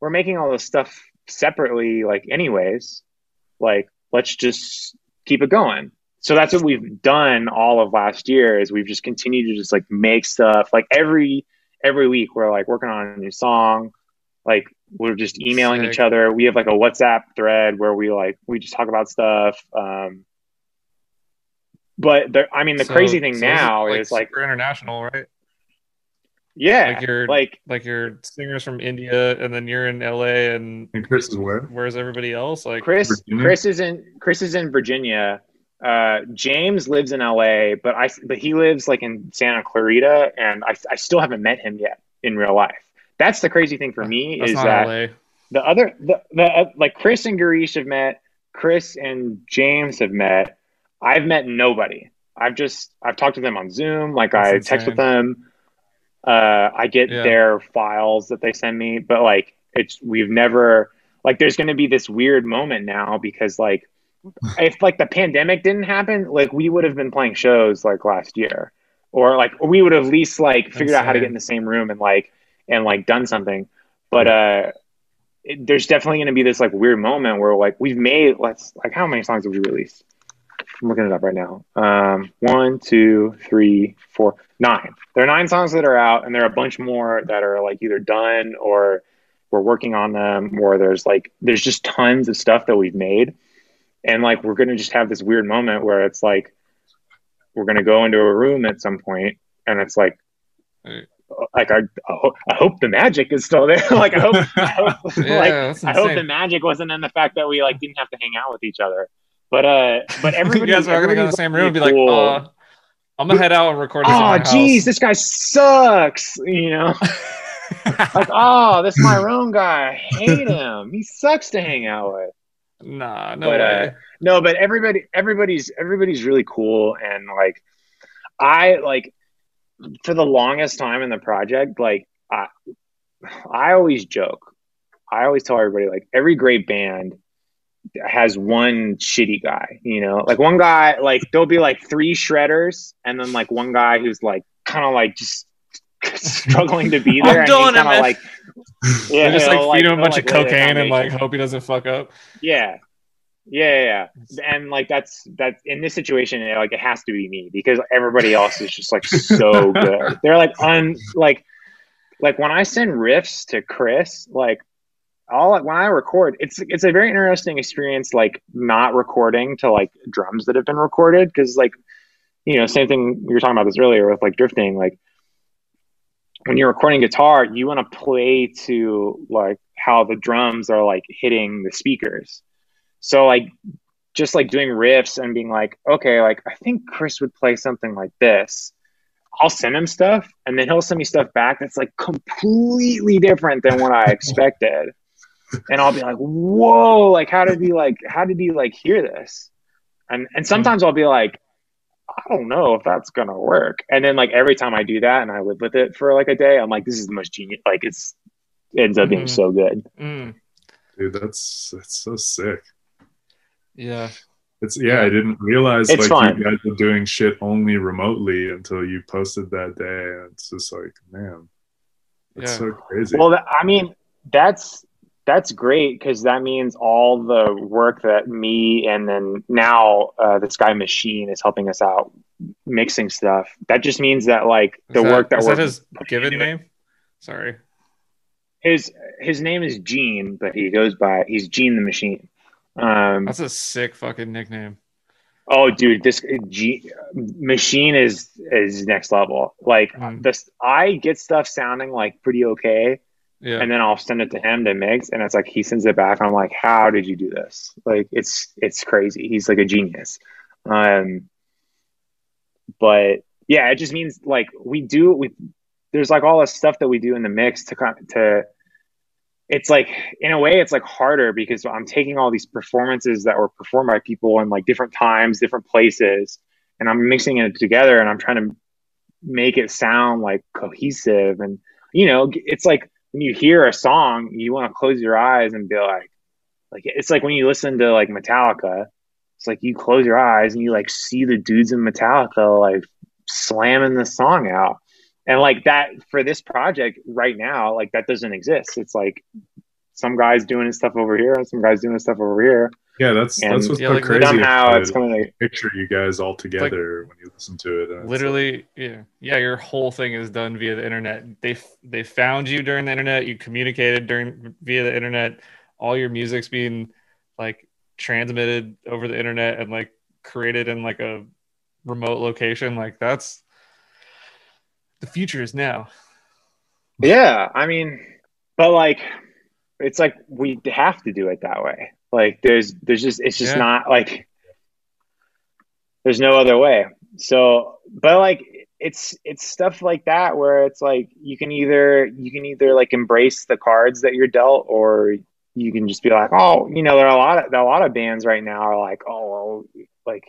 we're making all this stuff separately like anyways. Like let's just keep it going so that's what we've done all of last year is we've just continued to just like make stuff like every every week we're like working on a new song like we're just emailing Sick. each other we have like a whatsapp thread where we like we just talk about stuff um but the, i mean the So- crazy thing so now this is like super international, right? yeah Like you're like like your singers from India, and then you're in LA, and and Chris is where? where's everybody else? Like, Chris Virginia? Chris is in Chris is in Virginia. Uh, James lives in LA, but I but he lives like in Santa Clarita, and I I still haven't met him yet in real life. That's the crazy thing for me that's is that LA. the other the, the uh, like Chris and Girish have met. Chris and James have met. I've met nobody. I've just I've talked to them on Zoom. Like That's I text with them. Uh, I get Yeah. their files that they send me, but like it's we've never like there's going to be this weird moment now because like if like the pandemic didn't happen, like we would have been playing shows like last year, or like we would have at least like figured out how to get in the same room and like and like done something. But uh, it, there's definitely going to be this like weird moment where like we've made let's like how many songs have we released? I'm looking it up right now. Um, one, two, three, four, nine. There are nine songs that are out, and there are a bunch more that are like either done or we're working on them, or there's like there's just tons of stuff that we've made, and like we're gonna just have this weird moment where it's like we're gonna go into a room at some point, and it's like. Right. Like I, I ho- I hope the magic is still there. <laughs> like I hope, I <laughs> hope Yeah, like I hope the magic wasn't in the fact that we like didn't have to hang out with each other. But uh, but <laughs> everybody, you guys are gonna go in the same room and be like, cool. uh, I'm gonna head out and record this oh, jeez, this guy sucks. You know, like, oh, this my room guy, I hate him. He sucks to hang out with. Nah, no But, uh. No, but everybody, everybody's, everybody's really cool, and like, I like, for the longest time in the project, like, I, I always joke. I always tell everybody, like, every great band has one shitty guy, you know, like one guy, like there'll be like three shredders, and then like one guy who's like kind of like just <laughs> struggling to be I'm there, and doing he's kind of man. like, They yeah, just like feed him a bunch like, of cocaine and like hope he doesn't fuck up. Yeah. Yeah, yeah. And like that's that in this situation, it, like it has to be me because everybody else is just like so good. <laughs> They're like un like like when I send riffs to Chris, like all when I record, it's it's a very interesting experience. Like not recording to like drums that have been recorded because like you know same thing we were talking about this earlier with like drifting. Like when you're recording guitar, you want to play to like how the drums are like hitting the speakers. So like just like doing riffs and being like, okay, like I think Chris would play something like this. I'll send him stuff and then he'll send me stuff back that's like completely different than what I <laughs> expected. and I'll be like, whoa, like how did he like how did he like hear this? And and sometimes I'll be like, I don't know if that's gonna work. And then like every time I do that and I live with it for like a day, I'm like, this is the most genius like it's it ends up being Mhm. so good. Mm, Dude, that's that's so sick. yeah. It's yeah, I didn't realize It's like fun. you guys were doing shit only remotely until you posted that day. And it's just like, man, that's Yeah. so crazy. Well, that, I mean, that's that's great because that means all the work that me and then now uh, this guy Machine is helping us out mixing stuff. That just means that like the Is work that is we're that his given name? Sorry. his his name is Gene, but he goes by he's Gene the Machine. Um, That's a sick fucking nickname. oh, dude, this G, Machine is is next level. Like Mm. this, I get stuff sounding like pretty okay. Yeah. and then I'll send it to him to mix, and it's like he sends it back. I'm like, how did you do this? Like it's it's crazy. He's like a genius. Um, but yeah, it just means like we do we there's like all this stuff that we do in the mix to to. It's like in a way, it's like harder because I'm taking all these performances that were performed by people in like different times, different places, and I'm mixing it together, and I'm trying to make it sound like cohesive and you know it's like when you hear a song, you want to close your eyes and be like, like it's like when you listen to like Metallica, it's like you close your eyes and you like see the dudes in Metallica like slamming the song out. And like that for this project right now, like that doesn't exist. It's like some guys doing stuff over here and some guys doing stuff over here. Yeah, that's and that's what's Yeah, so like, crazy. Somehow about it's it. coming to picture you guys all together when you listen to it. and it's Literally, yeah, yeah. Your whole thing is done via the internet. They they found you during the internet. You communicated during via the internet. All your music's being like transmitted over the internet and like created in like a remote location. Like that's the future is now. Yeah, I mean, but like, it's like we have to do it that way. Like, there's, there's just, it's just Yeah. not like, there's no other way. So, but like, it's, it's stuff like that where it's like you can either, you can either like embrace the cards that you're dealt, or you can just be like, oh, you know, there are a lot of a lot of bands right now are like, oh, well, like,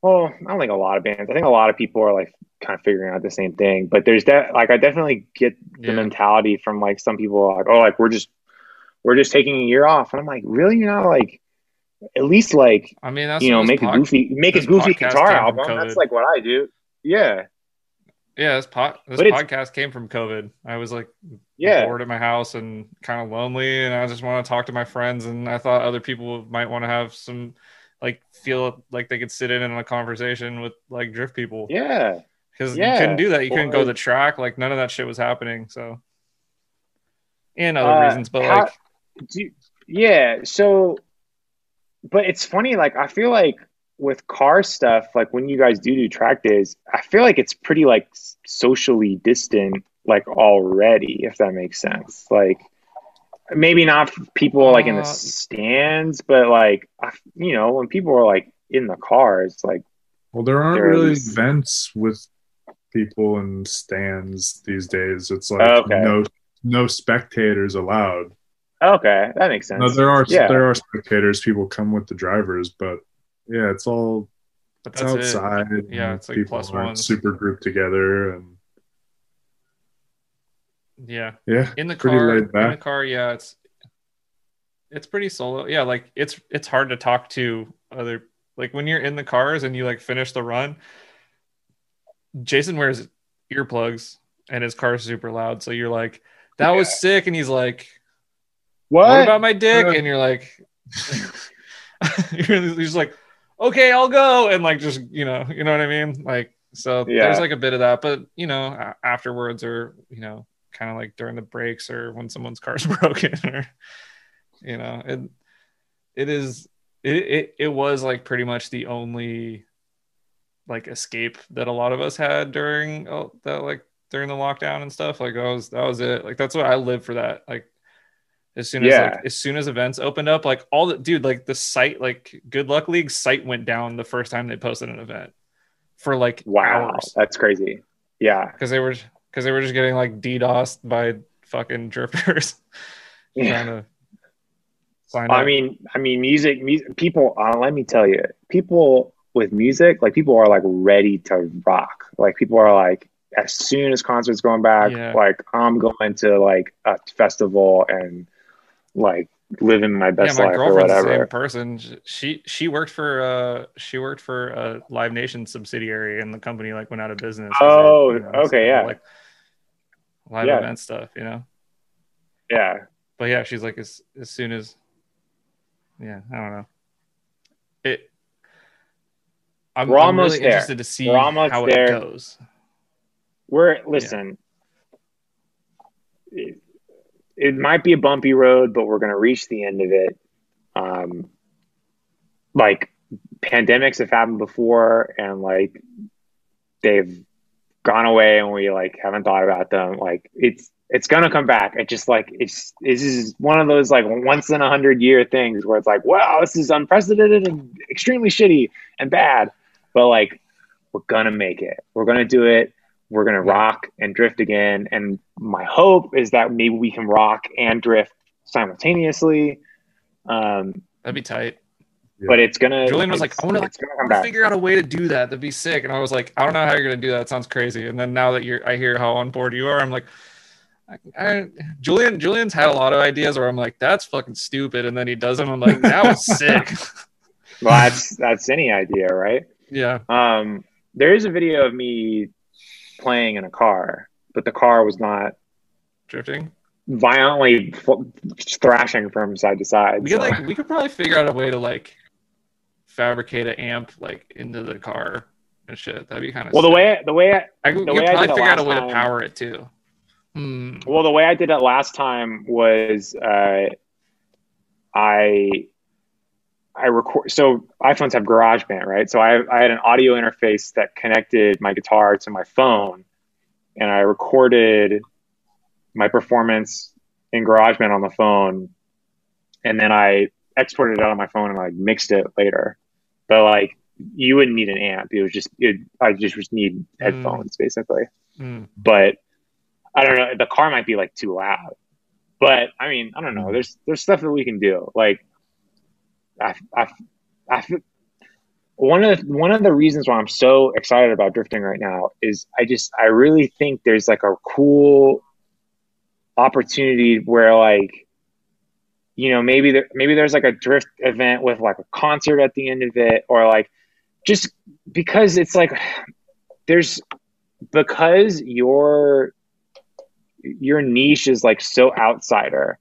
well, I don't think a lot of bands. I think a lot of people are like kind of figuring out the same thing. But there's that, like, I definitely get the Yeah. mentality from like some people like, oh, like we're just we're just taking a year off, and I'm like, really? You're not like at least like I mean, that's you know make a goofy make a goofy guitar album. That's like what I do. Yeah, Yeah, this pod, this But podcast came from COVID. I was like yeah, bored at my house and kind of lonely, and I just want to talk to my friends. And I thought other people might want to have some, like, feel like they could sit in on a conversation with like drift people yeah. because Yeah. you couldn't do that. You couldn't go to the track. Like none of that shit was happening. So, and other Uh, reasons, but how- like, Do, yeah. So, but it's funny. Like I feel like with car stuff, like when you guys do do track days, I feel like it's pretty like socially distant, like already, if that makes sense. Like maybe not f- people like in the Uh, stands, but like I, you know when people are like in the cars, like Well, there aren't There really events with people in stands these days. It's like Okay. no no spectators allowed. Okay, that makes sense. No, there are Yeah. there are spectators. People come with the drivers, but yeah, it's all but it's that's it. outside. Yeah, it's like people plus aren't ones. super grouped together, and Yeah, yeah, in the car, laid in the car, yeah, it's it's pretty solo. Yeah, like it's it's hard to talk to other like when you're in the cars and you like finish the run. Jason wears earplugs and his car's super loud, so you're like, "That was sick," and he's like, what? "What about my dick?" And you're like, <laughs> you're just like, "Okay, I'll go," and like just you know, you know what I mean, like. So Yeah. there's like a bit of that, but you know, afterwards or you know, kind of like during the breaks or when someone's <laughs> car's broken or you know, it it is it it, it was like pretty much the only like escape that a lot of us had during oh, that like during the lockdown and stuff. Like that was that was it. Like that's what I live for that. Like as soon as Yeah. like as soon as events opened up, like all the dude, like the site, like Good Luck League site went down the first time they posted an event for like wow, hours that's crazy. Yeah, because they were because they were just getting like DDoSed by fucking drifters <laughs> yeah. trying to sign I up. mean, I mean, music, music people. Uh, let me tell you, people with music, like people are like ready to rock. Like people are like, as soon as concerts going back, Yeah. like I'm going to like a festival and like living my yeah, best my life or the same whatever. person. She she worked for uh she worked for a Live Nation subsidiary, and the company like went out of business. Oh, so, okay, yeah. like live Yeah. event stuff, you know. Yeah, But yeah, she's like as as soon as yeah, I don't know. It. I'm, We're I'm almost really there. interested to see how there. it goes. we're listen. It, it might be a bumpy road, but we're gonna reach the end of it. Um, like pandemics have happened before, and like they've gone away, and we like haven't thought about them. Like it's it's gonna come back. It just like it's this is one of those like once in a hundred year things where it's like, wow, this is unprecedented and extremely shitty and bad, but like we're gonna make it. We're gonna do it. We're gonna rock and drift again. And my hope is that maybe we can rock and drift simultaneously. Um, That'd be tight. but it's gonna. Julian was like, I wanna- it's gonna I come want to figure out a way to do that. That'd be sick. And I was like, I don't know how you're gonna do that. It sounds crazy. And then now that you're, I hear how on board you are. I'm like, I, I, Julian, Julian's had a lot of ideas where I'm like, that's fucking stupid. And then he does them. I'm like, that was <laughs> sick. Well, that's that's any idea, right? yeah. Um, there is a video of me playing in a car, but the car was not Drifting. violently f- thrashing from side to side. We could so- like, we could probably figure out a way to like fabricate an amp like into the car and shit. That'd be kind of well, the way the way I, I could, the way could I probably did figure out a way to power it too. Hmm. Well, the way I did it last time was uh, I I record. So iPhones have GarageBand, right? So I I had an audio interface that connected my guitar to my phone, and I recorded my performance in GarageBand on the phone, and then I exported it out on my phone and like mixed it later. But like you wouldn't need an amp. It was just it, I just would need headphones basically Hmm. but I don't know. The car might be like too loud, but I mean, I don't know. There's there's stuff that we can do. Like, I I I one of the, one of the reasons why I'm so excited about drifting right now is I just I really think there's like a cool opportunity where like you know maybe there maybe there's like a drift event with like a concert at the end of it or like just because it's like there's because your your niche is like so outsider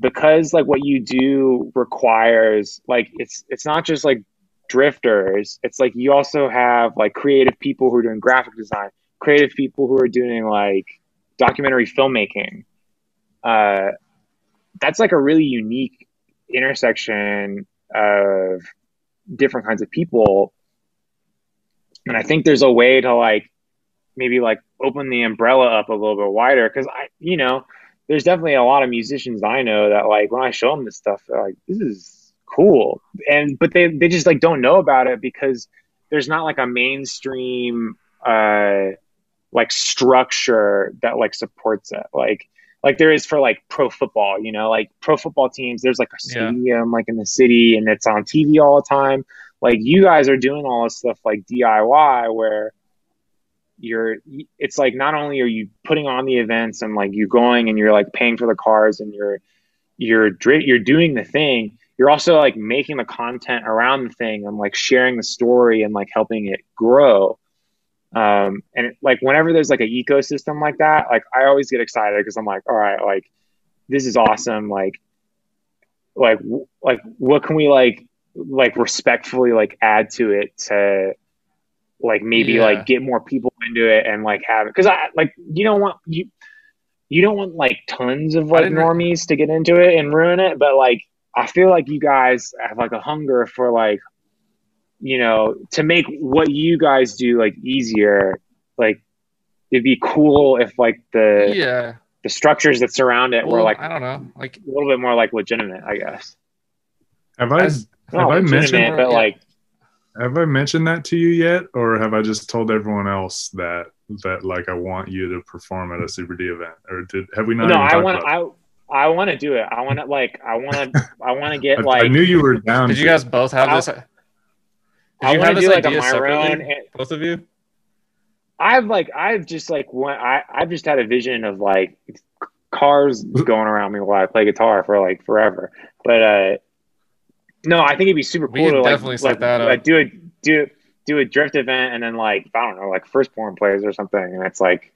because like what you do requires like it's it's not just like drifters. It's like you also have like creative people who are doing graphic design creative people who are doing like documentary filmmaking. Uh that's like a really unique intersection of different kinds of people. And i think there's a way to like maybe like open the umbrella up a little bit wider because I, you know, there's definitely a lot of musicians I know that like when I show them this stuff, they're like, this is cool, and but they they just like don't know about it because there's not like a mainstream uh like structure that like supports it. Like like there is for like pro football you know like pro football teams there's like a stadium yeah. like in the city and it's on tv all the time. Like you guys are doing all this stuff like diy where you're it's like not only are you putting on the events and like you're going and you're like paying for the cars and you're you're you're doing the thing you're also like making the content around the thing and like sharing the story and like helping it grow. Um and it, like whenever there's like an ecosystem like that like i always get excited because i'm like all right like this is awesome. Like like like what can we like like respectfully like add to it to like maybe yeah. like get more people into it and like have it because I like you don't want you you don't want like tons of like normies to get into it and ruin it, but like I feel like you guys have like a hunger for like you know to make what you guys do like easier. Like it'd be cool if like the yeah the structures that surround it well, were like I don't know like a little bit more like legitimate, I guess. Have I As, have I mentioned but yeah. like have I mentioned that to you yet, or have I just told everyone else that that like I want you to perform at a Super D event, or did have we not? No, I want I I want to do it. I want to like I want to <laughs> I want to get like. I knew you were down. Did you guys both have this? Did I you have this do like a idea my separately? Both of you? I've like I've just like one I I've just had a vision of like cars <laughs> going around me while I play guitar for like forever. But uh no, I think it'd be super cool to like, definitely set like, that up. like do a do do a drift event and then like I don't know like first Firstborne plays or something and it's like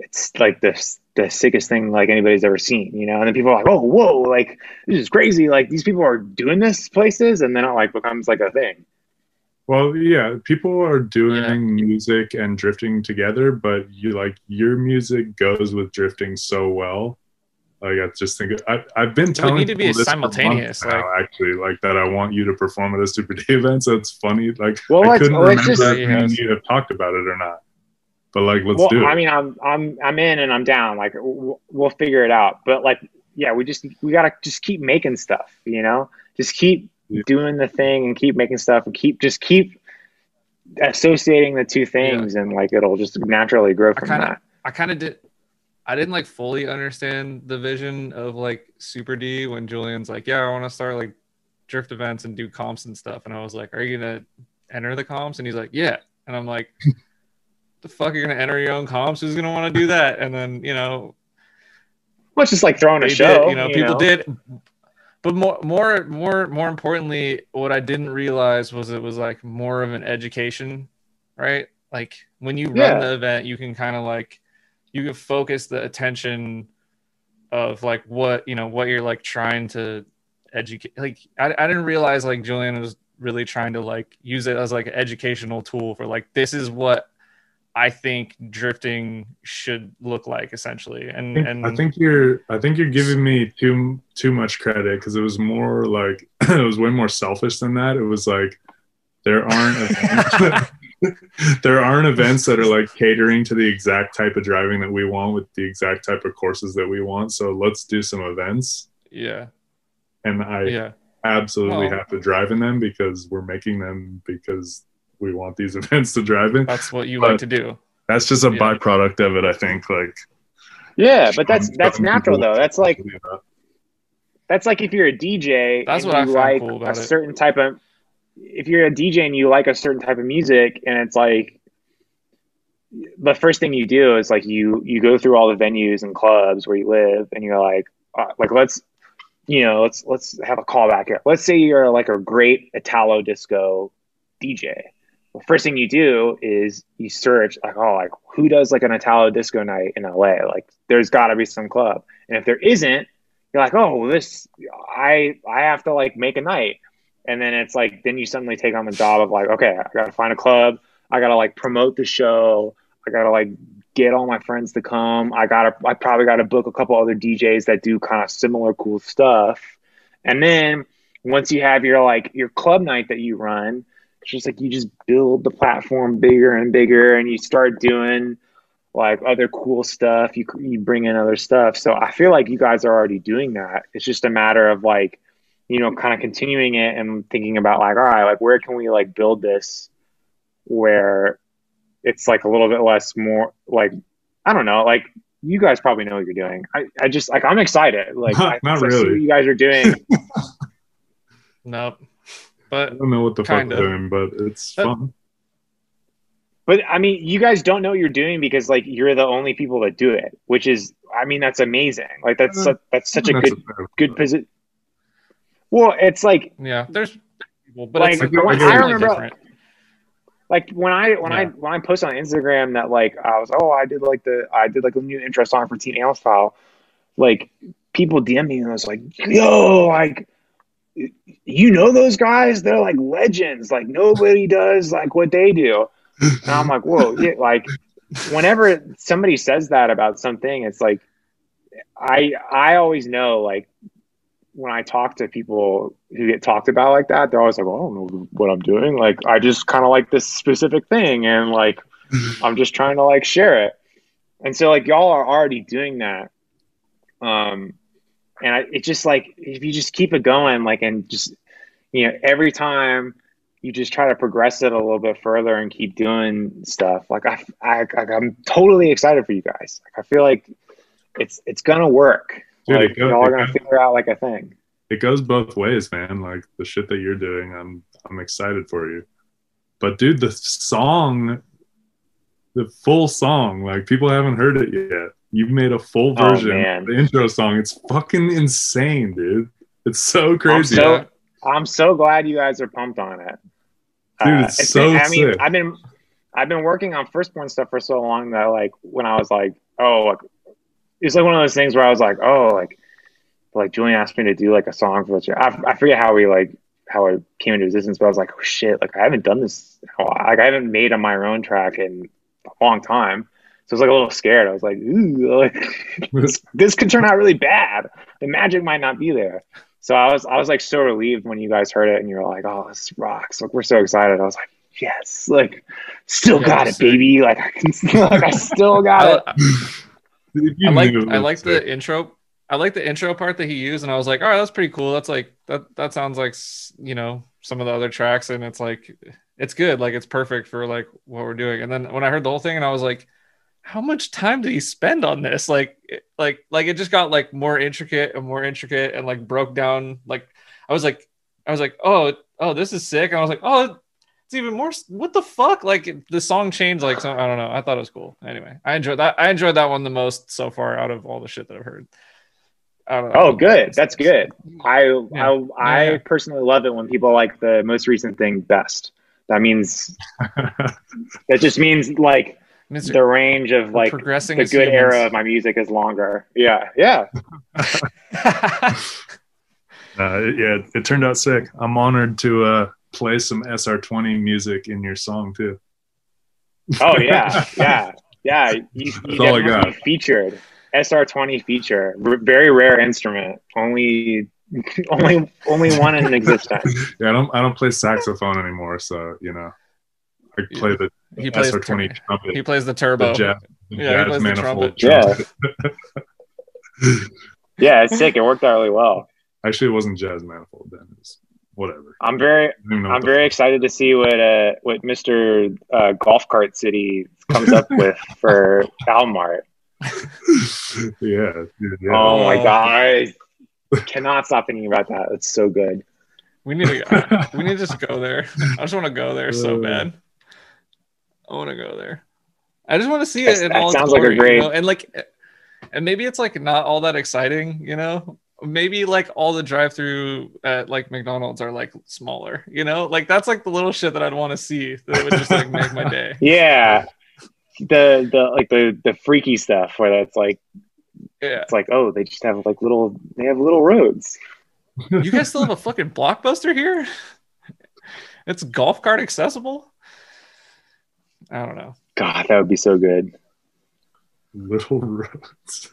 it's like the the sickest thing like anybody's ever seen, you know. And then people are like, "Oh, whoa! Like this is crazy! Like these people are doing this places," and then it like becomes like a thing. Well, yeah, people are doing Yeah. music and drifting together, but you like your music goes with drifting so well. Like I just think I, I've been telling need to be people this for simultaneous, months now, actually, like that I want you to perform at a Super <laughs> D event. So it's funny. Like Well, I couldn't let's remember just- if me Yes. you have talked about it or not. But like, let's well, do it. I mean, I'm I'm I'm in and I'm down. Like w- we'll figure it out. But like, yeah, we just we gotta just keep making stuff. You know, just keep Yeah. doing the thing and keep making stuff and keep just keep associating the two things and like it'll just naturally grow from kinda- that. I kind of did. I didn't like fully understand the vision of like Super D when Julian's like, "Yeah, I want to start like drift events and do comps and stuff." And I was like, "Are you gonna enter the comps?" And he's like, "Yeah." And I'm like, <laughs> "The fuck, are you're gonna enter your own comps? Who's gonna want to do that?" And then you know, it's just like throwing a show. did, you know, people did. But more, more, more, more importantly, what I didn't realize was it was like more of an education, right? Like when you run Yeah. the event, you can kind of like you can focus the attention of like what you know what you're like trying to educate. Like I, I didn't realize like Julian was really trying to like use it as like an educational tool for like this is what I think drifting should look like essentially. And I think, and I think you're I think you're giving me too too much credit because it was more like <clears throat> it was way more selfish than that. It was like there aren't <laughs> there aren't events that are like catering to the exact type of driving that we want with the exact type of courses that we want. So let's do some events, yeah, and I yeah. absolutely Well- have to drive in them because we're making them because we want these <laughs> events to drive in. That's what you But- like to do. That's just a Yeah. byproduct of it, I think. Like Yeah, but that's that's natural though. That's like that's like if you're a DJ That's and what you found like cool a about it. certain type of if you're a DJ and you like a certain type of music and it's like the first thing you do is like you you go through all the venues and clubs where you live and you're like uh, like let's you know let's let's have a callback here. Let's say you're like a great Italo disco DJ. The first thing you do is you search like oh like who does like an Italo disco night in LA? Like there's got to be some club. And if there isn't, you're like, oh, this I I have to like make a night, and then it's like then you suddenly take on the job of like, okay, I gotta find a club, I gotta like promote the show, I gotta like get all my friends to come, I gotta I probably gotta book a couple other DJs that do kind of similar cool stuff, and then once you have your like your club night that you run, it's just like you just build the platform bigger and bigger, and you start doing like other cool stuff. You you bring in other stuff. So I feel like you guys are already doing that. It's just a matter of like, you know, kind of continuing it and thinking about like, all right, like where can we like build this where it's like a little bit less more like I don't know, like you guys probably know what you're doing. I, I just like I'm excited. <laughs> Like I, Not I see really. what you guys are doing. <laughs> Nope. But I don't know what the fuck Kinda. we're doing, but it's Uh, fun. But I mean, you guys don't know what you're doing because like you're the only people that do it, which is, I mean, that's amazing. Like that's Uh, su- that's such a That's good fair- good position. Well, it's like yeah, there's people, but Like, it's, I like, get- I it's get really it. different. like when I when I when I post on Instagram that like I was oh I did like the I did like a new intro song for Animal Style, like people DM me and I was like yo like you know those guys they're like legends like nobody does like what they do and I'm like whoa yeah like whenever somebody says that about something it's like I I always know like when I talk to people who get talked about like that, they're always like, well, I don't know what I'm doing. Like, I just kind of like this specific thing, and like, <laughs> I'm just trying to like share it. And so, like, y'all are already doing that. Um, and I, it's just like if you just keep it going, like, and just you know, every time you just try to progress it a little bit further and keep doing stuff. Like, I, I, I'm totally excited for you guys. Like, I feel like it's it's gonna work. Dude, like, it y'all are gonna go- figure out like a thing. it goes both ways, man. Like the shit that you're doing, I'm I'm excited for you. But dude, the song, the full song, like people haven't heard it yet. You've made a full Oh, version man. of the intro song. It's fucking insane, dude. It's so crazy. so- Yeah. I'm so glad you guys are pumped on it. Dude, it's uh, it's so been- I mean, sick. I've been I've been working on Firstborne stuff for so long that like when I was like, oh, like it's like one of those things where I was like, oh, like like Julian asked me to do like a song for this show. I, I forget how we like how it came into existence, but I was like, oh shit, like I haven't done this. in a while. Like I haven't made a my own track in a long time. So I was like a little scared. I was like, ooh, <laughs> like this, this could turn out really bad. The magic might not be there. So I was I was like so relieved when you guys heard it and you were like, oh, this rocks. Like we're so excited. I was like, yes, like still got it, baby. Like I can <laughs> like I still got it. I like I like the intro. I like the intro part that he used, and I was like, all right, that's pretty cool. That's like that. That sounds like you know some of the other tracks, and it's like it's good. Like it's perfect for like what we're doing. And then when I heard the whole thing, and I was like, how much time did he spend on this? Like like like it just got like more intricate and more intricate, and like broke down. Like I was like I was like, oh oh, this is sick, and I was like, oh. It's even more. What the fuck? Like the song changed. Like so, I don't know. I thought it was cool. Anyway, I enjoyed that. I enjoyed that one the most so far out of all the shit that I've heard. I don't know. Oh, good. That's good. I Yeah. I I Yeah. personally love it when people like the most recent thing best. That means <laughs> that just means like Mr. the range of like progressing the good humans. era of my music is longer. Yeah, yeah. <laughs> Uh, yeah, it turned out sick. I'm honored to uh, play some SR20 music in your song too. Oh yeah, yeah, yeah. You, <laughs> you That's all I got. featured SR20 feature. R- very rare instrument. Only, only, only one in existence. <laughs> Yeah, I don't I don't play saxophone anymore, so you know, I play the he plays SR20 tur- trumpet, he plays the the turbo. jazz, the Yeah, he jazz plays the manifold trumpet. trumpet. Yeah, <laughs> it's sick. It worked out really well. Actually, it wasn't jazz manifold then. It was whatever. I'm very, I don't even know I'm very fuck- excited to see what uh what Mr. Uh, Golf Cart City comes up <laughs> with for Walmart. <laughs> yeah, dude, yeah. Oh my Oh. god. I cannot stop thinking about that. It's so good. We need to we need to just go there. I just want to go there so Uh. bad. I want to go there. I just want to see it in that all its sounds like a glory, you great- know? and like, and maybe it's like not all that exciting, you know. Maybe like all the drive-through at like McDonald's are like smaller, you know. Like that's like the little shit that I'd want to see that would just like make my day. <laughs> Yeah. The the like the the freaky stuff where that's like Yeah. it's like, oh, they just have like little they have little roads. You guys still have a fucking blockbuster here? It's golf cart accessible. I don't know. God, that would be so good. Little roads.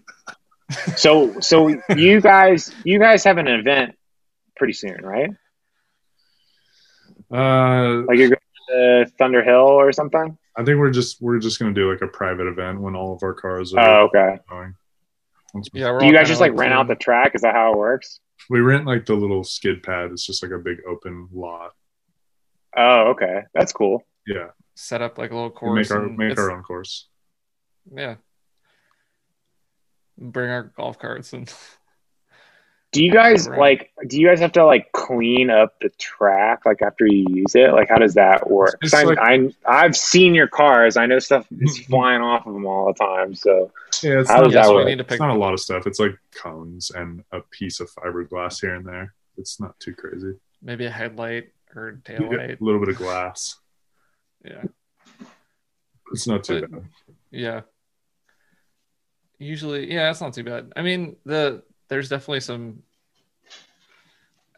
So so you guys you guys have an event pretty soon, right? Uh, Like you're going to Thunder Hill or something? I think we're just we're just gonna do like a private event when all of our cars are Oh, okay. going. Yeah, Do you guys just like rent out the track? Is that how it works? we rent like the little skid pad. It's just like a big open lot. Oh, okay. That's cool. Yeah, set up like a little we course. make our make our own course. Yeah. Bring our golf carts and Do you guys Right. like? Do you guys have to like clean up the track like after you use it? Like, how does that work It's I, like- I I've seen your cars. I know stuff is <laughs> flying off of them all the time. So Yeah, it's How not, does that yes, we work? need to it's pick. not a lot of stuff. It's like cones and a piece of fiberglass here and there. It's not too crazy. Maybe a headlight or tail Yeah, light. a little bit of glass. Yeah. It's not too But- bad. Yeah. Usually, yeah, it's not too bad. I mean, the there's definitely some.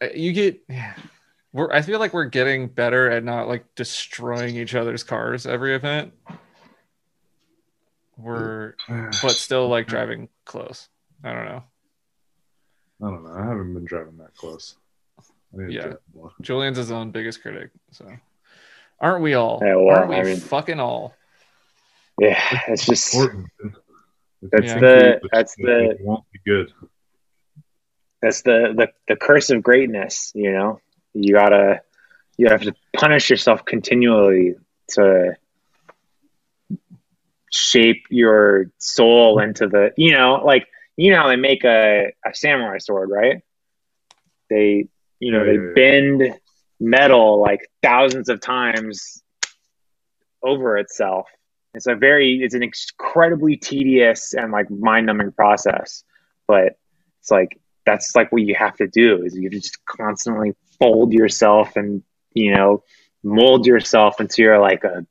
uh, You get, yeah. We're. I feel like we're getting better at not like destroying each other's cars every event. We're, <sighs> but still like driving close. I don't know. I don't know. I haven't been driving that close. I need to Yeah. Julian's his own biggest critic, so aren't we all? Yeah, well, aren't we I mean- fucking all? yeah, it's just Important. If That's Yeah. the- that's the- won't be good. that's the, the the curse of greatness. You know, you gotta you have to punish yourself continually to shape your soul into the you know like you know how they make a, a samurai sword right they you know Yeah, they yeah, yeah. bend metal like thousands of times over itself it's a very it's an incredibly tedious and like mind-numbing process but it's like that's like what you have to do is you just constantly fold yourself and you know mold yourself into your like a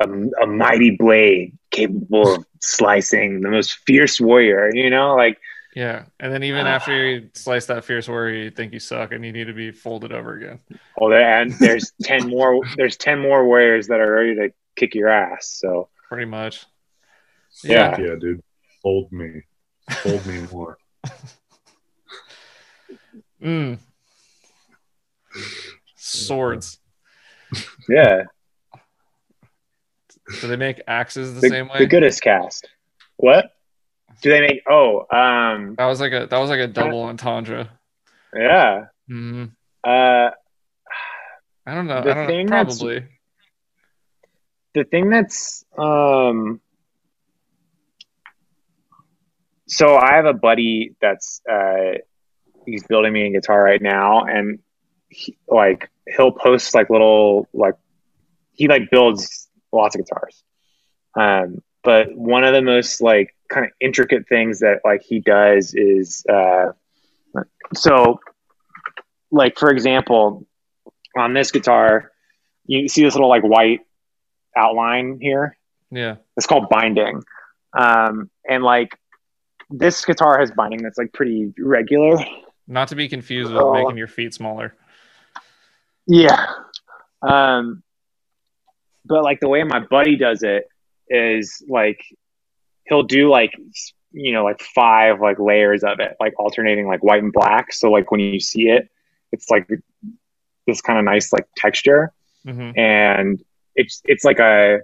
a, a mighty blade capable of slicing the most fierce warrior you know like Yeah, and then even ah. after you slice that fierce warrior, you think you suck and you need to be folded over again. well there and there's 10 more there's 10 more warriors that are ready to kick your ass so Pretty much. Yeah. Yeah, dude. Hold me. Hold me more. <laughs> Mm. Swords. yeah Do they make axes the, the, same way? the goodest cast what do they make oh um That was like a that was like a double entendre. yeah Mm-hmm. uh I don't know. The I don't know. thing that's- Probably. The thing that's um so I have a buddy that's uh he's building me a guitar right now and he, like he'll post like little like he like builds lots of guitars. Um but one of the most like kind of intricate things that like he does is uh so like for example on this guitar you see this little like white outline here. Yeah. It's called binding. Um, and like this guitar has binding that's like pretty regular. Not to be confused with Oh. making your feet smaller. Yeah. Um, but like the way my buddy does it is like he'll do like you know like five like layers of it, like alternating like white and black. So like when you see it, it's like this kind of nice like texture. hmm and it's it's like a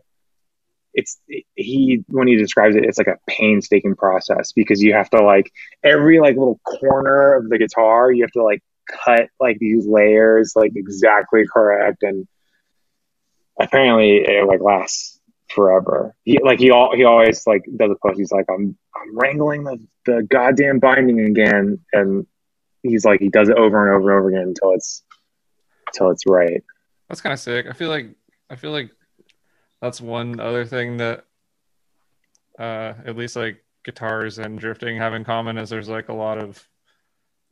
it's he when he describes it it's like a painstaking process because you have to like every like little corner of the guitar you have to like cut like these layers like exactly correct and apparently it like lasts forever. He like he all he always like does a post. He's like, I'm I'm wrangling the the goddamn binding again, and he's like he does it over and over and over again until it's until it's right. That's kind of sick. I feel like I feel like that's one other thing that uh at least like guitars and drifting have in common is there's like a lot of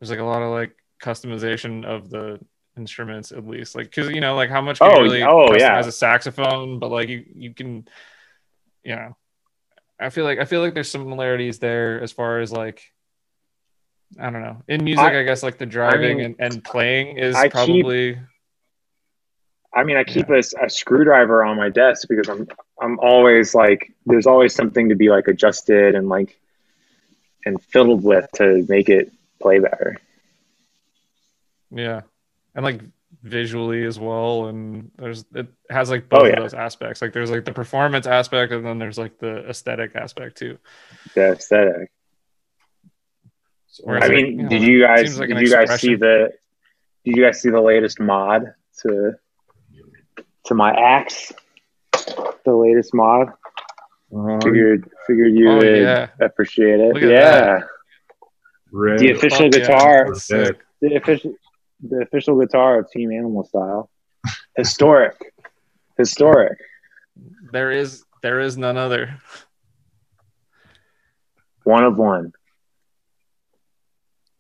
there's like a lot of like customization of the instruments at least like because you know like how much can Oh, you really oh, yeah. a saxophone but like you you can you know i feel like i feel like there's similarities there as far as like i don't know in music i, I- guess like the driving mean, and, and playing is I keep- probably I mean, I keep a, a screwdriver on my desk because I'm I'm always like there's always something to be like adjusted and like and fiddled with to make it play better. Yeah, and like visually as well, and there's it has like oh, both Oh, of those aspects. Like there's like the performance aspect, and then there's like the aesthetic aspect too. The aesthetic. Whereas, I like, mean, you know, did you guys like did an you guys see the did you guys see the latest mod to to my axe? The latest mod. Oh, Figured figured you Oh, would yeah. appreciate it. Look at yeah. red. The official Fuck guitar. that's sick. The official the official guitar of Team Animal Style. <laughs> Historic. Historic. There is there is none other. One of one.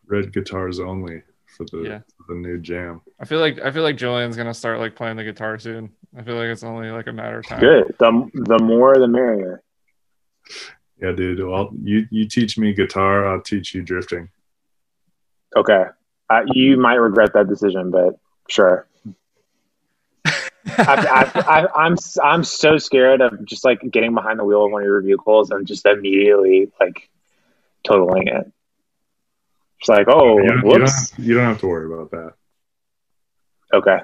red guitars only for the Yeah. For the new jam. I feel like I feel like Julian's gonna start like playing the guitar soon. I feel like it's only like a matter of time. Good. The the more the merrier. Yeah, dude. Well, you you teach me guitar, I'll teach you drifting. Okay. Uh, you might regret that decision, but sure. I, I, I, I'm I'm so scared of just like getting behind the wheel of one of your vehicles and just immediately like totaling it. It's like, oh, you, don't, you, don't whoops. have, you don't have to worry about that. Okay,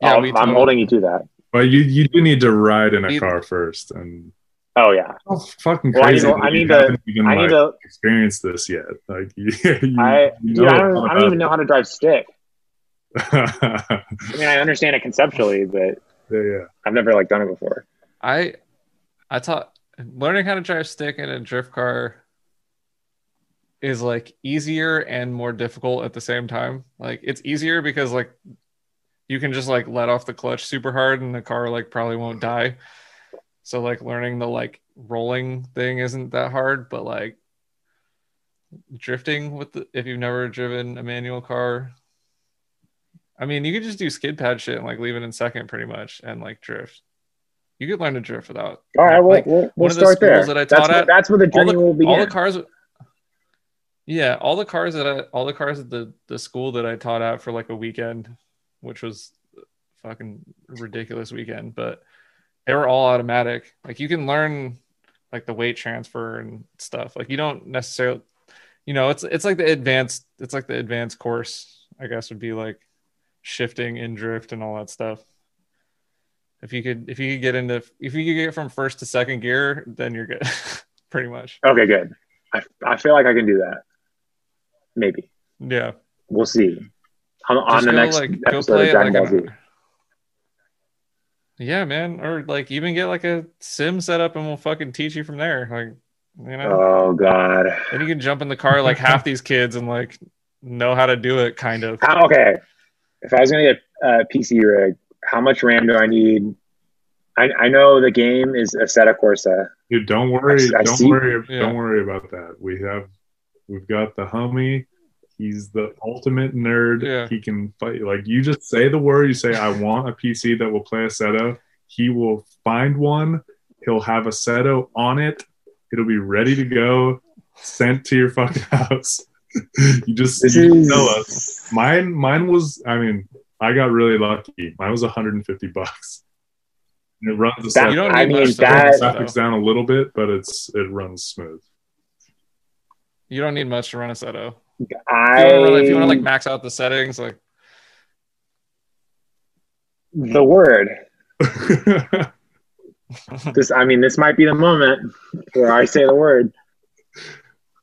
Yeah, I'll- we I'm totally- holding you to that. But you you do need to ride in a We- car first, and Oh yeah, oh, fucking Well, I crazy. need to- that I you need to- haven't even, I like, need to. experienced this yet. Like <laughs> you, you, I you dude, I a don't, I don't even know how to drive stick. <laughs> I mean, I understand it conceptually, but yeah, yeah. I've never like done it before. I I taught learning how to drive stick in a drift car is like easier and more difficult at the same time. Like it's easier because like you can just like let off the clutch super hard and the car like probably won't die. So like learning the like rolling thing isn't that hard, but like drifting with the if you've never driven a manual car I mean, you could just do skid pad shit and like leave it in second pretty much and like drift. You could learn to drift without. All right, we'll, Like, we'll, one we'll of the start there. that I that's, taught what, at, that's where the all journey the, will begin. all the cars. Yeah, all the cars that I, all the cars at the the school that I taught at for like a weekend, which was fucking ridiculous weekend, but they were all automatic. Like you can learn like the weight transfer and stuff. Like you don't necessarily, you know, it's it's like the advanced, it's like the advanced course. I guess would be like shifting in drift and all that stuff. If you could, if you could get into, if you could get from first to second gear, then you're good, <laughs> pretty much. Okay, good. I, I feel like I can do that. Maybe Yeah. we'll see. On, on the go, next like, episode play of Dragon like Ball an- Z. Yeah, man. Or like even get like a sim set up and we'll fucking teach you from there. Like, you know, Oh God. then you can jump in the car like half these kids and like know how to do it kind of. How, okay. If I was gonna get a PC rig, how much RAM do I need? I, I know the game is Assetto Corsa. Dude, don't worry. I don't see- worry. Yeah. Don't worry about that. We have, we've got the homie. He's the ultimate nerd. Yeah. He can fight. Like you just say the word. You say, "I <laughs> want a PC that will play Assetto." He will find one. He'll have Assetto on it. It'll be ready to go, sent to your fucking <laughs> house. you just you tell us. Mine, mine was. I mean, I got really lucky. Mine was 150 bucks. And it runs That- You don't I need mean much to that- run graphics down a little bit, but it's it runs smooth. You don't need much to run Assetto. If you I want to run, if you want to like max out the settings, like the word. <laughs> This I mean this might be the moment where I say the word.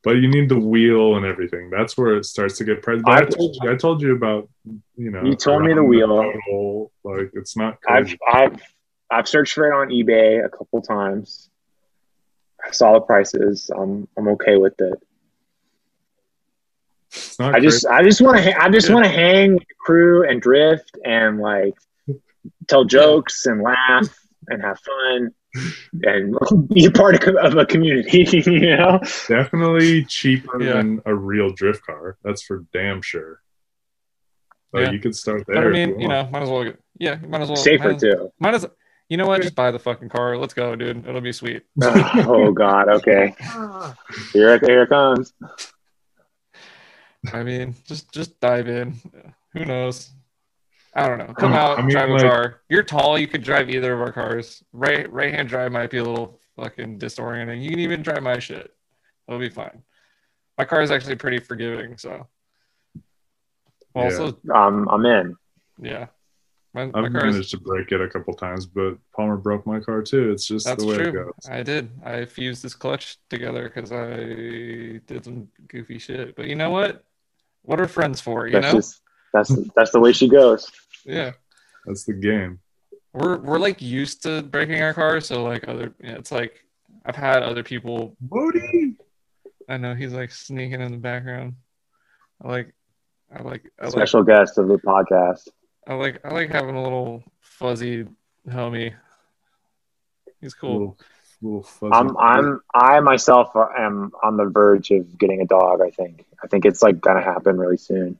but you need the wheel and everything. That's where it starts to get pricey. I I've- told you, I told you about you know. You told me the around wheel. total, like it's not. I've I've I've searched for it on eBay a couple times. I saw the prices. I'm I'm okay with it. It's not I just I just want to I just want to hang with the crew and drift and like tell jokes and laugh and have fun and be a part of, of a community. <laughs> You know, definitely cheaper Yeah. than a real drift car. That's for damn sure. Like Yeah. you could start there. But I mean, you want. know, might as well. Get, yeah, might as well. safer might as, too. Might as. You know what? Just buy the fucking car. Let's go, dude. It'll be sweet. <laughs> oh God. Okay. <laughs> Here it here it comes. I mean, just just dive in. Who knows? I don't know. Come I out, mean, drive a like- car. You're tall. You could drive either of our cars. Right, right hand drive might be a little fucking disorienting. You can even drive my shit. It'll be fine. My car is actually pretty forgiving. So, Yeah. also, Um, I'm in. yeah, my, my I've car is. managed to break it a couple times, but Palmer broke my car too. It's just That's the way it goes. I did. I fused this clutch together because I did some goofy shit. But you know what? What are friends for? You That's know? just that's that's the way she goes. Yeah. That's the game. we're we're like used to breaking our cars so like other yeah, it's like i've had other people Bodie! i know he's like sneaking in the background i like i like i like Special guest of the podcast. i like i like having a little fuzzy homie he's cool Little, little fuzzy. I'm I'm I myself am on the verge of getting a dog. I think. I think it's like gonna happen really soon.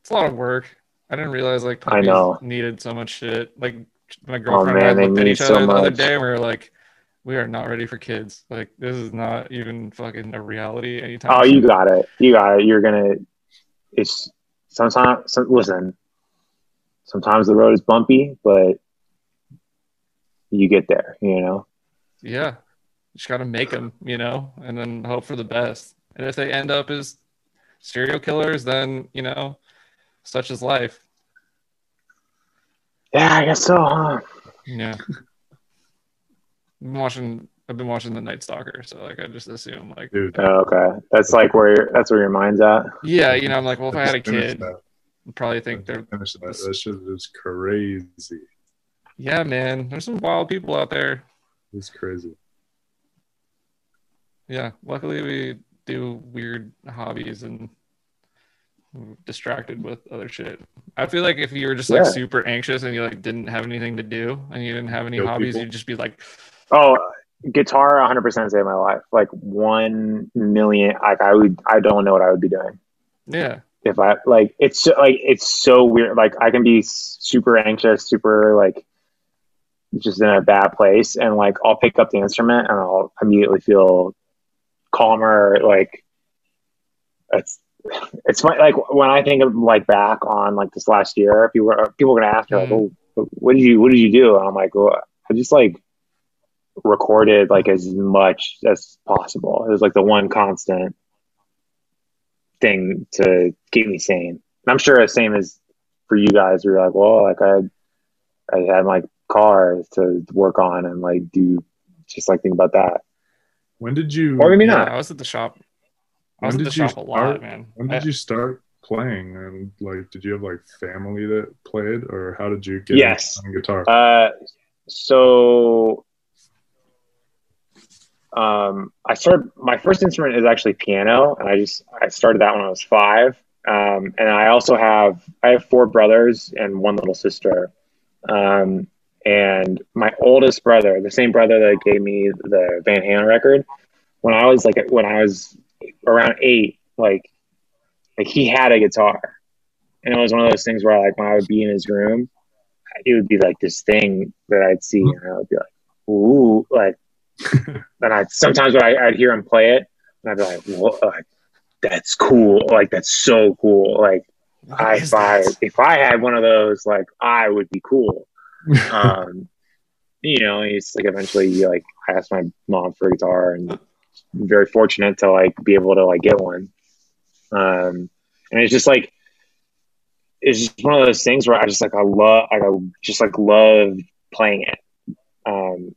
it's a lot of work i didn't realize like I know. needed so much shit like my oh, girlfriend man, and i looked at each so other the other day and we were like we are not ready for kids like this is not even fucking a reality anytime Oh, soon. you got it. You got it. You're gonna. It's sometimes. Some, listen. Sometimes the road is bumpy, but you get there. You know. Yeah. Just got to make them, you know, and then hope for the best. And if they end up as serial killers, then, you know, such is life. Yeah, I guess so. Huh? Yeah. I've been watching, I've been watching The Night Stalker. So, like, I just assume, like, Dude, Oh, okay, that's like where your, that's where your mind's at. yeah, you know, I'm like, well, if I had a kid, that. I'd probably think they're, Finish that. That shit is crazy. yeah, man, there's some wild people out there. It's crazy. Yeah. Luckily, we do weird hobbies and distracted with other shit. I feel like if you were just like Yeah. super anxious and you like didn't have anything to do and you didn't have any Kill hobbies, people. you'd just be like, Oh, guitar 100% saved my life. Like 1 million. Like I would, I don't know what I would be doing yeah, if I, like, it's so, like, it's so weird. Like I can be super anxious, super like just in a bad place. And like, I'll pick up the instrument and I'll immediately feel calmer. Like it's, it's funny. Like when I think of like back on like this last year, people are, people are going to ask me like, Mhm. oh, what did you, what did you do? And I'm like, well, I just like, recorded like as much as possible. It was like the one constant thing to keep me sane. And I'm sure the same as for you guys. Where you're like, well, like I, I had my car to work on and like do just like think about that. When did you? Or maybe yeah. not. I was at the shop. I When was at the did you shop a lot, start- man. When did I- you start playing? And like, did you have like family that played, or how did you get Yes. on guitar? Uh, so um, I started my first instrument is actually piano, and I just I started that when I was five. Um, and I also have I have four brothers and one little sister. Um, and my oldest brother, the same brother that gave me the Van Halen record, when I was like when I was around eight, like like he had a guitar, and it was one of those things where like when I would be in his room, it would be like this thing that I'd see, and I would be like, ooh, like. <laughs> and I sometimes when I, I'd hear him play it, and I'd be like, what? Like, that's cool. Like that's so cool. Like What I, if I if I had one of those, like I would be cool. <laughs> Um, you know, it's like eventually like I asked my mom for a guitar, and I'm very fortunate to like be able to like get one. Um, and it's just like it's just one of those things where I just like I love I just like love playing it. Um,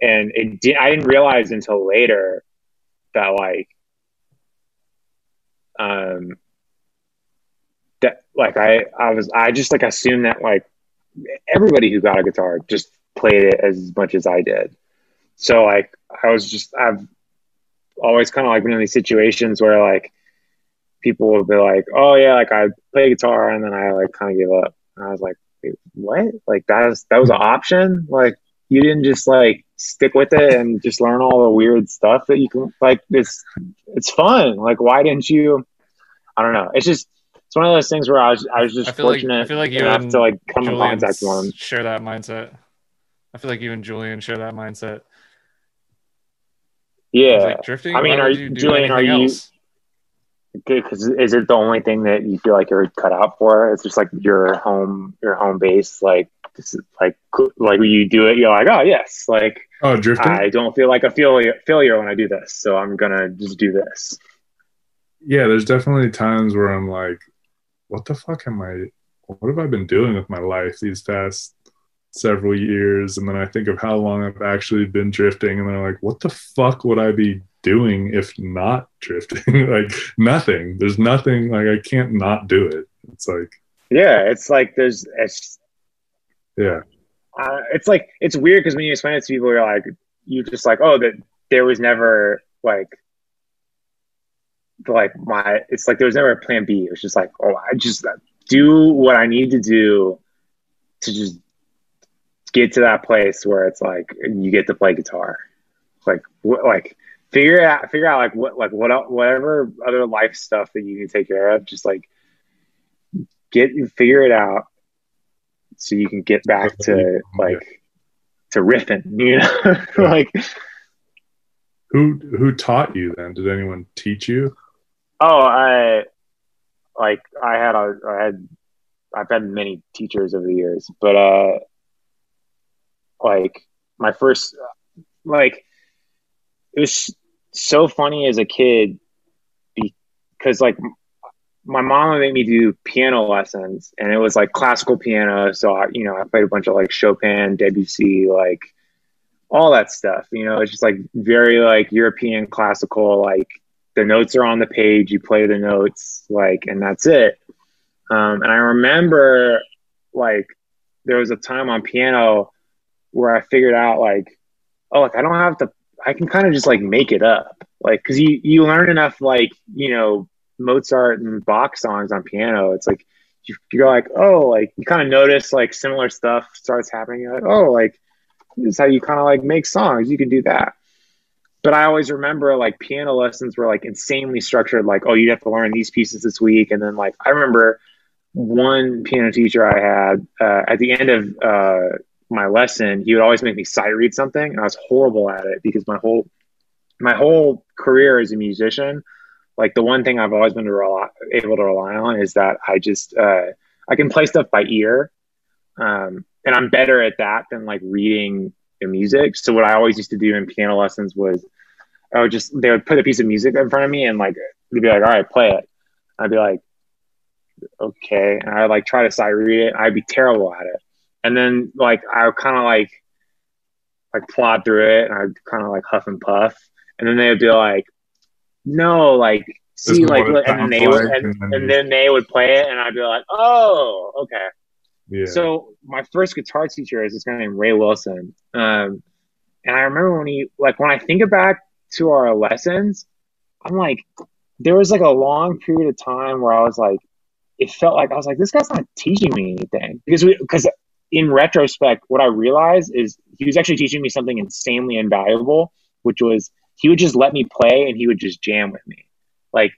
and it did I didn't realize until later that like um that like I I was I just like assumed that like everybody who got a guitar just played it as much as I did. So like I was just I've always kind of like been in these situations where like people will be like, "Oh yeah, like I play guitar," and then I like kind of give up. And I was like, "What? Like that was that was an option? Like you didn't just like stick with it and just learn all the weird stuff that you can like it's it's fun. Like why didn't you? I don't know. It's just it's one of those things where I was I was just I fortunate like I feel like you enough and to like come in contact with one. share that mindset. I feel like you and Julian share that mindset. Yeah, Like drifting. I mean, why are you- you Julian, are you- else? because is it the only thing that you feel like you're cut out for? It's just like your home, your home base. Like, this is like, like when you do it, you're like, oh yes, like Oh, drifting. I don't feel like a failure, failure when I do this, so I'm gonna just do this. yeah, there's definitely times where I'm like, what the fuck am I? What have I been doing with my life these past several years? And then I think of how long I've actually been drifting, and then I'm like, what the fuck would I be doing if not drifting? <laughs> like nothing. There's nothing. Like I can't not do it. It's like, Yeah, it's like there's, it's, yeah, uh, it's like it's weird because when you explain it to people, you're like, you just like, oh, that there was never like, like my, it's like there was never a plan B. It was just like, oh, I just uh, do what I need to do to just get to that place where it's like you get to play guitar, like what, like figure out, figure out like what, like what, whatever other life stuff that you can take care of, just like get you figure it out so you can get back to like to riffing, <laughs> you know, like who who taught you then? Did anyone teach you? Oh, I like I had a I had I've had many teachers over the years, but uh, like my first like it was so funny as a kid because like my mom make me do piano lessons and it was like classical piano so I, you know i played a bunch of like chopin debussy like all that stuff you know it's just like very like european classical like the notes are on the page you play the notes like and that's it um, and i remember like there was a time on piano where i figured out like oh like i don't have to i can kind of just like make it up like because you you learn enough like you know Mozart and Bach songs on piano, it's like you, you're like, oh, like you kind of notice like similar stuff starts happening. You're like, oh, like this is how you kind of like make songs. You can do that. But I always remember like piano lessons were like insanely structured. Like, oh, you have to learn these pieces this week, and then like I remember one piano teacher I had uh, at the end of uh, my lesson, he would always make me sight read something, and I was horrible at it because my whole my whole career as a musician like the one thing I've always been to rely, able to rely on is that I just uh, I can play stuff by ear, um, and I'm better at that than like reading the music. So what I always used to do in piano lessons was I would just they would put a piece of music in front of me and like they'd be like, all right, play it. I'd be like, okay, and I'd like try to sight read it. I'd be terrible at it, and then like I would kind of like like plod through it, and I'd kind of like huff and puff, and then they'd be like no, like see, like, and then they would, and, and then then they would play it, and I'd be like, oh, okay. Yeah. So my first guitar teacher is this guy named Ray Wilson, um, and I remember when he, like, when I think back to our lessons, I'm like, there was like a long period of time where I was like, it felt like I was like, this guy's not teaching me anything because we, because in retrospect, what I realized is he was actually teaching me something insanely invaluable, which was he would just let me play and he would just jam with me. Like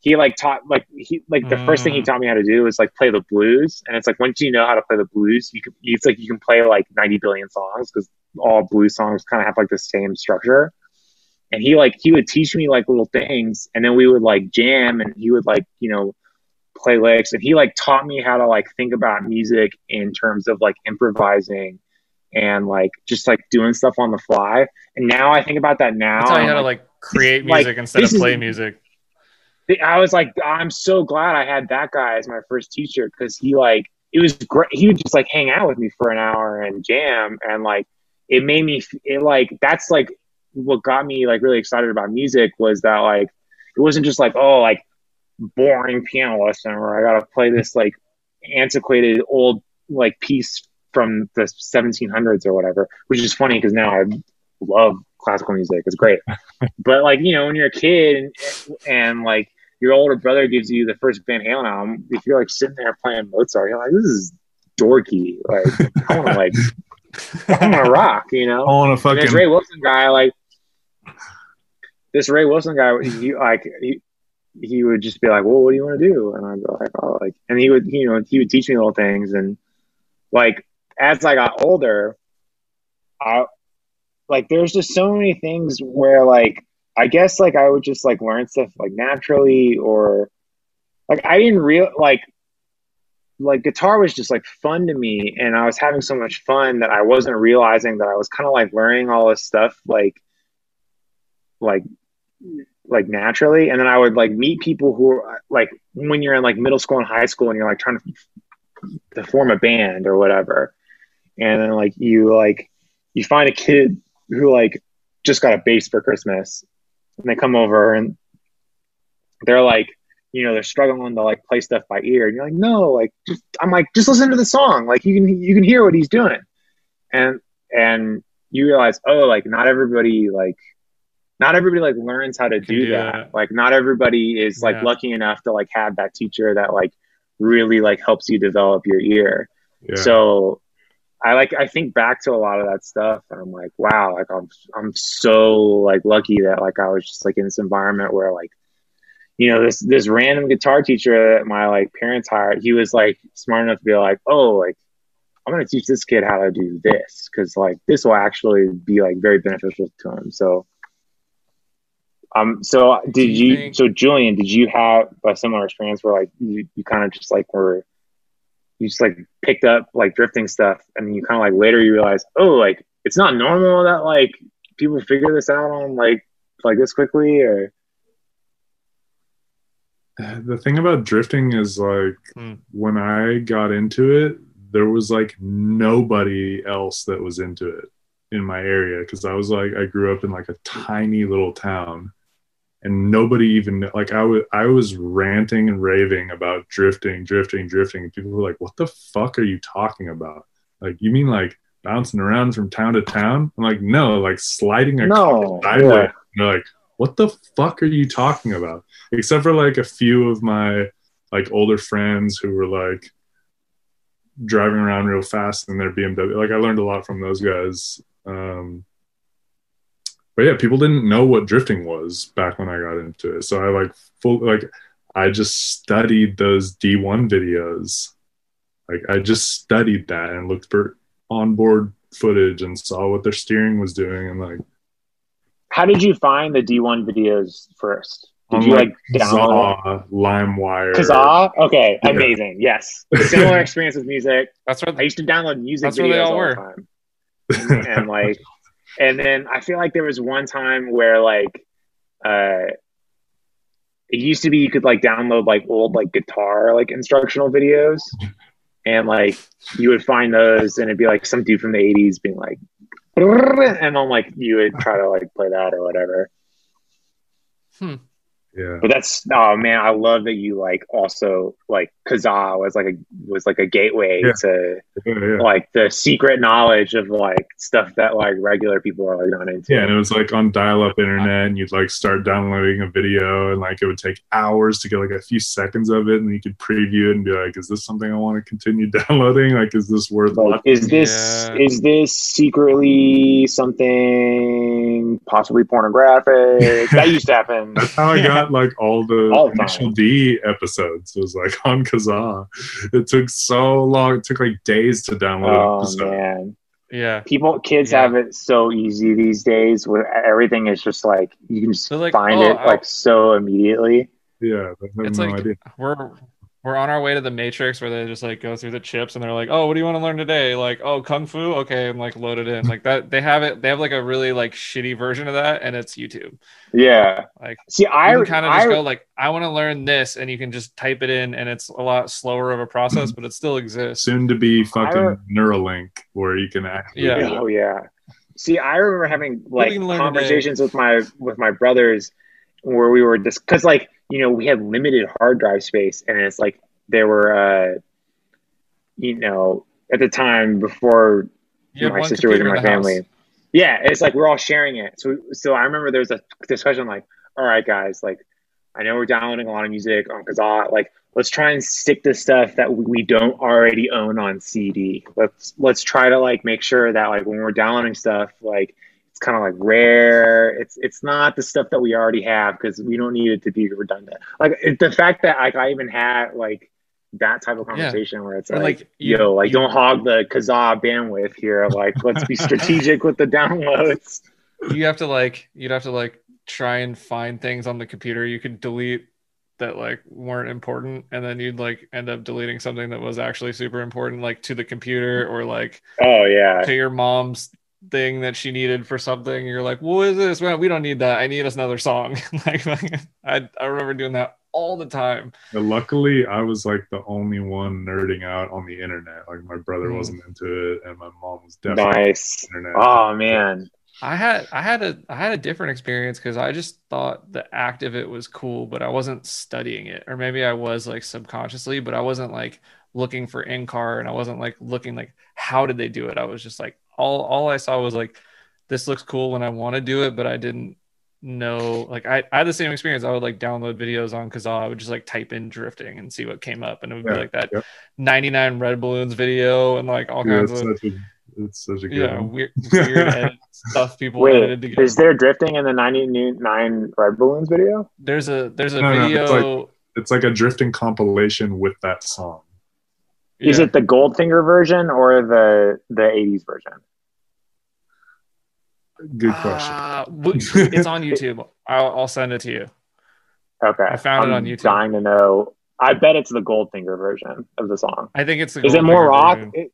he like taught like he like the first thing he Mm. taught me how to do was like play the blues. And it's like once you know how to play the blues, you can it's like you can play like 90 billion songs because all blues songs kind of have like the same structure. And he like he would teach me like little things and then we would like jam and he would like, you know, play licks and he like taught me how to like think about music in terms of like improvising and like just like doing stuff on the fly. And now I think about that now. How you had to like, like create like, music instead of this is- play music. I was like, I'm so glad I had that guy as my first teacher because he like it was great. He would just like hang out with me for an hour and jam, and like it made me it like that's like what got me like really excited about music was that like it wasn't just like oh like boring piano lesson where I got to play this like antiquated old like piece from the 1700s or whatever, which is funny because now I love classical music. It's great. <laughs> but like, you know, when you're a kid and, and like your older brother gives you the first Van Halen album, if you're like sitting there playing Mozart, you're like, this is dorky. Like, I want to like, I want to <laughs> rock, you know? I want to And fucking. this Ray Wilson guy, like this Ray Wilson guy, he like he, he would just be like, "Well, what do you want to do?" And I'd go like, "Oh, like," and he would, you know, he would teach me little things, and like as I got older, I like there's just so many things where like I guess like I would just like learn stuff like naturally or like I didn't real like like guitar was just like fun to me and I was having so much fun that I wasn't realizing that I was kind of like learning all this stuff like like like naturally. And then I would like meet people who are like when you're in like middle school and high school and you're like trying to to form a band or whatever and then like you like you find a kid who like just got a bass for Christmas and they come over and they're like you know they're struggling to like play stuff by ear and you're like no like just i'm like just listen to the song. Like you can you can hear what he's doing. And and you realize oh like not everybody like not everybody like learns how to do do that. that. like not everybody is like Yeah. lucky enough to like have that teacher that like really like helps you develop your ear Yeah. so I like I think back to a lot of that stuff and I'm like, wow, like I'm I'm so like lucky that like I was just like in this environment where like you know this this random guitar teacher that my like parents hired, he was like smart enough to be like, oh, like I'm gonna teach this kid how to do this because like this will actually be like very beneficial to him. So um so did you you, so Julian, did you have a similar experience where like you, you kind of just like were you just like picked up like drifting stuff and you kind of like later you realize oh like it's not normal that like people figure this out on like like this quickly or? The thing about drifting is like Hmm. when I got into it, there was like nobody else that was into it in my area because I was like I grew up in like a tiny little town and nobody even like I was I was ranting and raving about drifting, drifting, drifting. And people were like, "What the fuck are you talking about? Like, you mean like bouncing around from town to town?" I'm like, "No, like sliding a no sideways." yeah. They're like, "What the fuck are you talking about?" Except for like a few of my like older friends who were like driving around real fast in their BMW. Like I learned a lot from those guys. Um, but yeah, people didn't know what drifting was back when I got into it. So I like full like I just studied those D1 videos. Like I just studied that and looked for onboard footage and saw what their steering was doing and like how did you find the d1 videos first did on you like download Kazaa, LimeWire. Kazaa? Okay, Yeah. amazing. Yes, similar experience with music. That's what I used to download music That's where videos they all all, were. the time, and like, and then I feel like there was one time where like, uh, it used to be you could like download like old like guitar like instructional videos, and like you would find those, and it'd be like some dude from the '80s being like, and then like you would try to like play that or whatever. hmm. yeah. But that's oh man, I love that you like also like Kazaa was like a was like a gateway Yeah. to Yeah, yeah. like the secret knowledge of like stuff that like regular people are like not into. Yeah, and it was like on dial-up internet, and you'd like start downloading a video, and like it would take hours to get like a few seconds of it, and you could preview it and be like, "Is this something I want to continue <laughs> downloading? Like, is this worth Like, watching?" is this Yeah. is this secretly something possibly pornographic? that used to happen. That's how I got like all the All the. Initial D episodes. It was like on Kazaa. It took so long. It took like days to download. an Oh episode. man, yeah. people kids Yeah. have it so easy these days. Where everything is just like you can just like, find oh, it I'll- like so immediately. Yeah, I have It's no like idea. we're we're on our way to the Matrix where they just like go through the chips and they're like, oh, what do you want to learn today? Like, oh, kung fu, okay, i'm like loaded in like that. They have it. They have like a really like shitty version of that, and it's YouTube. Yeah. Like See, I kind of I, just go like, I want to learn this, and you can just type it in, and it's a lot slower of a process, but it still exists. Soon to be fucking I- Neuralink, where you can actually. Yeah. Oh yeah. See, I remember having like you can learn conversations with my with my brothers where we were just because like you know we had limited hard drive space and it's like there were uh you know at the time before You had my sister was in my the house. family. Yeah, it's like we're all sharing it. So so I remember there was a discussion like, all right, guys, like I know we're downloading a lot of music on Kazaa. Like, let's try and stick to stuff that we don't already own on CD. Let's let's try to like make sure that like when we're downloading stuff, like kind of like rare. It's it's not the stuff that we already have because we don't need it to be redundant. Like it, the fact that like I even had like that type of Yeah. conversation where it's Or, like, like, you- yo, like you- don't hog the Kazaa bandwidth here. Like let's be strategic with the downloads. <laughs> you have to like you'd have to like try and find things on the computer you could delete that like weren't important and then you'd like end up deleting something that was actually super important like to the computer or like Oh yeah. to your mom's thing that she needed for something you're like what is this well, we don't need that i need us another song like, <laughs> like I, I remember doing that all the time But luckily, I was like the only one nerding out on the internet. Like my brother Mm. wasn't into it, and my mom was definitely Nice. internet. Oh man. I had I had a I had a different experience because I just thought the act of it was cool, but I wasn't studying it, or maybe I was like subconsciously, but I wasn't like looking for in car, and I wasn't like looking like how did they do it. I was just like all all I saw was like this looks cool when I want to do it, but I didn't know like I, I had the same experience. I would like download videos on Kazaa. I would just like type in drifting and see what came up, and it would Yeah, be like that yeah. 99 red balloons video and like all Yeah, kinds it's of such a it's such a good yeah one. weird, weird <laughs> stuff people edited Wait, together. is there drifting in the 99 Red Balloons video? There's a there's a No, no, video. it's It's like a drifting compilation with that song. Is it the Goldfinger version or the the 80s version? Good question. W- it's on <laughs> YouTube. I'll, I'll send it to you. Okay. I found it I'm on YouTube. Dying to know. I bet it's the Goldfinger version of the song. I think it's the Is it more rock? version. I-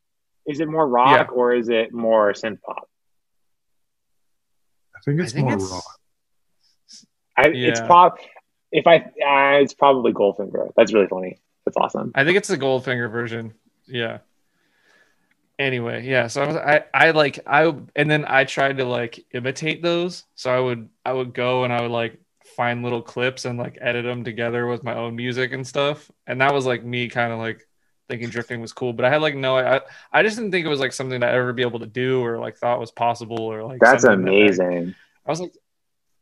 Is it more rock or is it more synth pop? I think I it's think more it's raw. I, It's Yeah. prob. If I, uh, it's probably Goldfinger. That's really funny. That's awesome. I think it's the Goldfinger version. Yeah. Anyway, yeah. So I was I I like I and then I tried to like imitate those. So I would I would go and I would like find little clips and like edit them together with my own music and stuff. And that was like me kind of like thinking drifting was cool, but I had like no I I just didn't think it was like something that I'd ever be able to do or like thought was possible or like That's something that, amazing. I was like,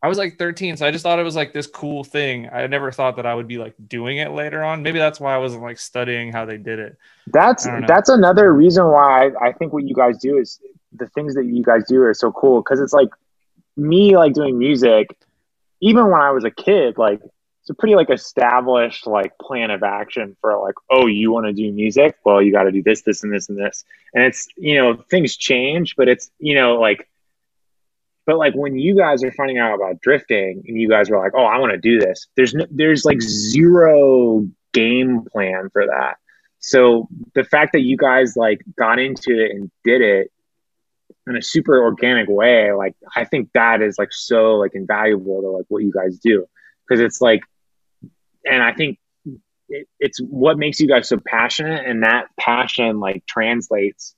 I was like 13, so I just thought it was like this cool thing. I never thought that I would be like doing it later on. Maybe that's why I wasn't like studying how they did it. That's I don't know. that's another reason why I, I think what you guys do is the things that you guys do are so cool because it's like me like doing music. Even when I was a kid, like it's a pretty like established like plan of action for like oh you want to do music well you got to do this this and this and this and it's you know things change but it's you know like but like when you guys are finding out about drifting and you guys were like oh i want to do this there's no, there's like zero game plan for that. So the fact that you guys like got into it and did it in a super organic way like i think that is like so like invaluable to like what you guys do. Because it's like and i think it, it's what makes you guys so passionate and that passion like translates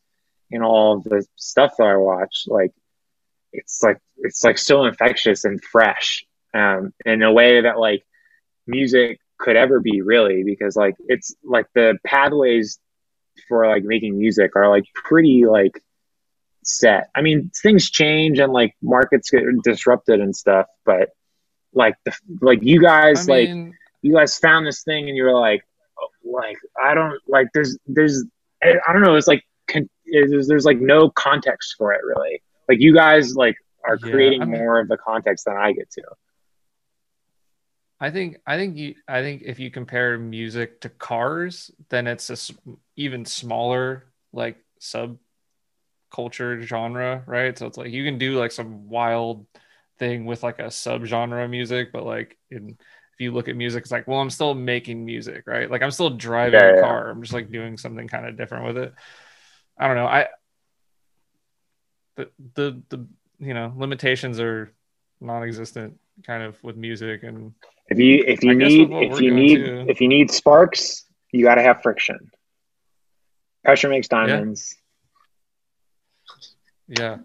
in all the stuff that i watch. Like it's like it's like so infectious and fresh um in a way that like music could ever be really because like it's like the pathways for like making music are like pretty like set. I mean things change and like markets get disrupted and stuff but like the like you I guys like you guys found this thing and you were like like i don't like there's there's i I don't know it's like con- there's, there's like no context for it really like you guys like are Yeah, creating I mean- more of the context than i get to I think I think you I think if you compare music to cars, then it's a even smaller like sub culture genre, right? So it's like you can do like some wild thing with like a subgenre of music, but like in if you look at music, it's like, well, I'm still making music, right? Like I'm still driving Yeah, a yeah. car. I'm just like doing something kind of different with it. I don't know. I the the the you know limitations are non-existent kind of with music and if you if you I need if you need too. if you need sparks you got to have friction pressure makes diamonds yeah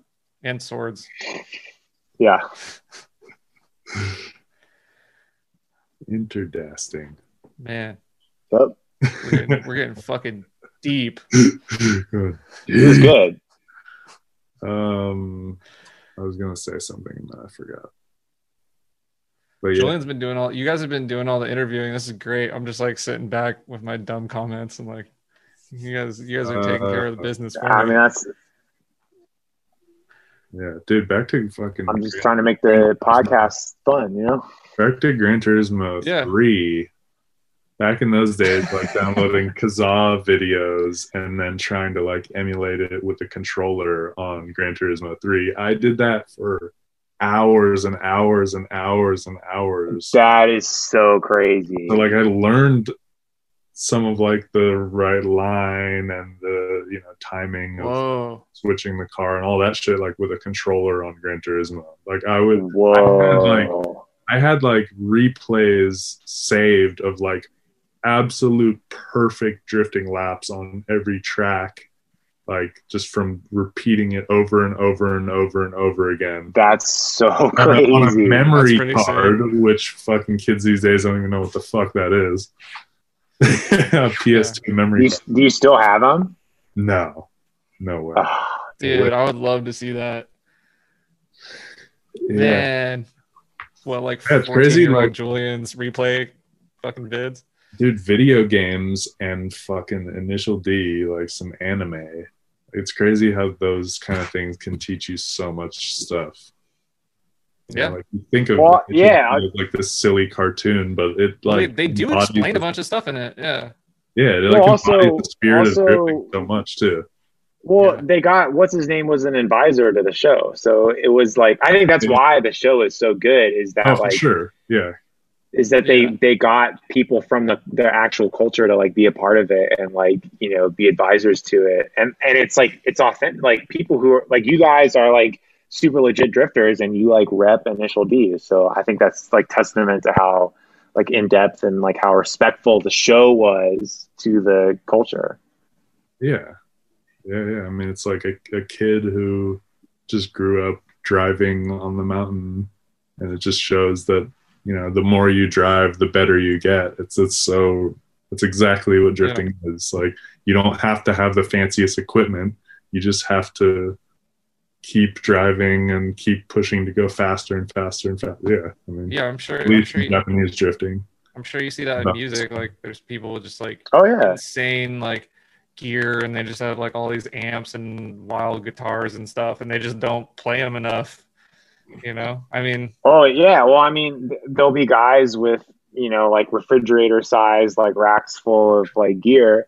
and swords yeah, <laughs> Interdasting. man Yep. we're getting, we're getting fucking deep. Good. <laughs> It was good. Um, I was gonna say something and then I forgot. But yeah, Julian's been doing all. You guys have been doing all the interviewing. This is great. I'm just like sitting back with my dumb comments and like, you guys, you guys are taking care of the business for I me. mean, that's. yeah, dude. Back to fucking. I'm just trying to make the podcast fun, you know. Back to Gran Turismo Yeah. 3. Back in those days, like <laughs> downloading Kazaa videos and then trying to like emulate it with the controller on Gran Turismo 3. I did that for hours and hours and hours and hours. That is so crazy. So like I learned some of like the right line and the you know timing of Whoa. switching the car and all that shit like with a controller on Gran Turismo. Like I would Whoa. like I had like replays saved of like absolute perfect drifting laps on every track, like just from repeating it over and over and over and over again. That's so On a, crazy. on a memory That's pretty card, which fucking kids these days don't even know what the fuck that is. <laughs> a PS2 do, memory you, card. do you still have them? No, no way. Ah, Dude, I would love to see that. yeah. Man. Well, like Yeah, it's 14 crazy, like- Julian's replay fucking vids. Dude video games and fucking initial d like some anime it's crazy how those kind of things can teach you so much stuff You know, Yeah. like you think of Well, yeah. D as, like this silly cartoon but it like they, they do explain the- a bunch of stuff in it. Yeah. yeah it Well, like also- the spirit also- of drifting so much too Well, Yeah. they got what's his name was an advisor to the show, so it was like I think that's Yeah. why the show is so good. Is that oh like sure yeah is that they Yeah. they got people from the their actual culture to like be a part of it and like you know be advisors to it. And and it's like it's authentic like people who are like you guys are like super legit drifters and you like rep initial d. So i think that's like testament to how like in depth and like how respectful the show was to the culture. Yeah. Yeah yeah. I mean it's like a, a kid who just grew up driving on the mountain and it just shows that you know the more you drive the better you get it's it's so it's exactly what drifting is like you don't have to have the fanciest equipment you just have to keep driving and keep pushing to go faster and faster and faster yeah i mean Yeah, I'm sure. at I'm least sure, in you, japanese drifting I'm sure you see that in No. music. Like, there's people just like oh yeah insane like gear, and they just have like all these amps and wild guitars and stuff, and they just don't play them enough. You know, I mean, Oh yeah, well, I mean, there'll be guys with you know like refrigerator size like racks full of like gear,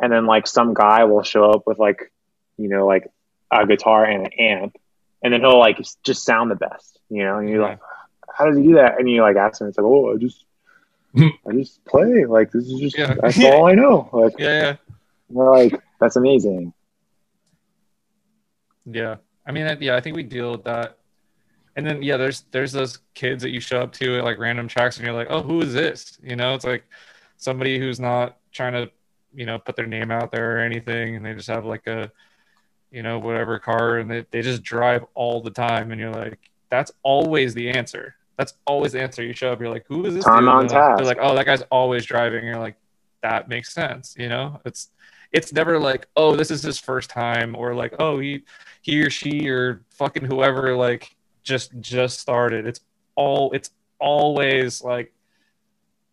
and then like some guy will show up with like you know like a guitar and an amp, and then he'll like just sound the best, you know, and you're like, how does he do that? And you like ask him, it's like, oh, I just <laughs> I just play like this is just Yeah. that's <laughs> all I know. Like, yeah, yeah, like that's amazing. yeah. I mean, yeah, I think we deal with that. And then yeah, there's there's those kids that you show up to at like random tracks, and you're like, oh, who is this? You know, it's like somebody who's not trying to, you know, put their name out there or anything, and they just have like a, you know, whatever car, and they they just drive all the time, and you're like, that's always the answer. That's always the answer. You show up, you're like, who is this? Dude? on And they're like- task. They're like, oh, that guy's always driving. You're like, that makes sense. You know, it's it's never like, oh, this is his first time, or like, oh, he he or she or fucking whoever like just just started. It's all it's always like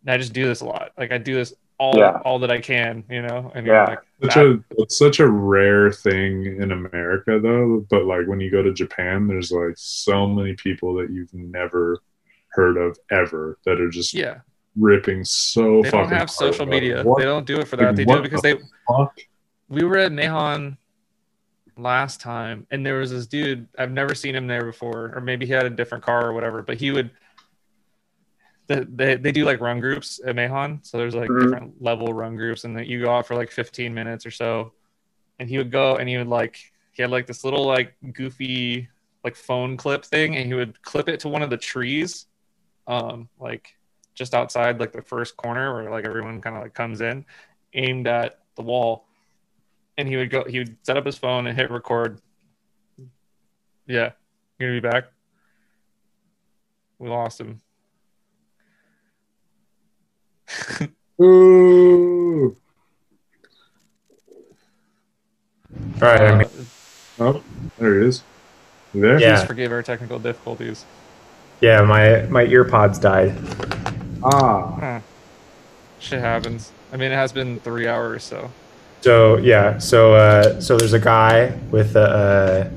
I just do this a lot. Like I do this all Yeah. all that I can, you know. And Yeah. like, Such that- a it's such a rare thing in America though, but like when you go to Japan, there's like so many people that you've never heard of ever that are just yeah, ripping so they fucking don't have social media. what They don't do it for like, that. They do it because the they fuck? we were at Meihan last time and there was this dude I've never seen him there before or maybe he had a different car or whatever but he would the, they, they do like run groups at Meihan so there's like Mhm. different level run groups and that you go out for like 15 minutes or so and he would go and he would like he had like this little like goofy like phone clip thing and he would clip it to one of the trees um like just outside like the first corner where like everyone kind of like comes in aimed at the wall and he would go he would set up his phone and hit record yeah you're gonna be back we lost him Ooh. <laughs> All right. I Uh, mean, Oh, there he is. You there? Yeah. Please forgive our technical difficulties. yeah, my my AirPods died. Ah. Huh. Shit happens. I mean, it has been three hours, so So yeah, so uh, so there's a guy with a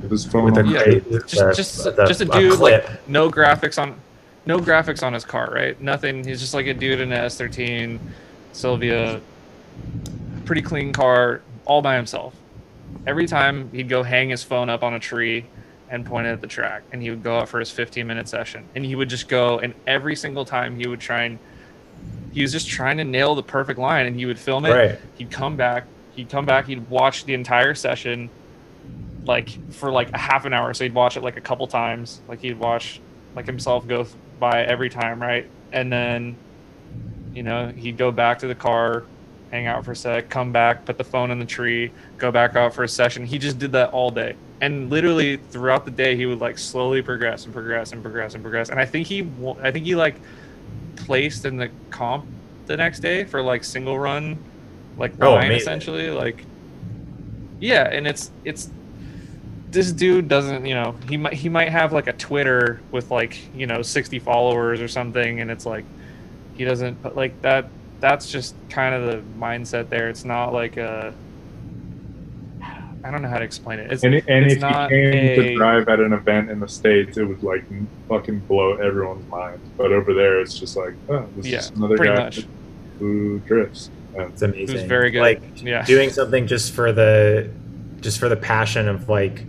With his uh, phone with a. Yeah, crate, just uh, just with a- just a a dude clip. like no graphics on no graphics on his car, right? Nothing. He's just like a dude in an S13, Silvia, pretty clean car, all by himself. Every time he'd go hang his phone up on a tree and point it at the track, and he would go out for his 15 minute session, and he would just go, and every single time he would try and he was just trying to nail the perfect line, and he would film it. Right. He'd come back. He'd come back. He'd watch the entire session, like for like a half an hour. So he'd watch it like a couple times. Like he'd watch like himself go by every time, right? And then, you know, he'd go back to the car, hang out for a sec, come back, put the phone in the tree, go back out for a session. He just did that all day. And literally throughout the day, he would like slowly progress and progress and progress and progress. And I think he, I think he like placed in the comp the next day for like single run, like Oh, line essentially. Like, yeah, and it's it's this dude doesn't you know he might he might have like a Twitter with like you know 60 followers or something, and it's like he doesn't but like that. That's just kind of the mindset there. It's not like a. I don't know how to explain it. It's, And, and it's if he not came a- to drive at an event in the States, it would like fucking blow everyone's mind. But over there, it's just like, oh, this Yeah, is another guy much. who drifts. And It's amazing. Who's very good. Like Yeah. doing something just for the just for the passion of like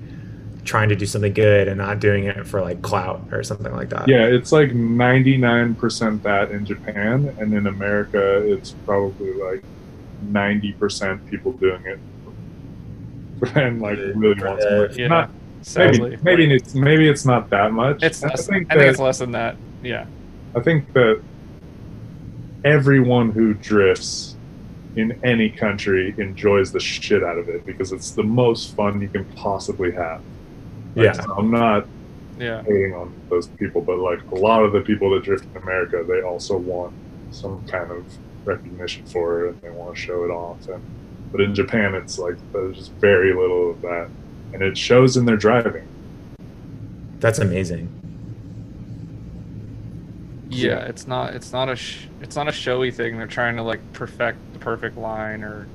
trying to do something good and not doing it for like clout or something like that. yeah, it's like 99% that in Japan. And in America, it's probably like 90% people doing it <laughs> and like really want some money. Yeah, Not, sadly. maybe maybe it's maybe it's not that much. It's I less, think I think that- it's less than that. Yeah. I think that everyone who drifts in any country enjoys the shit out of it because it's the most fun you can possibly have. Like, Yeah. so I'm not Yeah. hating on those people, but like a lot of the people that drift in America, they also want some kind of recognition for it and they want to show it off. And but in Japan, it's like there's just very little of that, and it shows in their driving. That's amazing. Yeah, it's not it's not a sh- it's not a showy thing. They're trying to like perfect the perfect line or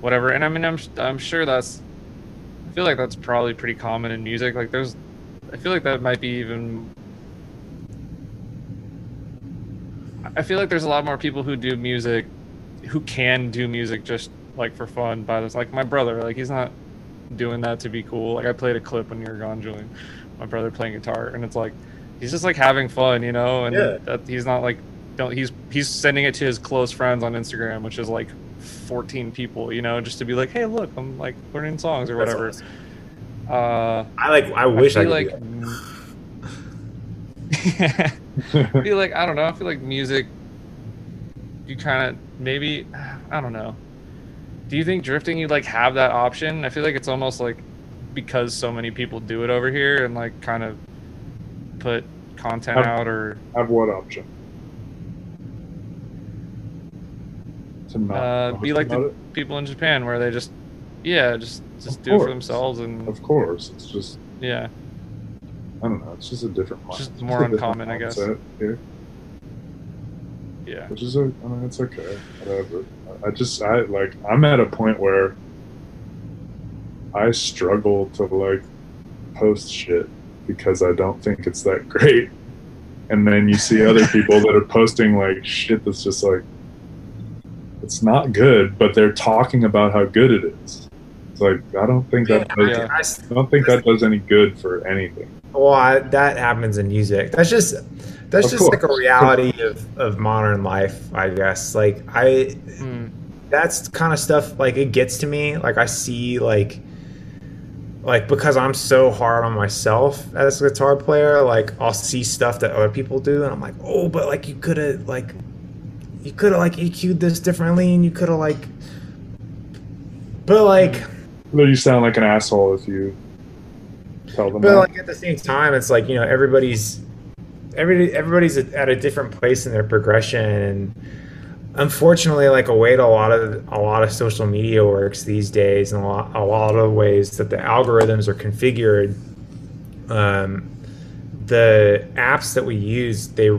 whatever. And I mean, I'm I'm sure that's I feel like that's probably pretty common in music. Like there's I feel like that might be even I feel like there's a lot more people who do music who can do music just like for fun by this like my brother like he's not doing that to be cool like i played a clip when you were gone julian my brother playing guitar and it's like he's just like having fun you know and Yeah. that he's not like don't he's he's sending it to his close friends on instagram which is like 14 people you know just to be like hey look i'm like learning songs or That's whatever awesome. uh I like. I wish I, could. like. <laughs> I feel like I don't know. I feel like music. You kind of maybe I don't know. Do you think drifting you'd like have that option? I feel like it's almost like because so many people do it over here and like kind of put content Have- out or Have what option? To not uh, be like the it? people in Japan where they just yeah just just Of do it for themselves and Of course, it's just yeah I don't know. It's just a different mind. Just it's more <laughs> uncommon, I guess. Here, yeah which is a, I mean, it's okay. Whatever. I- I just I like I'm at a point where I struggle to like post shit because I don't think it's that <laughs> great. And then you see other people that are posting like shit that's just like it's not good, but they're talking about how good it is. It's like I don't think that Yeah, does, Yeah. I s- I don't think that does any good for anything. Well, I, that happens in music. That's just that's Of just like a reality of, of modern life, I guess. Like I Hmm. that's kind of stuff like it gets to me. Like I see like like because I'm so hard on myself as a guitar player, like I'll see stuff that other people do and I'm like, "Oh, but like you could have like you could have like EQ'd this differently and you could have like but like Though you sound like an asshole if you tell them But that. like at the same time, it's like you know everybody's every everybody's at a different place in their progression, and unfortunately like a way to a lot of a lot of social media works these days and a lot, a lot of ways that the algorithms are configured um, the apps that we use they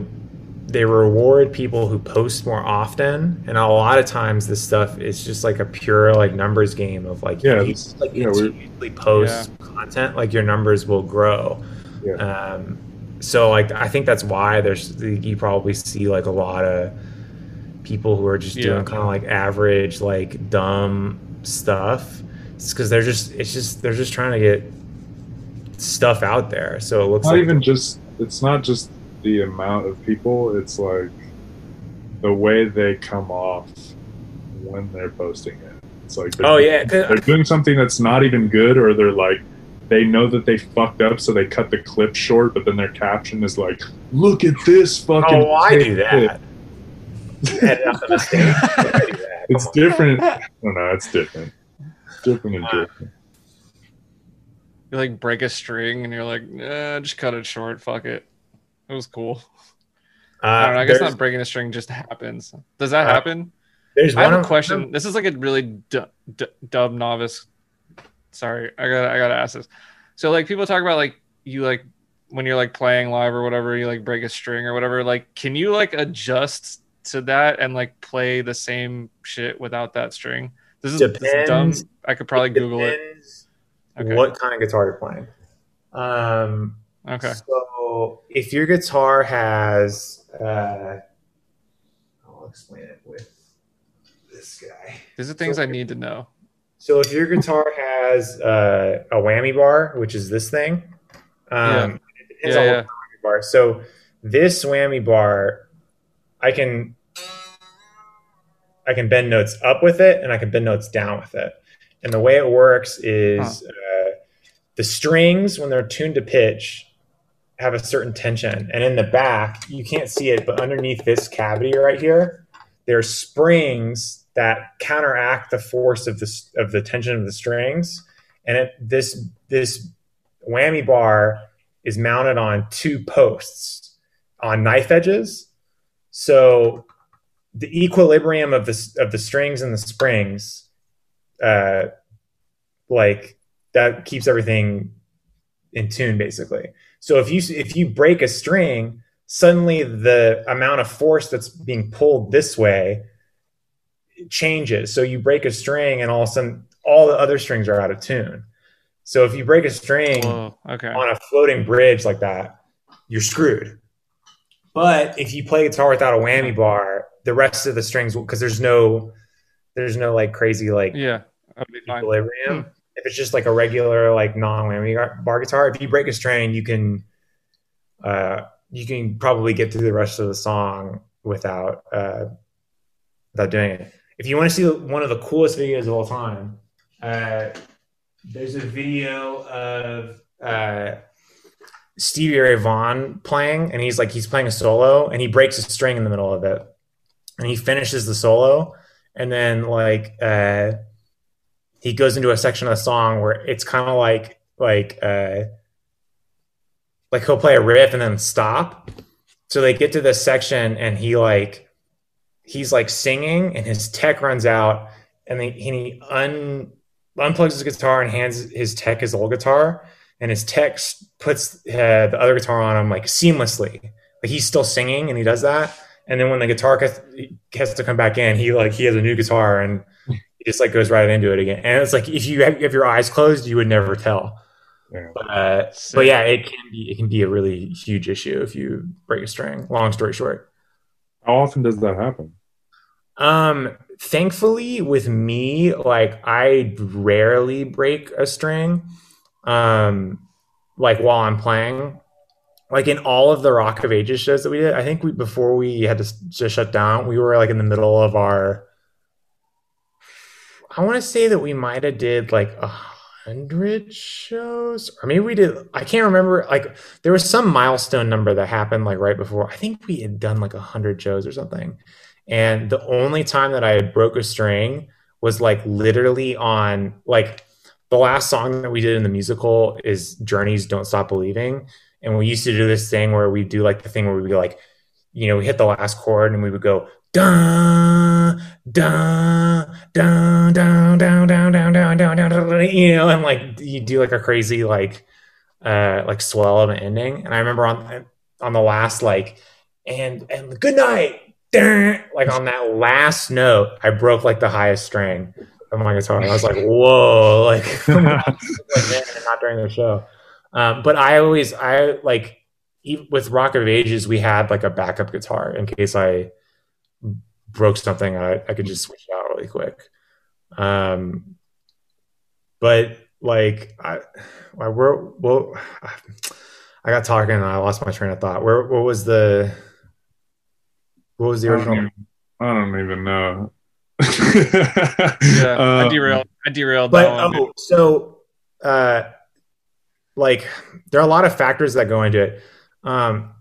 they reward people who post more often and a lot of times this stuff is just like a pure like numbers game of like Yeah, you like yeah, continuously post content like your numbers will grow Yeah. um, so like i think that's why there's you probably see like a lot of people who are just Yeah. doing kind of like average like dumb stuff. It's because they're just it's just they're just trying to get stuff out there. So it looks not like even just it's not just the amount of people it's like the way they come off when they're posting it. It's like oh yeah, they're doing something that's not even good or they're like they know that they fucked up so they cut the clip short but then their caption is like look at this fucking oh i do that <laughs> Edit out the mistakes. I do that. it's different i don't know it's different different and different You like break a string and you're like, nah, just cut it short. Fuck it. It was cool. I don't know. I guess Uh, not breaking a string just happens. Does that Uh, happen? there's I one have a of- question. This is like a really du- du- dub novice. Sorry, I got I gotta ask this. So like people talk about like you like when you're like playing live or whatever, you like break a string or whatever. Like, can you like adjust to that and like play the same shit without that string? This is, this is dumb. I could probably Google it. Okay. What kind of guitar you're playing? Um, Okay. So if your guitar has, uh, I'll explain it with this guy. These are things I need to know. So if your guitar has uh, a whammy bar, which is this thing, um, Yeah, on yeah. whammy bar. So this whammy bar, I can I can bend notes up with it, and I can bend notes down with it. And the way it works is uh, the strings, when they're tuned to pitch, have a certain tension, and in the back, you can't see it, but underneath this cavity right here, there are springs that counteract the force of the of the tension of the strings, and it, this this whammy bar is mounted on two posts on knife edges. So the equilibrium of the of the strings and the springs, uh, like that keeps everything in tune basically. So if you if you break a string, suddenly the amount of force that's being pulled this way changes. So you break a string, and all of a sudden all the other strings are out of tune. So if you break a string Whoa. Okay. on a floating bridge like that, you're screwed. But if you play guitar without a whammy bar, the rest of the strings because there's no there's no like crazy like Yeah. That'd be fine. equilibrium. If it's just like a regular like non-whammy bar guitar, if you break a string, you can uh you can probably get through the rest of the song without uh without doing it. If you want to see one of the coolest videos of all time, uh there's a video of uh Stevie Ray Vaughan playing, and he's like he's playing a solo, and he breaks a string in the middle of it, and he finishes the solo, and then like uh, he goes into a section of the song where it's kind of like like uh, like he'll play a riff and then stop. So they get to this section, and he like he's like singing, and his tech runs out, and, they, and he un unplugs his guitar and hands his tech his old guitar and his tech puts uh, the other guitar on him like seamlessly. Like he's still singing and he does that. And then when the guitar has, has to come back in, he like he has a new guitar and he just like goes right into it again. And it's like if you have, have your eyes closed, you would never tell. Yeah. But, uh, but yeah, it can be it can be a really huge issue if you break a string. Long story short. How often does that happen? Um, thankfully with me, like I rarely break a string. Um, like while I'm playing, like in all of the Rock of Ages shows that we did, I think we before we had to just shut down, we were like in the middle of our. I want to say that we might have did like a hundred shows, or maybe we did. I can't remember. Like there was some milestone number that happened like right before. I think we had done like a hundred shows or something. And the only time that I broke a string was like literally on like the last song that we did in the musical is Journey's Don't Stop Believing. And we used to do this thing where we do like the thing where we go like, you know, we hit the last chord and we would go dun dun dun dun dun dun dun dun dun dun you know, and like you do like a crazy like uh like swell of an ending. And I remember on on the last like and and good night, <laughs> like on that last note, I broke like the highest string of my guitar. I was like, whoa, <laughs> like, <laughs> like not during the show. Um, but I always I like with Rock of Ages, we had like a backup guitar in case I broke something. I, I could just switch it out really quick. Um, but like I, I we're well, <sighs> I got talking and I lost my train of thought. Where what was the what was the I original? don't, even, I don't even know. <laughs> Yeah, I Uh, <laughs> derailed. I derailed But that one. oh, so uh, like there are a lot of factors that go into it. Um,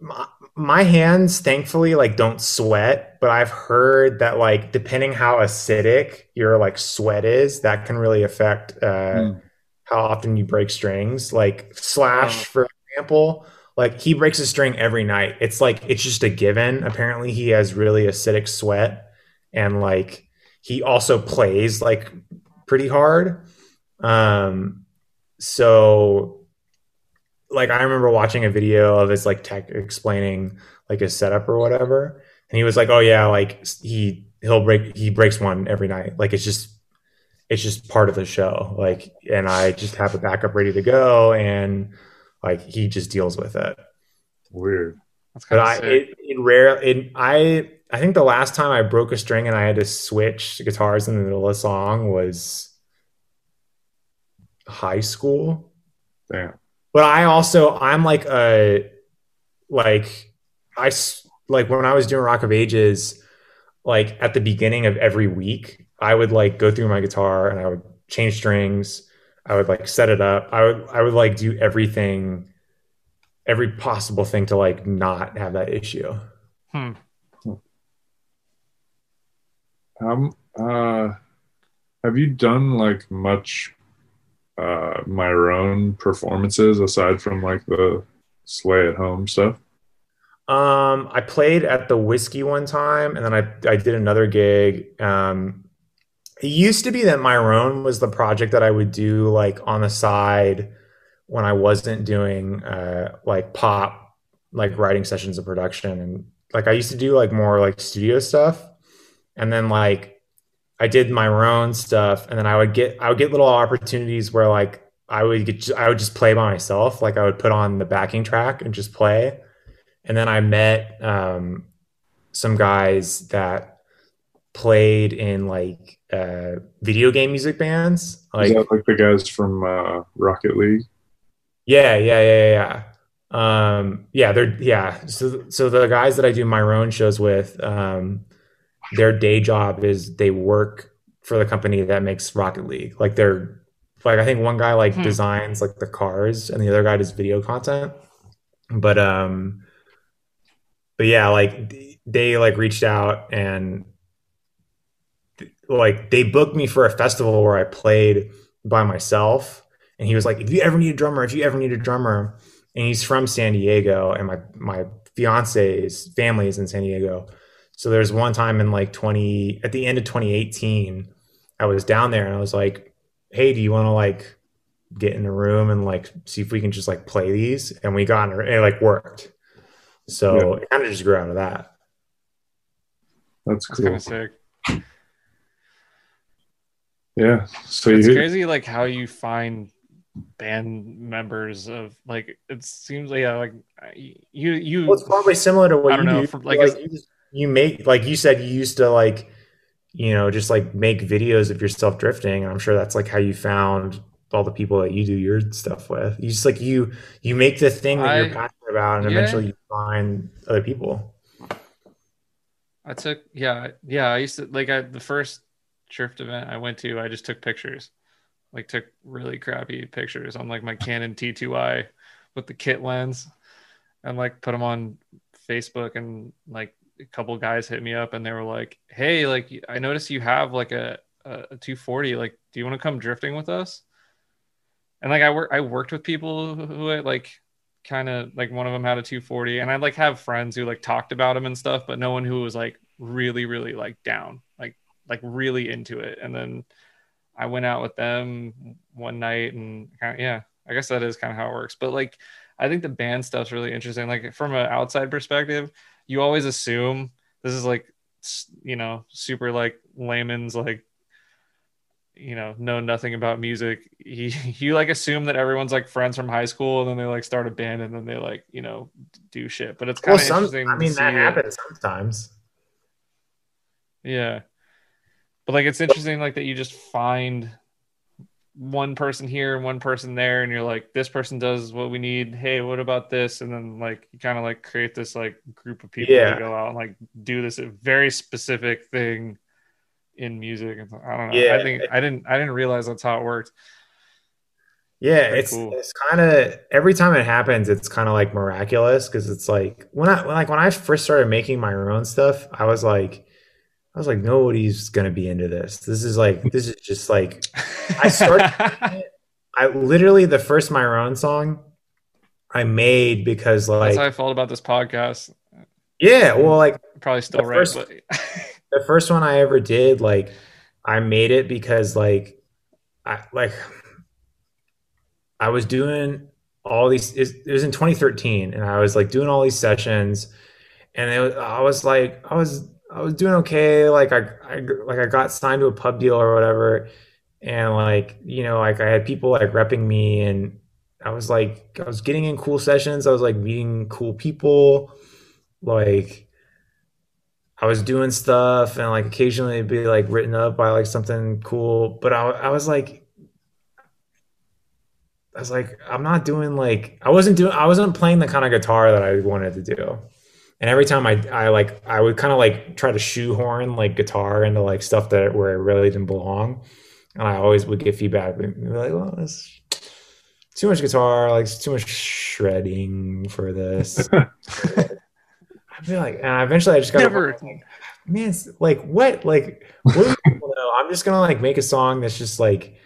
my, my hands, thankfully, like don't sweat, but I've heard that like depending how acidic your like sweat is, that can really affect uh, Hmm. how often you break strings. Like Slash, Oh. for example, like he breaks a string every night. It's like it's just a given. Apparently, he has really acidic sweat, and like he also plays like pretty hard. Um, so like I remember watching a video of his like tech explaining like his setup or whatever, and he was like, "Oh yeah, like he he'll break he breaks one every night. Like it's just it's just part of the show. Like, and I just have a backup ready to go, and like he just deals with it. Weird. That's But of I it, it rare it I I think the last time I broke a string and I had to switch guitars in the middle of a song was high school. Yeah. But I also I'm like a like I like when I was doing Rock of Ages, like at the beginning of every week, I would like go through my guitar and I would change strings. I would like set it up. I would I would like do everything, every possible thing to like not have that issue. Hmm. Um, uh, have you done like much uh Myrone performances aside from like the slay at home stuff? Um, I played at the whiskey one time, and then I I did another gig. Um, it used to be that Myrone was the project that I would do like on the side when I wasn't doing uh like pop, like writing sessions of production, and like I used to do like more like studio stuff, and then like I did my own stuff, and then I would get I would get little opportunities where like I would get I would just play by myself, like I would put on the backing track and just play. And then I met um, some guys that played in like uh, video game music bands. Is Like, that like the guys from uh, Rocket League? yeah, yeah, yeah, yeah, yeah. Um, yeah, they're yeah. So, so the guys that I do Myrone shows with, um, their day job is they work for the company that makes Rocket League. Like they're like I think one guy like Hmm. designs like the cars, and the other guy does video content. But um, but yeah, like they like reached out and th- like they booked me for a festival where I played by myself. And he was like, if you ever need a drummer, if you ever need a drummer, and he's from San Diego, and my my fiance's family is in San Diego. So there's one time in like 20 at the end of 2018, I was down there and I was like, hey, do you want to like get in a room and like see if we can just like play these? And we got in, and it like worked. So it kind of just grew out of that. That's That's cool. kind of sick. Yeah. So It's you crazy, like how you find band members of like. It seems like yeah, like you you. Well, it's probably similar to what I don't you know, do. from- like, like you, just, you make, like you said, you used to like, you know, just like make videos of yourself drifting. I'm sure that's like how you found all the people that you do your stuff with. You just like you you make the thing that I- you're passionate about, and yeah. eventually you find other people. I took yeah yeah I used to like I the first drift event I went to I just took pictures like took really crappy pictures on like my Canon T2i with the kit lens and like put them on Facebook and like a couple guys hit me up and they were like hey like I noticed you have like a a, a 240 like do you want to come drifting with us? And like I work I worked with people who, like kind of like one of them had a 240 and i like have friends who like talked about him and stuff but no one who was like really really like down like like really into it and then i went out with them one night and kind of, yeah i guess that is kind of how it works but like i think the band stuff's really interesting like from an outside perspective you always assume this is like you know super like layman's like you know know nothing about music <laughs> you, you like assume that everyone's like friends from high school and then they like start a band and then they like you know do shit but it's kind Well, of some, interesting I mean, that it. happens sometimes. Yeah. But like it's interesting like that you just find one person here and one person there and you're like this person does what we need. Hey, what about this? And then like you kind of like create this like group of people Yeah. to go out and like do this very specific thing in music. I don't know. Yeah. I think I didn't I didn't realize that's how it worked. Yeah, Pretty it's cool. it's kind of every time it happens, it's kind of like miraculous because it's like when I when, like when I first started making my own stuff, I was like, I was like, nobody's gonna be into this. This is like <laughs> this is just like I started- I literally the first Myrone song I made because like that's how I felt about this podcast. yeah, well like Probably still The right, first- but <laughs> the first one I ever did, like I made it because like I like I was doing all these it it was in 2013 and I was like doing all these sessions and it was, I was like I was I was doing okay like I, I like I got signed to a pub deal or whatever. And like you know like I had people like repping me and I was like I was getting in cool sessions. I was like meeting cool people. Like I was doing stuff and like occasionally it'd be like written up by like something cool, but I, I was like, I was like, I'm not doing like, I wasn't doing, I wasn't playing the kind of guitar that I wanted to do. And every time I, I like, I would kind of like try to shoehorn like guitar into like stuff that where it really didn't belong. And I always would get feedback like, well, it's too much guitar, like it's too much shredding for this. <laughs> I feel like, and eventually I just got Never. man, it's like what? Like, what do people know? <laughs> I'm just gonna like make a song that's just like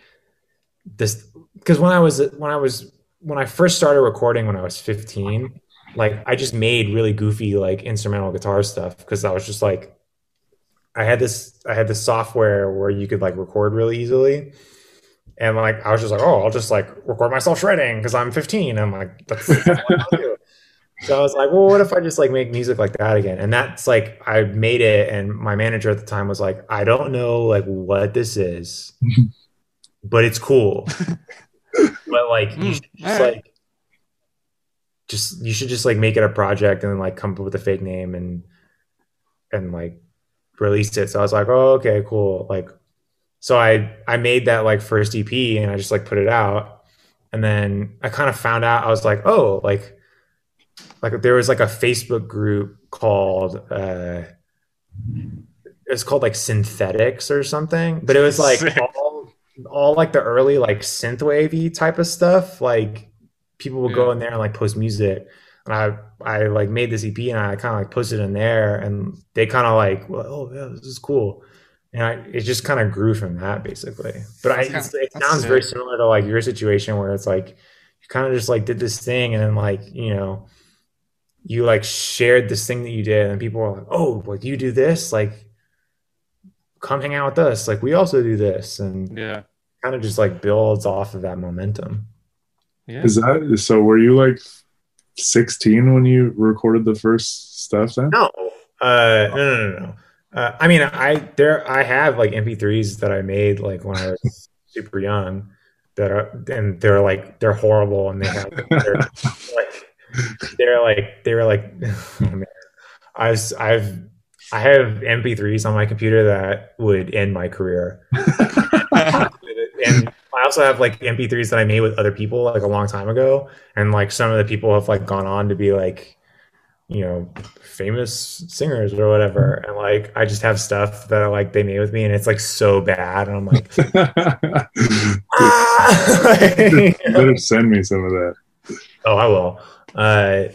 this. Because when I was when I was when I first started recording when I was 15, like I just made really goofy like instrumental guitar stuff because I was just like, I had this I had this software where you could like record really easily. And like I was just like, oh, I'll just like record myself shredding because I'm 15. I'm like, that's <laughs> what I'll do. So I was like, well, what if I just like make music like that again? And that's like I made it, and my manager at the time was like, I don't know like what this is, <laughs> but it's cool. <laughs> but like you Mm, should just alright. like just you should just like make it a project and then like come up with a fake name and and like release it. So I was like, oh, okay, cool. Like so I I made that like first EP and I just like put it out. And then I kind of found out I was like, oh, like like there was like a Facebook group called uh it's called like synthetics or something. But it was like all all like the early like synth wavy type of stuff. Like people would go in there and like post music. And I I like made this EP and I kind of like posted it in there and they kind of like, well, oh yeah, this is cool. And I, it just kind of grew from that basically. But I, kinda- it sounds very similar to like your situation where it's like you kind of just like did this thing and then like you know you like shared this thing that you did and people were like, oh, like you do this, like come hang out with us, like we also do this, and yeah. kind of just like builds off of that momentum. Yeah. Is that so? Were you like 16 when you recorded the first stuff then? No, uh, no, no, no, no. Uh, I mean, I there I have like MP3s that I made like when I was <laughs> super young that are and they're like they're horrible and they have they're like <laughs> they're like they were like <laughs> oh, man. I was I've I have MP3s on my computer that would end my career. and I also have like MP3s that I made with other people like a long time ago, and like some of the people have like gone on to be like, you know, famous singers or whatever, and like I just have stuff that like they made with me, and it's like so bad, and I'm like, ah! <laughs> You <laughs> better send me some of that. oh, I will. Uh,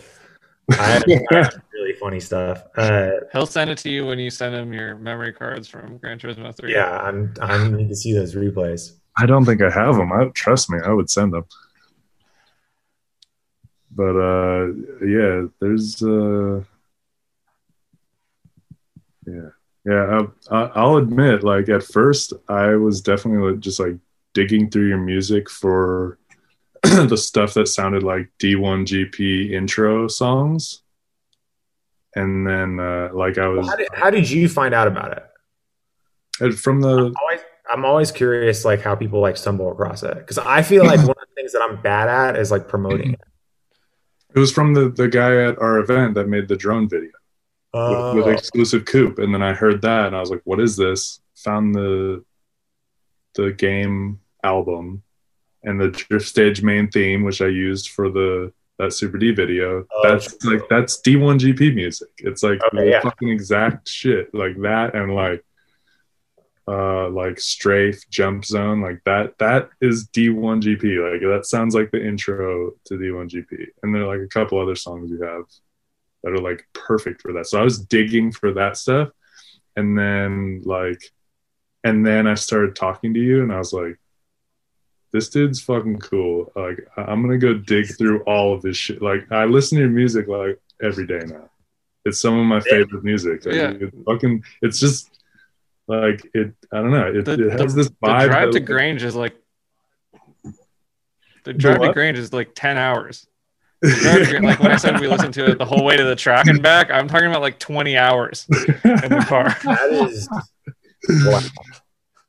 I have, <laughs> I have really funny stuff. Uh, He'll send it to you when you send him your memory cards from Gran Turismo 3. yeah, I'm I need to see those replays. I don't think I have them. I trust me, I would send them. But uh, yeah, there's uh, Yeah, yeah. I, I- I'll admit, like at first, I was definitely just like digging through your music for <clears throat> the stuff that sounded like D1GP intro songs, and then uh, like I was How did, how did you find out about it? uh, from the I'm always curious, like how people like stumble across it, because I feel like <laughs> one of the things that I'm bad at is like promoting it. it was from the the guy at our event that made the drone video. Oh, with, with oh. exclusive coop and then i heard that and i was like what is this found the the game album and the drift stage main theme which i used for the that super d video Oh, that's true. like that's d1gp music it's like Okay, the yeah. fucking exact shit like that and like uh like strafe jump zone like that that is d1gp like that sounds like the intro to d1gp and there are like a couple other songs you have that are like perfect for that. So I was digging for that stuff. And then like and then I started talking to you and I was like, this dude's fucking cool. Like I'm gonna go dig through all of this shit. Like I listen to your music like every day now. It's some of my favorite music. Like, Yeah. it's fucking it's just like it I don't know. It, The, it has the- this the drive to Grange is like the drive to? Grange is like ten hours. <laughs> The drive to Gra- like when I said we listened to it the whole way to the track and back, I'm talking about like 20 hours in the car. <laughs> that is wow.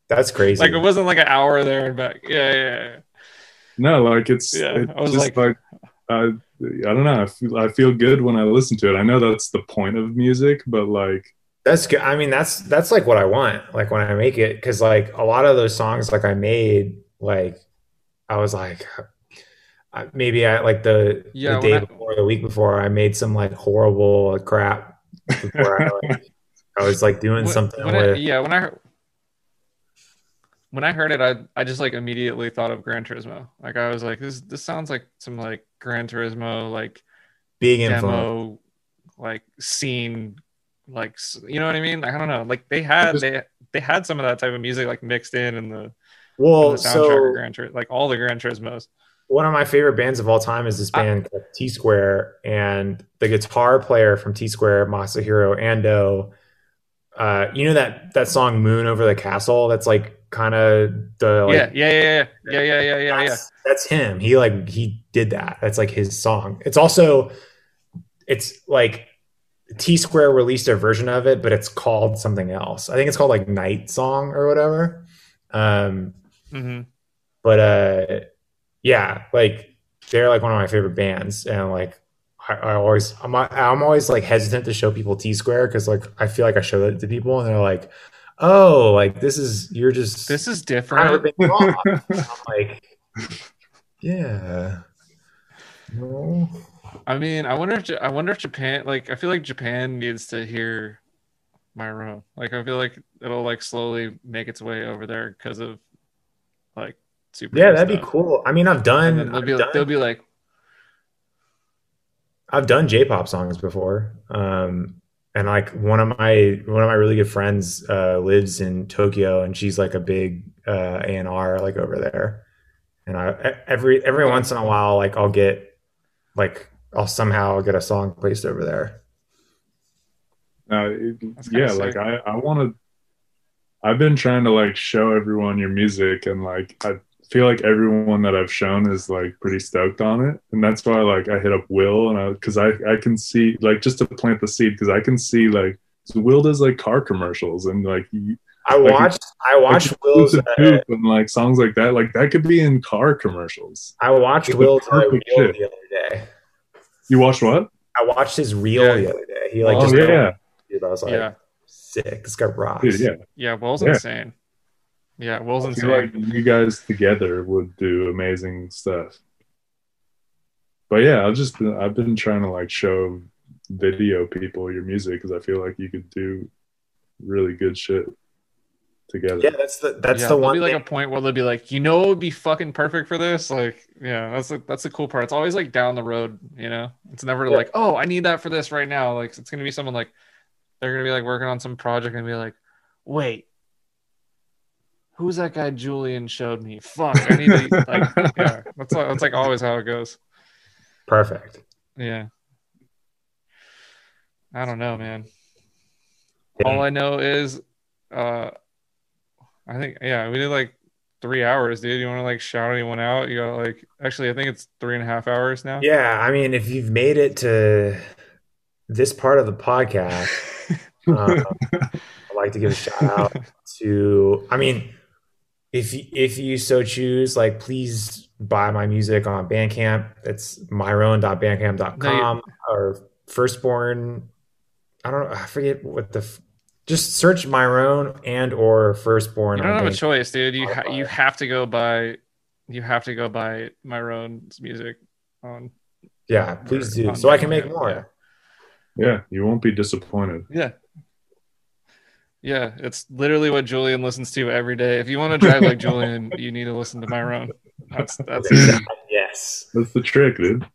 that's crazy. like it wasn't like an hour there and back. Yeah, yeah, yeah. No, like it's, Yeah, it's I was just like, like- I, I don't know. I feel, I feel good when I listen to it. I know that's the point of music, but like, That's good. I mean, that's that's like what I want. Like when I make it, because like a lot of those songs, like I made, like I was like, maybe I like the Yeah, the day I- before, the week before, I made some like horrible crap. Before I like, <laughs> I was like doing When- something when I- yeah, when I heard when I heard it, I I just like immediately thought of Gran Turismo. Like I was like, this this sounds like some like Gran Turismo like big influence. demo like scene like you know what I mean? Like, I don't know. Like they had they they had some of that type of music like mixed in in the, in Well, the soundtrack so Gran Turismo, like all the Gran Turismos. one of my favorite bands of all time is this band called T Square, and the guitar player from T Square, Masahiro Ando. Uh, you know that that song "Moon Over the Castle"? That's like kind of the like, yeah, yeah, yeah, yeah, yeah, yeah, yeah, yeah, yeah. that's, that's him. He like he did that. That's like his song. It's also it's like T Square released a version of it, but it's called something else. I think it's called like Night Song or whatever. Um, hmm but uh yeah like they're like one of my favorite bands and like I, I always I'm I'm always like hesitant to show people T Square because like I feel like I show that to people and they're like oh like this is you're just This is different. ripping me off. <laughs> I'm like yeah no I mean, I wonder if I wonder if Japan like I feel like Japan needs to hear my room. Like I feel like it'll like slowly make its way over there because of like super. yeah that'd be cool I mean I've done they'll I've be done, they'll be like, I've done J-pop songs before. Um, and like one of my one of my really good friends uh, lives in Tokyo, and she's like a big uh, A and R like over there. And I every every once in a while, like I'll get like I'll somehow get a song placed over there. Uh, it- yeah, like. I, I want to. I've been trying to like show everyone your music, and like I feel like everyone that I've shown is like pretty stoked on it, and that's why like I hit up Will, and I because I I can see like just to plant the seed because I can see like so Will does like car commercials and like you- I Like, watched I watched like, Will's uh, and like songs like that like that could be in car commercials. I watched Will's uh, reel the other day. You watched what? I watched his reel Yeah. the other day. He like oh just yeah, dude, I was like yeah, sick. This guy rocks. dude, yeah. yeah. Will's Yeah. insane. Yeah, Will's I feel like you guys together would do amazing stuff. But yeah, I've just been, I've been trying to like show video people your music because I feel like you could do really good shit together. Yeah, that's the that's yeah, the there'll one be like thing. a point where they'll be like, you know, it'd be fucking perfect for this. Like, yeah, that's the, that's the cool part. It's always like down the road, you know. It's never Yeah. like, oh, I need that for this right now. Like, it's gonna be someone like they're gonna be like working on some project and be like, wait, who's that guy Julian showed me? Fuck, I need to <laughs> like, yeah. That's like, that's like always how it goes. Perfect. Yeah. I don't know, man. all I know is, uh, I think yeah, we did like three hours, dude. You want to like shout anyone out? You got like actually, I think it's three and a half hours now. Yeah, I mean, if you've made it to this part of the podcast, <laughs> um, I'd like to give a shout out to. I mean, if if you so choose, like, please buy my music on Bandcamp. It's myrone.bandcamp.com or Firstborne. I don't know. I forget what the. F- Just search Myrone and or Firstborne. You don't have a choice, dude. You ha- you have to go by you have to go buy Myrone's music on. Yeah, please do, so I can make more. yeah. Yeah, you won't be disappointed. Yeah. Yeah, it's literally what Julian listens to every day. If you want to drive like <laughs> Julian, you need to listen to Myron. That's that's Yes, That's the trick, dude.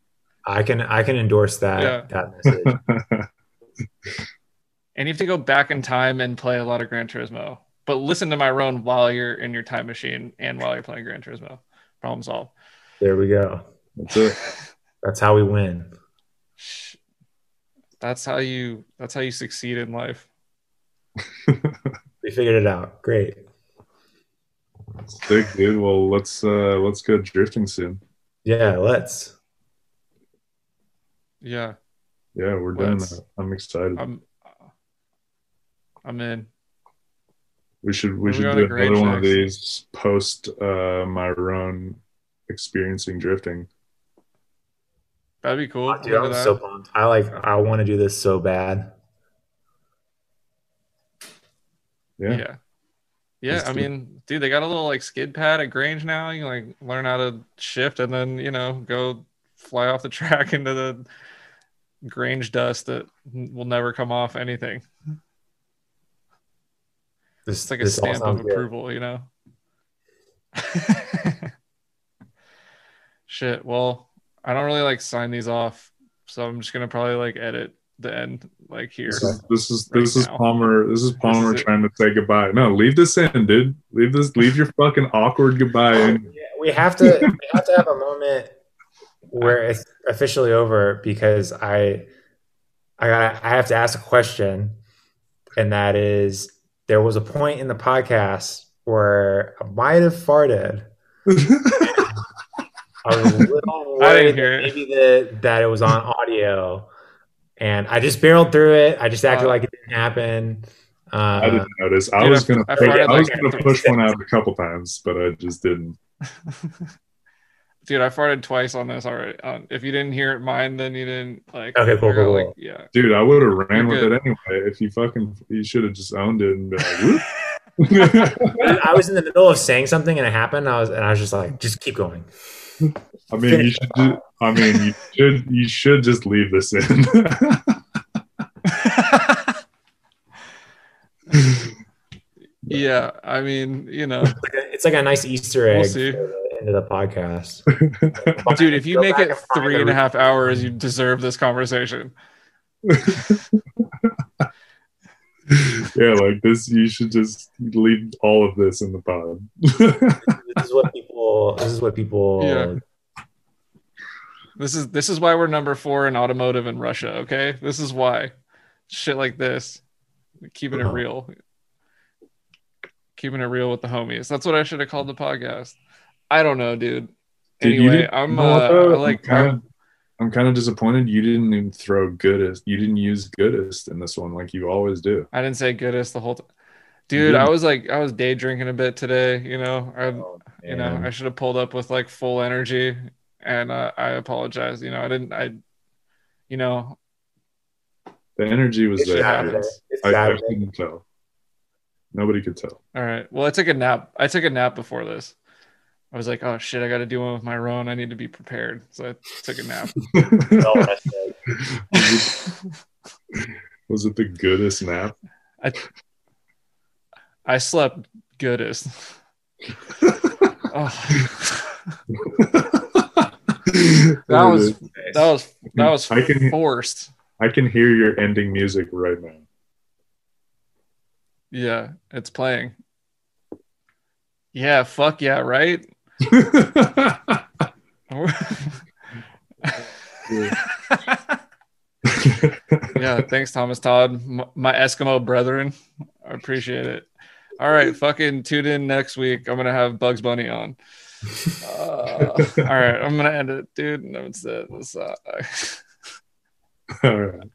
I can I can endorse that Yeah. that message. <laughs> and you have to go back in time and play a lot of Gran Turismo. But listen to Myrone while you're in your time machine and while you're playing Gran Turismo. Problem solved. There we go. That's it. <laughs> That's how we win. That's how you that's how you succeed in life. We figured it out. Great. Sick, dude. Well, let's uh let's go drifting soon. Yeah, let's. Yeah. Yeah, we're doing Let's- that. I'm excited. I'm I'm in. we should we We're should do to Grange another one of these post uh Myrone experiencing drifting. That'd be cool. Dude, I'm so pumped. I like. I want to do this so bad. Yeah. Yeah. Yeah, Let's I do it. mean, dude, they got a little like skid pad at Grange now. You can like learn how to shift and then, you know, go fly off the <laughs> track into the Grange dust that will never come off anything. This It's like a this all stamp of sounds good. approval, you know? <laughs> Shit. Well, I don't really like sign these off, so I'm just gonna probably like edit the end like here. This is this is Right this is. Palmer. This is Palmer is it. trying to say goodbye. No, leave this in, dude. Leave this. Leave your fucking awkward goodbye in. Yeah, we have to. we have to have a moment where it's officially over because I, I gotta. I have to ask a question, and that is: there was a point in the podcast where I might have farted. <laughs> I was a little I didn't worried hear that it. maybe that that it was on audio, and I just barreled through it. I just acted Uh, like it didn't happen. Uh, I didn't notice. I Dude, was I- gonna. I push, farted I was like- gonna push one out a couple times, but I just didn't. <laughs> Dude, I farted twice on this already. Um, if you didn't hear it mine, then you didn't like Okay, cool, figure cool, cool. like, yeah. Dude, I would have ran You're with it anyway. If you fucking, you should have just owned it and been like, whoop. <laughs> I was in the middle of saying something and it happened. I was and I was just like, just keep going. I mean, you should. Ju- I mean, you should. You should just leave this in. <laughs> yeah, I mean, you know, It's like a, it's like a nice Easter egg We'll see. for the end of the podcast. <laughs> dude, if you make it and find three the and a half hours, you deserve this conversation. <laughs> yeah, like this. You should just leave all of this in the pod. <laughs> This is what people. This is what people. Yeah. This is this is why we're number four in automotive in Russia. Okay, this is why shit like this, keeping it Uh-huh. real, keeping it real with the homies. That's what I should have called the podcast. I don't know, dude. Dude, Anyway, I'm you uh, though? I like I'm kind of, I'm kind of disappointed you didn't even throw goodest. You didn't use goodest in this one like you always do. I didn't say goodest the whole time. You Dude, I was like, I was day drinking a bit today. You know, I, Oh, you know. I should have pulled up with like full energy, and uh, I apologize. You know, I didn't. I, you know, The energy was It's there. Saturday. It's I, I couldn't tell. Nobody could tell. All right. Well, I took a nap. I took a nap before this. I was like, oh shit, I got to do one with Myrone. I need to be prepared. So I took a nap. <laughs> Oh, <laughs> was, it, the goodest nap? I slept goodest. oh, <laughs> that was that was that was I can- forced. I can hear your ending music right now. Yeah, it's playing. Yeah, fuck yeah, right? Yeah, <laughs> Yeah, thanks, Thomas Todd, my Eskimo brethren. I appreciate it. All right, fucking tune in next week. I'm gonna have Bugs Bunny on. Uh, all right, I'm gonna end it, dude. No, it's it. It's, uh, <laughs> All right.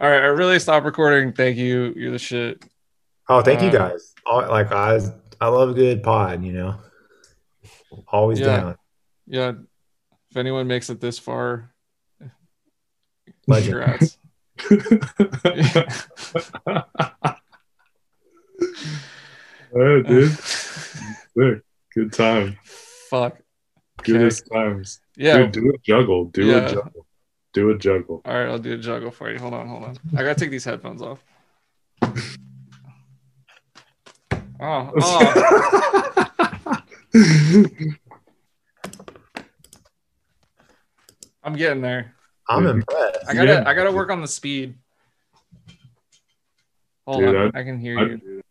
all right, I really stopped recording. Thank you. You're the shit. Oh, thank you Uh, guys. All, like I, I love a good pod. You know, always Yeah. down. Yeah. If anyone makes it this far, Legend. congrats. <laughs> <laughs> All right, dude. Good time. Fuck. Goodest times. Yeah. Dude, do a juggle. Do Yeah. a juggle. Do a juggle. All right, I'll do a juggle for you. Hold on, hold on. I gotta take these headphones off. <laughs> Oh, oh, <laughs> I'm getting there. I'm Dude. impressed. I gotta, Yeah. I gotta work on the speed. Hold Dude, on, I- I can hear you.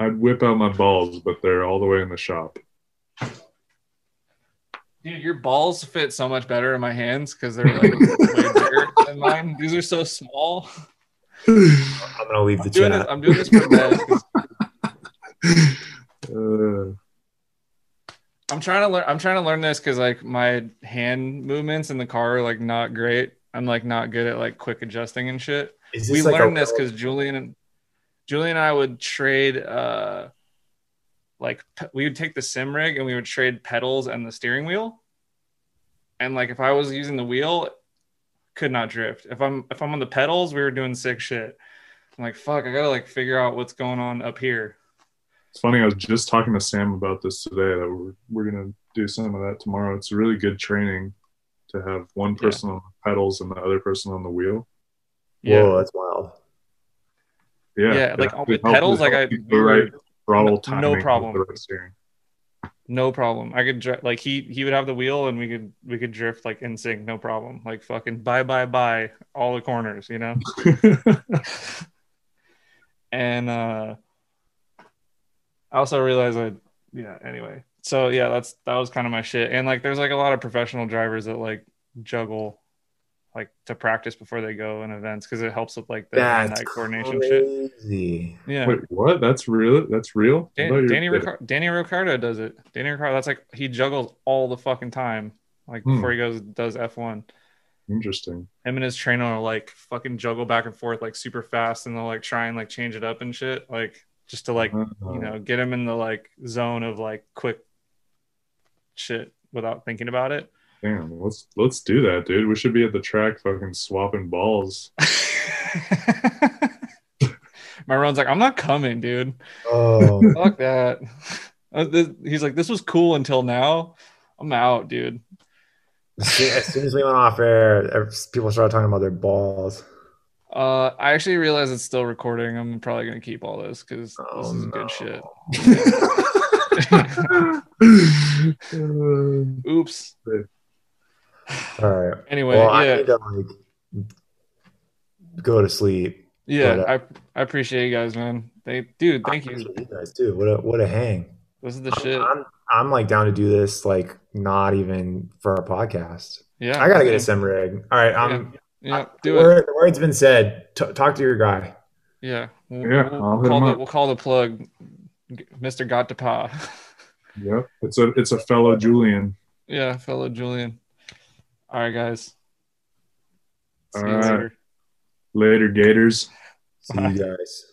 I'd, I'd whip out my balls, but they're all the way in the shop. Dude, your balls fit so much better in my hands because they're like way <laughs> bigger than mine. These are so small. I'm gonna leave the I'm doing this, chat. I'm doing this for bed. 'cause <laughs> Uh, I'm trying to learn. I'm trying to learn this because like my hand movements in the car are like not great. I'm like not good at like quick adjusting and shit. We like a learned this because Julian and Julian and I would trade. uh like pe- we would take the sim rig and we would trade pedals and the steering wheel. And like if I was using the wheel, could not drift. If I'm if I'm on the pedals, we were doing sick shit. I'm like fuck, I gotta like figure out what's going on up here. It's funny. I was just talking to Sam about this today. That we're we're gonna do some of that tomorrow. It's really good training to have one Yeah. person on the pedals and the other person on the wheel. Yeah. Whoa, that's wild. Yeah, Yeah, it like, actually with pedals, like, I- the we right throttle no timing, with problem. the right steering. No problem. I could dri- like he he would have the wheel and we could we could drift like in sync, no problem. Like fucking bye bye bye all the corners, you know. <laughs> and uh I also realized I yeah, anyway. So yeah, that's that was kind of my shit. And like there's like a lot of professional drivers that like juggle like to practice before they go in events because it helps with like the hand That's eye coordination shit. Yeah. Wait, what? That's real? That's real? I thought you Dan- Danny kidding. Danny Ricciardo does it. Danny Ricciardo, that's like he juggles all the fucking time, like Hmm. before he goes does F one. Interesting. Him and his trainer will like fucking juggle back and forth like super fast, and they'll like try and like change it up and shit, like just to like Uh, you know get him in the like zone of like quick shit without thinking about it. Damn, let's let's do that, dude. We should be at the track fucking swapping balls. <laughs> Myrone's like, I'm not coming, dude. Oh, <laughs> Fuck that. Uh, He's like, this was cool until now. I'm out, dude. as soon as we went off air, people started talking about their balls. Uh, I actually realize it's still recording. I'm probably gonna keep all this because this Oh, is no. good shit. Uh, <laughs> Oops. All right. Anyway, well, I yeah, need to like go to sleep. yeah. but, I I appreciate you guys, man. They, dude, thank I you. you guys too. What a what a hang. This is the shit. I'm I'm like down to do this like not even for a podcast. Yeah, I gotta get a sim rig. All right, I'm. Yeah, the do it. word, the word's been said. T- talk to your guy. Yeah, we'll, Yeah, we'll, I'll hit call him the we'll call the plug, Mr. Got to Pa. <laughs> yep, it's a it's a fellow Julian. yeah, fellow Julian. All right, guys. See All you right. later. Later, Gators. See you guys.